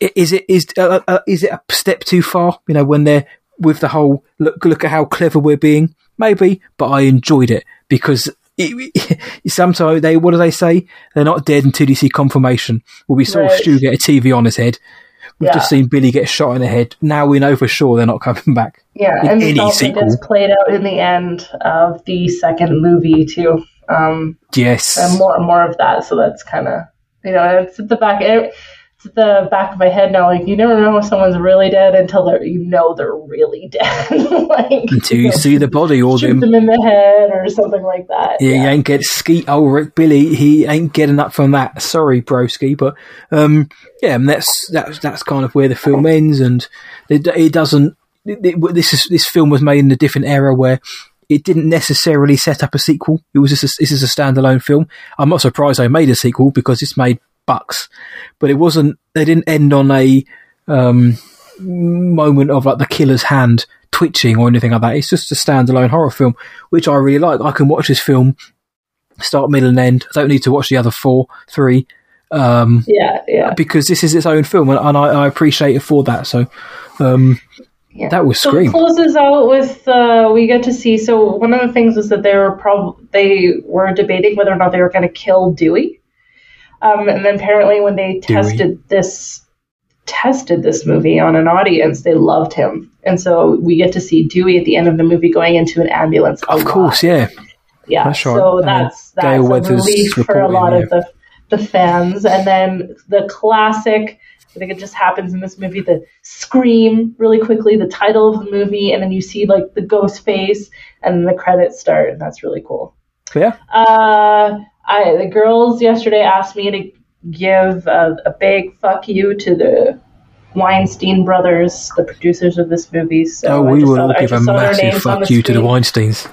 is it is uh, uh, is it a step too far? You know, when they're with the whole look look at how clever we're being, maybe. But I enjoyed it because it, *laughs* sometimes they what do they say? They're not dead until you see confirmation. Well, we saw Right. Stu get a TV on his head. We've Yeah. just seen Billy get shot in the head. Now we know for sure they're not coming back. Yeah, and any sequel. gets played out in the end of the second movie too. Um, Yes, and more and more of that. So that's kind of you know it's at the back. At the back of my head now. Like you never know if someone's really dead until they're you know they're really *laughs* dead. like until you know, see the body or shoot them. them in the head or something like that. Yeah, he ain't get Skeet Ulrich Billy. He ain't getting up from that. Sorry, broski, but um, yeah, and that's that's that's kind of where the film ends, and it, it doesn't. It, it- this is this film was made in a different era where it didn't necessarily set up a sequel. It was just a, this is a standalone film. I'm not surprised they made a sequel because it's made bucks, but it wasn't. They didn't end on a um, moment of like the killer's hand twitching or anything like that. It's just a standalone horror film, which I really like. I can watch this film start, middle, and end. I don't need to watch the other four, three, um, yeah, yeah. because this is its own film, and, and I, I appreciate it for that. So, um, Yeah. That was so Scream. it closes out with uh, we get to see. So one of the things is that they were prob- they were debating whether or not they were going to kill Dewey, um, and then apparently when they tested this tested this movie on an audience, they loved him, and so we get to see Dewey at the end of the movie going into an ambulance. of course, yeah. yeah. That's right. So that's that's a relief for a lot yeah. of the the fans, and then the classic. I think it just happens in this movie. The scream really quickly, the title of the movie, and then you see like the ghost face, and then the credits start, and that's really cool. Yeah. Uh, I the girls yesterday asked me to give a, a big fuck you to the Weinstein brothers, the producers of this movie. So oh, we will saw- give a just saw their massive fuck you to the Weinsteins.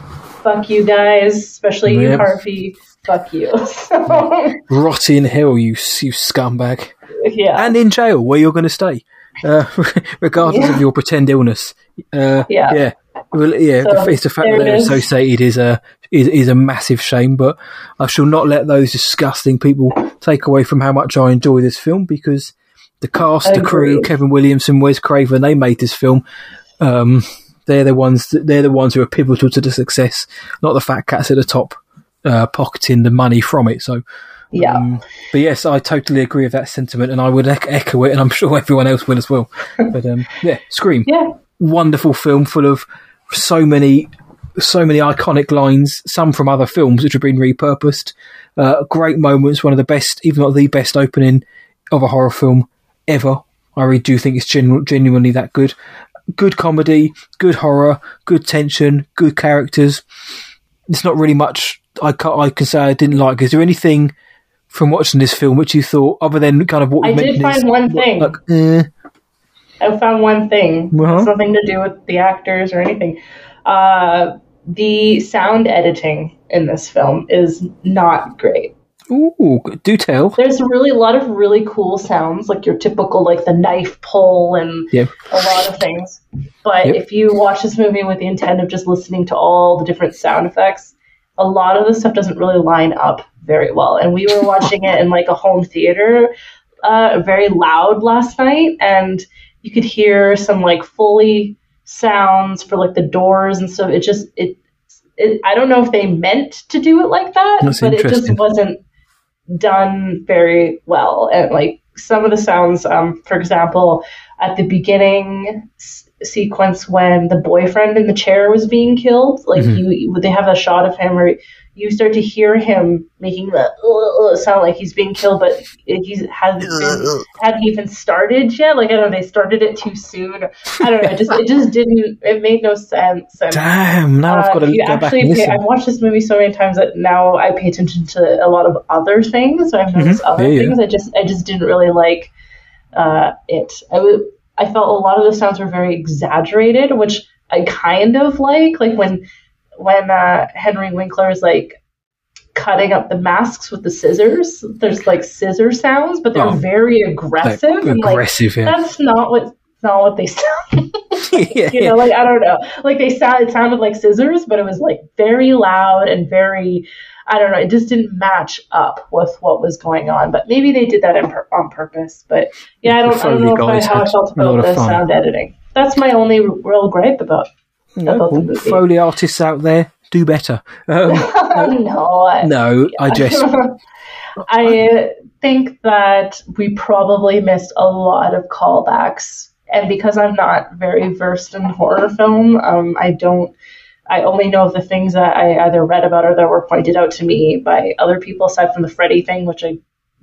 fuck you guys, especially you, Yep. Harvey. Fuck you. *laughs* So, Rot in hell, you, you scumbag. yeah. And in jail, where you're going to stay. Uh, *laughs* regardless Yeah. of your pretend illness. Uh, Yeah. Yeah. Well, yeah, So, the, it's the fact that they're associated is a is, is a massive shame, but I shall not let those disgusting people take away from how much I enjoy this film because the cast, the crew. Kevin Williamson, Wes Craven, they made this film. Um, they're the ones. That, They're the ones who are pivotal to the success, not the fat cats at the top uh, pocketing the money from it. So, yeah. um, but yes, I totally agree with that sentiment, and I would ec- echo it, and I'm *laughs* sure everyone else will as well. But um, yeah, Scream yeah. wonderful film full of so many so many iconic lines some from other films which have been repurposed. Uh, great moments one of the best even not the best opening of a horror film ever. I really do think it's genu- genuinely that good. Good comedy good horror good tension good characters. It's not really much i can, I can say i didn't like. Is there anything from watching this film which you thought other than kind of what I you did mentioned is find one thing. like eh, I found one thing. Uh-huh. It's nothing to do with the actors or anything. Uh, the sound editing in this film is not great. ooh do tell There's really a lot of really cool sounds, like your typical like the knife pull and yeah a lot of things. But Yep. if you watch this movie with the intent of just listening to all the different sound effects, a lot of the stuff doesn't really line up very well. And we were watching it in like a home theater, uh, very loud last night, and you could hear some like Foley sounds for like the doors and stuff. It just it, it I don't know if they meant to do it like that, That's but it just wasn't done very well. And like some of the sounds, um, for example, at the beginning s- sequence when the boyfriend in the chair was being killed, like Mhm. you, they have a shot of him where you start to hear him making the uh, uh, sound like he's being killed, but he hasn't been hadn't even started yet. Like I don't know, they started it too soon. I don't know. It just it just didn't. It made no sense. And Damn! Now I've uh, got to you go back actually and pay, listen. I've watched this movie so many times that now I pay attention to a lot of other things. I've noticed other Mm-hmm. Yeah, yeah. things. I just I just didn't really like uh, it. I would I felt a lot of the sounds were very exaggerated, which I kind of like. Like when when uh, Henry Winkler is like cutting up the masks with the scissors. There's like scissor sounds, but they're Oh. very aggressive. Like, and, like, aggressive, yeah. that's not what not what they *laughs* sound yeah, you know, like I don't know, like they sound it sounded like scissors, but it was like very loud and very, I don't know, it just didn't match up with what was going on. But maybe they did that in pur- on purpose. But yeah, I don't, I don't know if I, how I felt about the sound editing. That's my only real gripe about. No, well. Foley artists out there, do better. Um, *laughs* no, I, no, *laughs* I just I think that we probably missed a lot of callbacks, and because I'm not very versed in horror film, um, I don't. I only know of the things that I either read about or that were pointed out to me by other people, aside from the Freddy thing, which I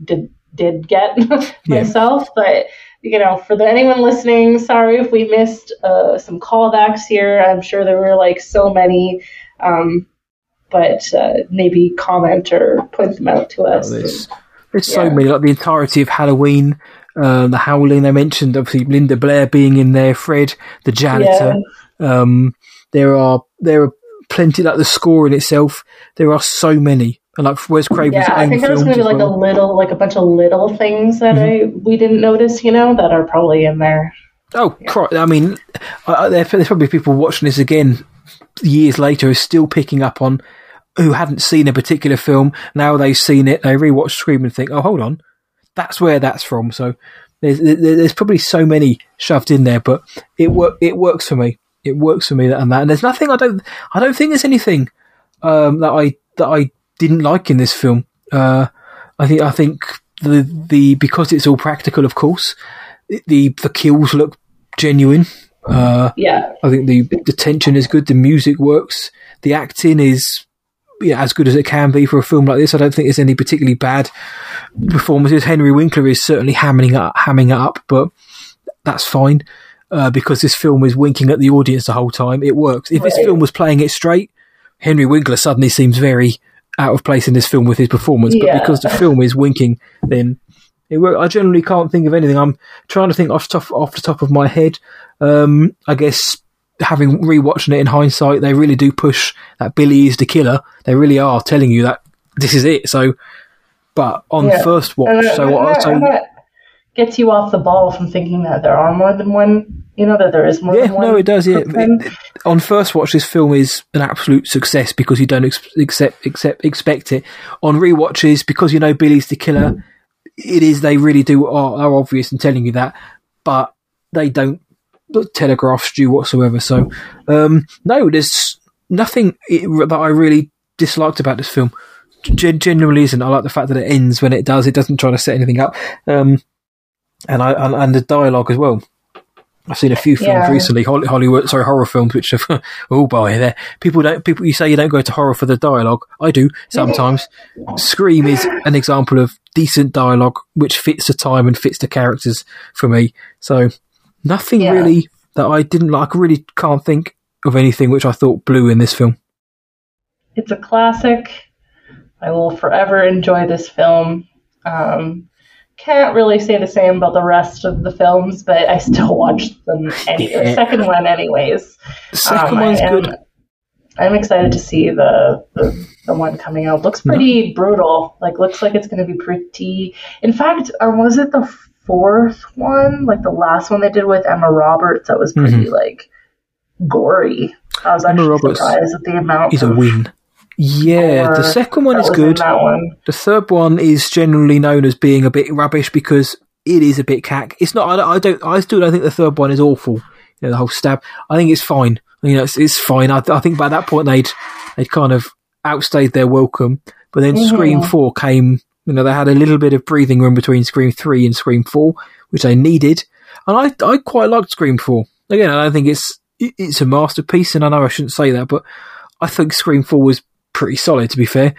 did did get *laughs* Yeah. myself. But you know, for the, anyone listening, sorry if we missed uh, some callbacks here. I'm sure there were like so many. Um, but uh, maybe comment or point them out to us. there's, there's so many, like the entirety of Halloween, um, the Howling. I mentioned obviously Linda Blair being in there, Fred, the janitor. Um, there are there are plenty like the score in itself. There are so many, and like Wes Craven's yeah, I think there was films maybe as like well. a little, like a bunch of little things that Mm-hmm. I we didn't notice, you know, that are probably in there. Oh, cri- I mean, there's probably people watching this again years later who are still picking up on who hadn't seen a particular film. Now they've seen it, they rewatch Scream and think, oh, hold on, that's where that's from. So there's, there's probably so many shoved in there, but it work, it works for me. It works for me that and that. And there's nothing I don't, I don't think there's anything, um, that I, that I didn't like in this film. Uh, I think, I think the, the, because it's all practical, of course, the, the kills look genuine. Uh, Yeah, I think the the tension is good. The music works. The acting is yeah, as good as it can be for a film like this. I don't think there's any particularly bad performances. Henry Winkler is certainly hamming it up, hamming it up, but that's fine uh, because this film is winking at the audience the whole time. It works. If this film was playing it straight, Henry Winkler suddenly seems very out of place in this film with his performance. But Yeah. because the film is winking, then it works. I generally can't think of anything. I'm trying to think off the top, off the top of my head. Um, I guess having rewatching it in hindsight, they really do push that Billy is the killer. They really are telling you that this is it. So, but on Yeah. first watch, and, that- so what? and So that gets you off the ball from thinking that there are more than one. You know that there is more yeah, than one. no, it does. Yeah, person. It- on first watch, this film is an absolute success because you don't ex- accept, accept, expect it. On rewatches, because you know Billy's the killer, it is. They really do are, are obvious in telling you that, but they don't telegraph Stu whatsoever. So, um, no, there's nothing that I really disliked about this film. Gen- genuinely isn't. I like the fact that it ends when it does. It doesn't try to set anything up, um, and I and, and the dialogue as well. I've seen a few films Yeah. recently, Hollywood, sorry, horror films, which have, *laughs* oh boy, there. People don't, people, you say you don't go to horror for the dialogue. I do sometimes. Scream is an example of decent dialogue, which fits the time and fits the characters for me. So nothing Yeah. really that I didn't like. I really can't think of anything which I thought blew in this film. It's a classic. I will forever enjoy this film. Um, can't really say the same about the rest of the films, but I still *laughs* watch them. Any- Yeah. Second one, anyways. Second Um, one's am- good. I'm excited to see the, the the one coming out. Looks pretty brutal. Like looks like it's going to be pretty. In fact, or was it the fourth one? Like the last one they did with Emma Roberts, that was pretty like gory. I was Mm-hmm. Emma actually Roberts surprised at the amount. Is a of, win. Yeah, the second one is good. That one. The third one is generally known as being a bit rubbish because it is a bit cack. It's not. I don't. I, don't, I still don't think the third one is awful. You know, the whole stab. I think it's fine. You know, it's, it's fine. I, I think by that point they'd they'd kind of outstayed their welcome. But then mm-hmm. Scream Four came. You know, they had a little bit of breathing room between Scream Three and Scream Four, which they needed. And I I quite liked Scream Four. Again, I don't think it's it's a masterpiece, and I know I shouldn't say that, but I think Scream Four was pretty solid. To be fair,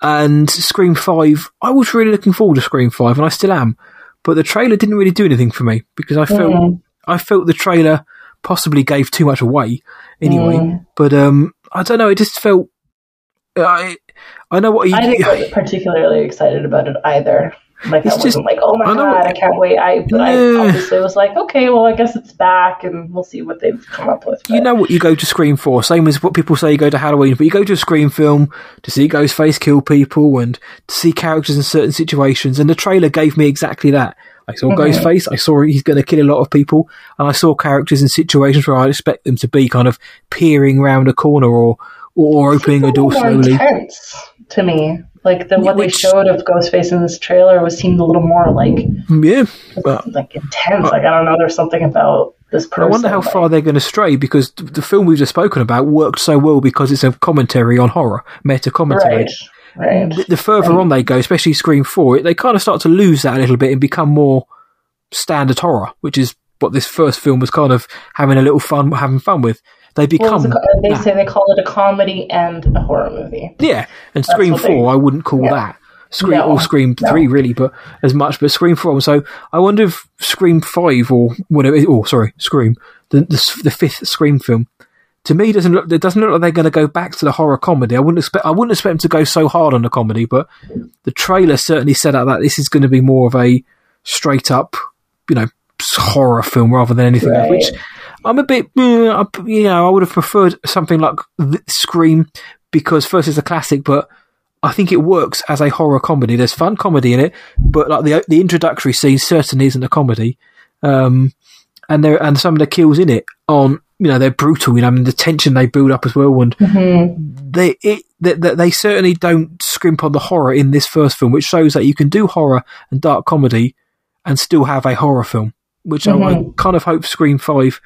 and Scream 5, I was really looking forward to Scream 5, and I still am. But the trailer didn't really do anything for me because I felt. I felt the trailer possibly gave too much away anyway. But um, I don't know, it just felt. I I know what you. I didn't *laughs* get particularly excited about it either. Like It's I just- wasn't like, oh my I know- god, I can't wait. I but I obviously was like, okay, well I guess it's back and we'll see what they've come up with. You know what you go to Scream for, same as what people say you go to Halloween, but you go to a Scream film to see Ghostface kill people and to see characters in certain situations, and the trailer gave me exactly that. I saw mm-hmm. Ghostface, I saw he's going to kill a lot of people, and I saw characters in situations where I expect them to be kind of peering around a corner or or opening a door slowly. intense to me. Like the what Which- they showed of Ghostface in this trailer was seemed a little more like Yeah, but like intense. Like I don't know, there's something about this person. I wonder how like- far they're going to stray because th- the film we've just spoken about worked so well because it's a commentary on horror, meta commentary. Right, right. the, the further on they go, especially Scream 4, they kind of start to lose that a little bit and become more standard horror, which is what this first film was kind of having a little fun, having fun with. They become, it's a they that. say they call it a comedy and a horror movie. yeah, and Scream 4, they- I wouldn't call yeah. that. Scream No, or Scream no. 3 really, but as much, but Scream 4. So I wonder if Scream 5 or whatever, oh, sorry, Scream, the, the, the fifth Scream film, to me doesn't look, it doesn't look like they're going to go back to the horror comedy. I wouldn't expect, I wouldn't expect them to go so hard on the comedy, but the trailer certainly set out that this is going to be more of a straight up, you know, horror film rather than anything else, which I'm a bit, mm, you know, I would have preferred something like Scream because first it's a classic, but I think it works as a horror comedy. There's fun comedy in it, but like the the introductory scene certainly isn't a comedy. Um, and there and some of the kills in it on you know they're brutal. You know, I mean the tension they build up as well, and they it they, they certainly don't scrimp on the horror in this first film, which shows that you can do horror and dark comedy and still have a horror film. Which I, I kind of hope Scream Five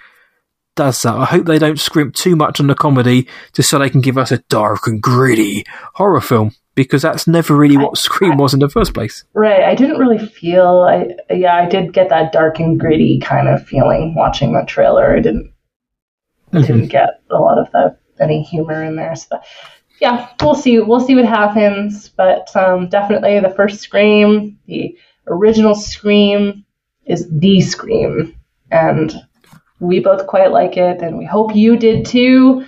does that. I hope they don't scrimp too much on the comedy just so they can give us a dark and gritty horror film because that's never really what Scream was in the first place. Right. I didn't really feel. I yeah, I did get that dark and gritty kind of feeling watching the trailer. I didn't. I didn't get a lot of the any humor in there. So yeah, we'll see. We'll see what happens. But um, definitely the first Scream, the original Scream, is the Scream, and we both quite like it, and we hope you did too.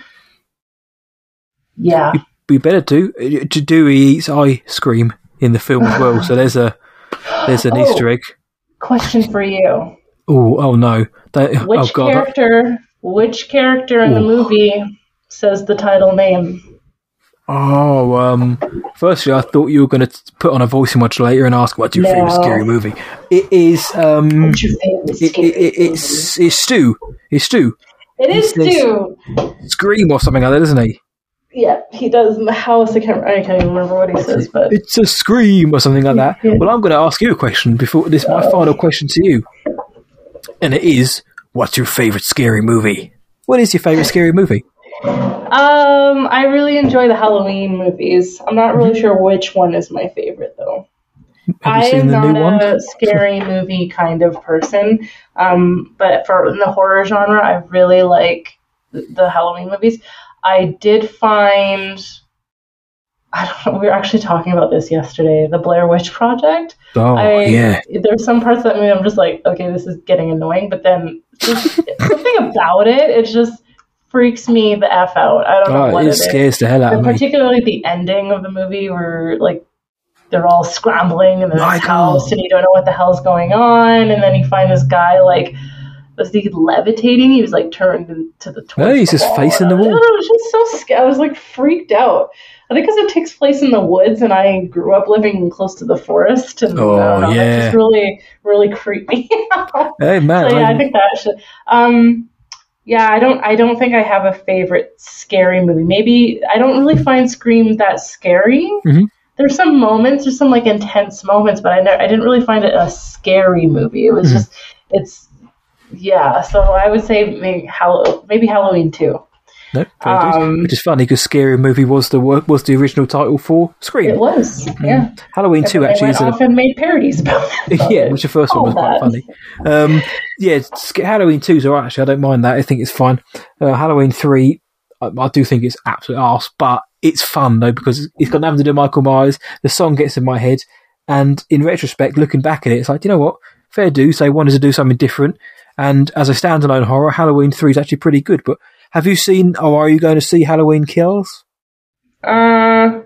Yeah. We better do. Uh, Dewey eats eye scream in the film as well, so there's a there's an *laughs* Oh. Easter egg. Question for you. Oh, oh no! They, Which oh god! character? Which character in the movie says the title name? Oh, um. Firstly, I thought you were going to put on a voice modulator and ask, "What's your favorite scary movie?" It is. Um. What's your favorite It, scary it, it, it's it's Stu. It's Stu. It is Stu. Scream or something like that, isn't he? Yeah, he does the house. I can't. I can't even remember what he says, but It's a scream or something like that. Well, I'm going to ask you a question before this. is My final question to you, and it is: What's your favorite scary movie? What is your favorite scary movie? Um, I really enjoy the Halloween movies. I'm not really sure which one is my favorite though. I am not one? a scary movie kind of person, um, but for in the horror genre, I really like the, Halloween movies. I did find. I don't know. We were actually talking about this yesterday. The Blair Witch Project. Oh I, yeah, There's some parts that movie I'm just like, okay, this is getting annoying, but then something about it, it's just freaks me the f out. I don't know oh, what it it is. scares the hell out of me. particularly the ending of the movie where like they're all scrambling in this My house God. and you don't know what the hell's going on and then you find this guy like was he levitating? He was like turned into the No, he's just wall. facing the And I- wall. I was just so scared. I was like freaked out. I think because it takes place in the woods, and I grew up living close to the forest, and Oh, I don't know, that yeah. just really, really creeped *laughs* me out. Hey man, So yeah, I I'm- think that should. Um, yeah, I don't I don't think I have a favorite scary movie. Maybe I don't really find Scream that scary. Mhm. There's some moments, there's some like intense moments, but I ne- I didn't really find it a scary movie. It was Mhm. just it's yeah. So I would say maybe Hall- maybe Halloween too. No. Um, Which is funny because Scary Movie was the work was the original title for Scream. It was yeah. Halloween Two actually is a, off and made parodies about it. *laughs* yeah, which the first one was All quite funny. Um, yeah, Halloween Two is alright. Actually, I don't mind that. I think it's fine. Uh, Halloween Three, I, I do think it's absolute arse, but it's fun though because it's got nothing to do with Michael Myers. The song gets in my head, and in retrospect, looking back at it, it's like, you know what? Fair dues. They wanted to do something different, and as a standalone horror, Halloween Three is actually pretty good. But have you seen, or are you going to see Halloween Kills? Uh,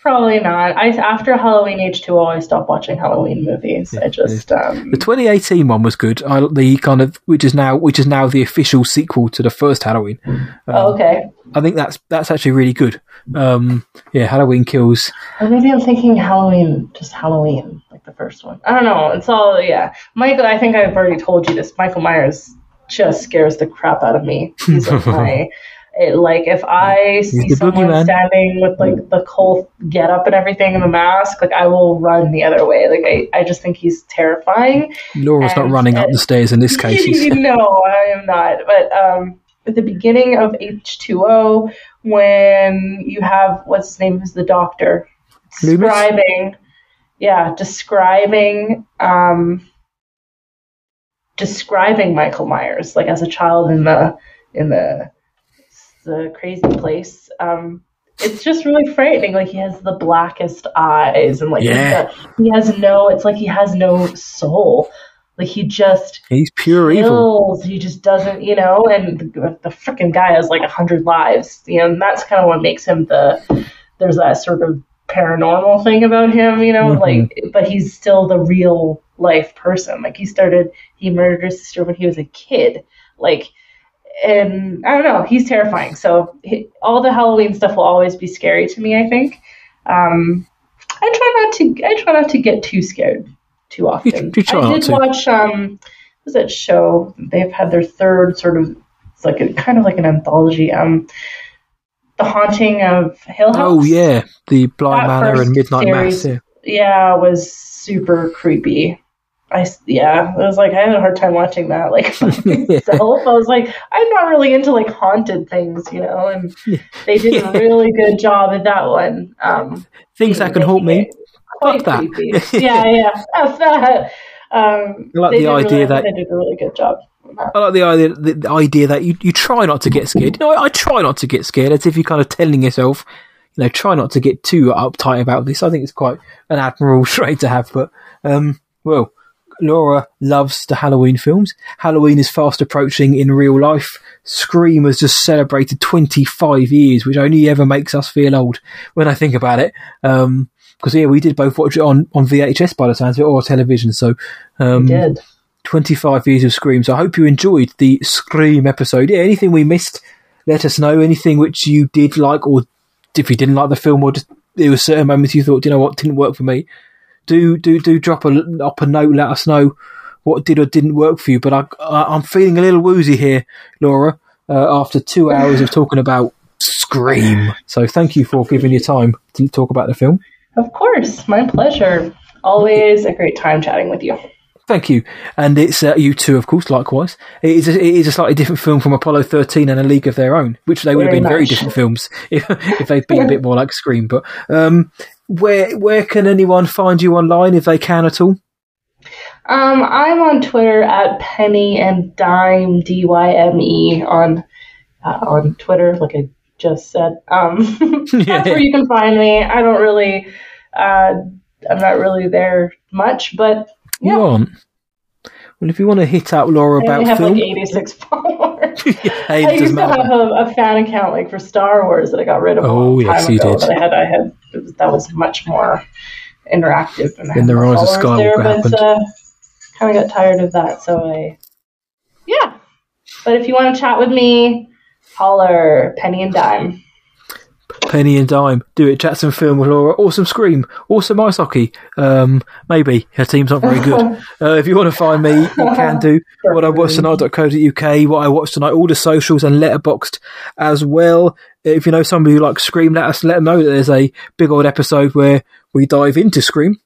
probably not. I after Halloween H two O, I stopped watching Halloween movies. I just um, The 2018 one was good. I, the kind of which is now which is now the official sequel to the first Halloween. Um, oh, okay. I think that's that's actually really good. Um, yeah, Halloween Kills. Or maybe I'm thinking Halloween, just Halloween, like the first one. I don't know. It's all yeah. Michael, I think I've already told you this. Michael Myers just scares the crap out of me. He's like my. *laughs* It, like if I see someone boogeyman. standing with like the whole get up and everything and the mask, like I will run the other way. Like I, I just think he's terrifying. Lora's not And- running up the stairs in this case. *laughs* No, I am not. But um, at the beginning of H2O, when you have what's his name is the doctor Loomis? describing, yeah, describing, um, describing Michael Myers like as a child in the in the the crazy place. Um, it's just really frightening. Like he has the blackest eyes, and like Yeah. he has no. It's like he has no soul. Like he just He's pure evil. He just doesn't, you know. And the, the freaking guy has like a hundred lives, you know. And that's kind of what makes him the. There's that sort of paranormal thing about him, you know. Mhm. Like, but he's still the real life person. Like he started, he murdered his sister when he was a kid. Like, and I don't know. He's terrifying. So he, all the Halloween stuff will always be scary to me. I think. Um, I try not to. I try not to get too scared too often. you try I did to. watch. Um, what was that show? They've had their third sort of. It's like a kind of like an anthology. Um, The Haunting of Hill House. Oh yeah, the Blind That Manor and Midnight Mass. Yeah. Yeah, was super creepy. I yeah, it was like I had a hard time watching that. Like *laughs* myself, I was like, I'm not really into like haunted things, you know. And they did Yeah. a really good job at that one. Um, Things that can haunt me. quite Fuck that. *laughs* yeah, yeah, that. Um, I like the idea really, that- they did a really good job. I like the idea, the, the idea that you, you try not to get scared. You know, I, I try not to get scared, as if you're kind of telling yourself, you know, try not to get too uptight about this. I think it's quite an admirable *laughs* trait to have. But, um, well, Lora loves the Halloween films. Halloween is fast approaching in real life. Scream has just celebrated 25 years, which only ever makes us feel old when I think about it. Um, because yeah, we did both watch it on, on VHS by the sounds of it, or television. So, um, We did. 25 years of Scream. So I hope you enjoyed the Scream episode. Yeah, anything we missed, let us know. Anything which you did like, or if you didn't like the film, or just there were certain moments you thought, "Do you know what, didn't work for me. Do do do drop a up a note. Let us know what did or didn't work for you. But I, I I'm feeling a little woozy here, Lora, uh, after two hours of talking about Scream. So thank you for giving your time to talk about the film. Of course, my pleasure. Always a great time chatting with you. Thank you. And it's uh, you too, of course, likewise. It is, a, it is a slightly different film from Apollo 13 and A League of Their Own, which they would have Very been very different films *laughs* if, if they'd been a *laughs* bit more like Scream. But um, where where can anyone find you online if they can at all? Um, I'm on Twitter at Penny and Dime D Y M E on uh, on Twitter, like I just said. Um, *laughs* *laughs* that's where you can find me. I don't really, uh, I'm not really there much, but You yeah. Well, if you want to hit up Lora I about have film, like 86 *laughs* followers. hey, I used to have a, a fan account like for Star Wars that I got rid of. Oh, yes, you ago, did. I had, I had was, that was much more interactive. And I Then had the more Rise of followers there, Skywalker happened. But uh, kind of got tired of that, so I yeah. But if you want to chat with me, holler Penny and Dime. Penny and Dime, Do It, Chat Some Film with Lora, Awesome Scream, Awesome Ice Hockey. Um, maybe her team's not very good. *laughs* uh, if you want to find me, you can do *laughs* what I watched tonight.co.uk, what I watched tonight, all the socials and Letterboxd as well. If you know somebody who likes Scream, let us let them know that there's a big old episode where we dive into Scream.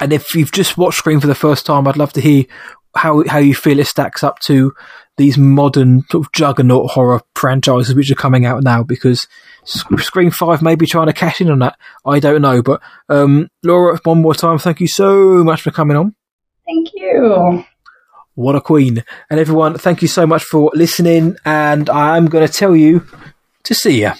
And if you've just watched Scream for the first time, I'd love to hear how how you feel it stacks up to these modern sort of juggernaut horror franchises which are coming out now because Scream 5 may be trying to cash in on that. I don't know. But um, Lora, one more time, thank you so much for coming on. Thank you. What a queen. And everyone, thank you so much for listening. And I'm going to tell you to see ya.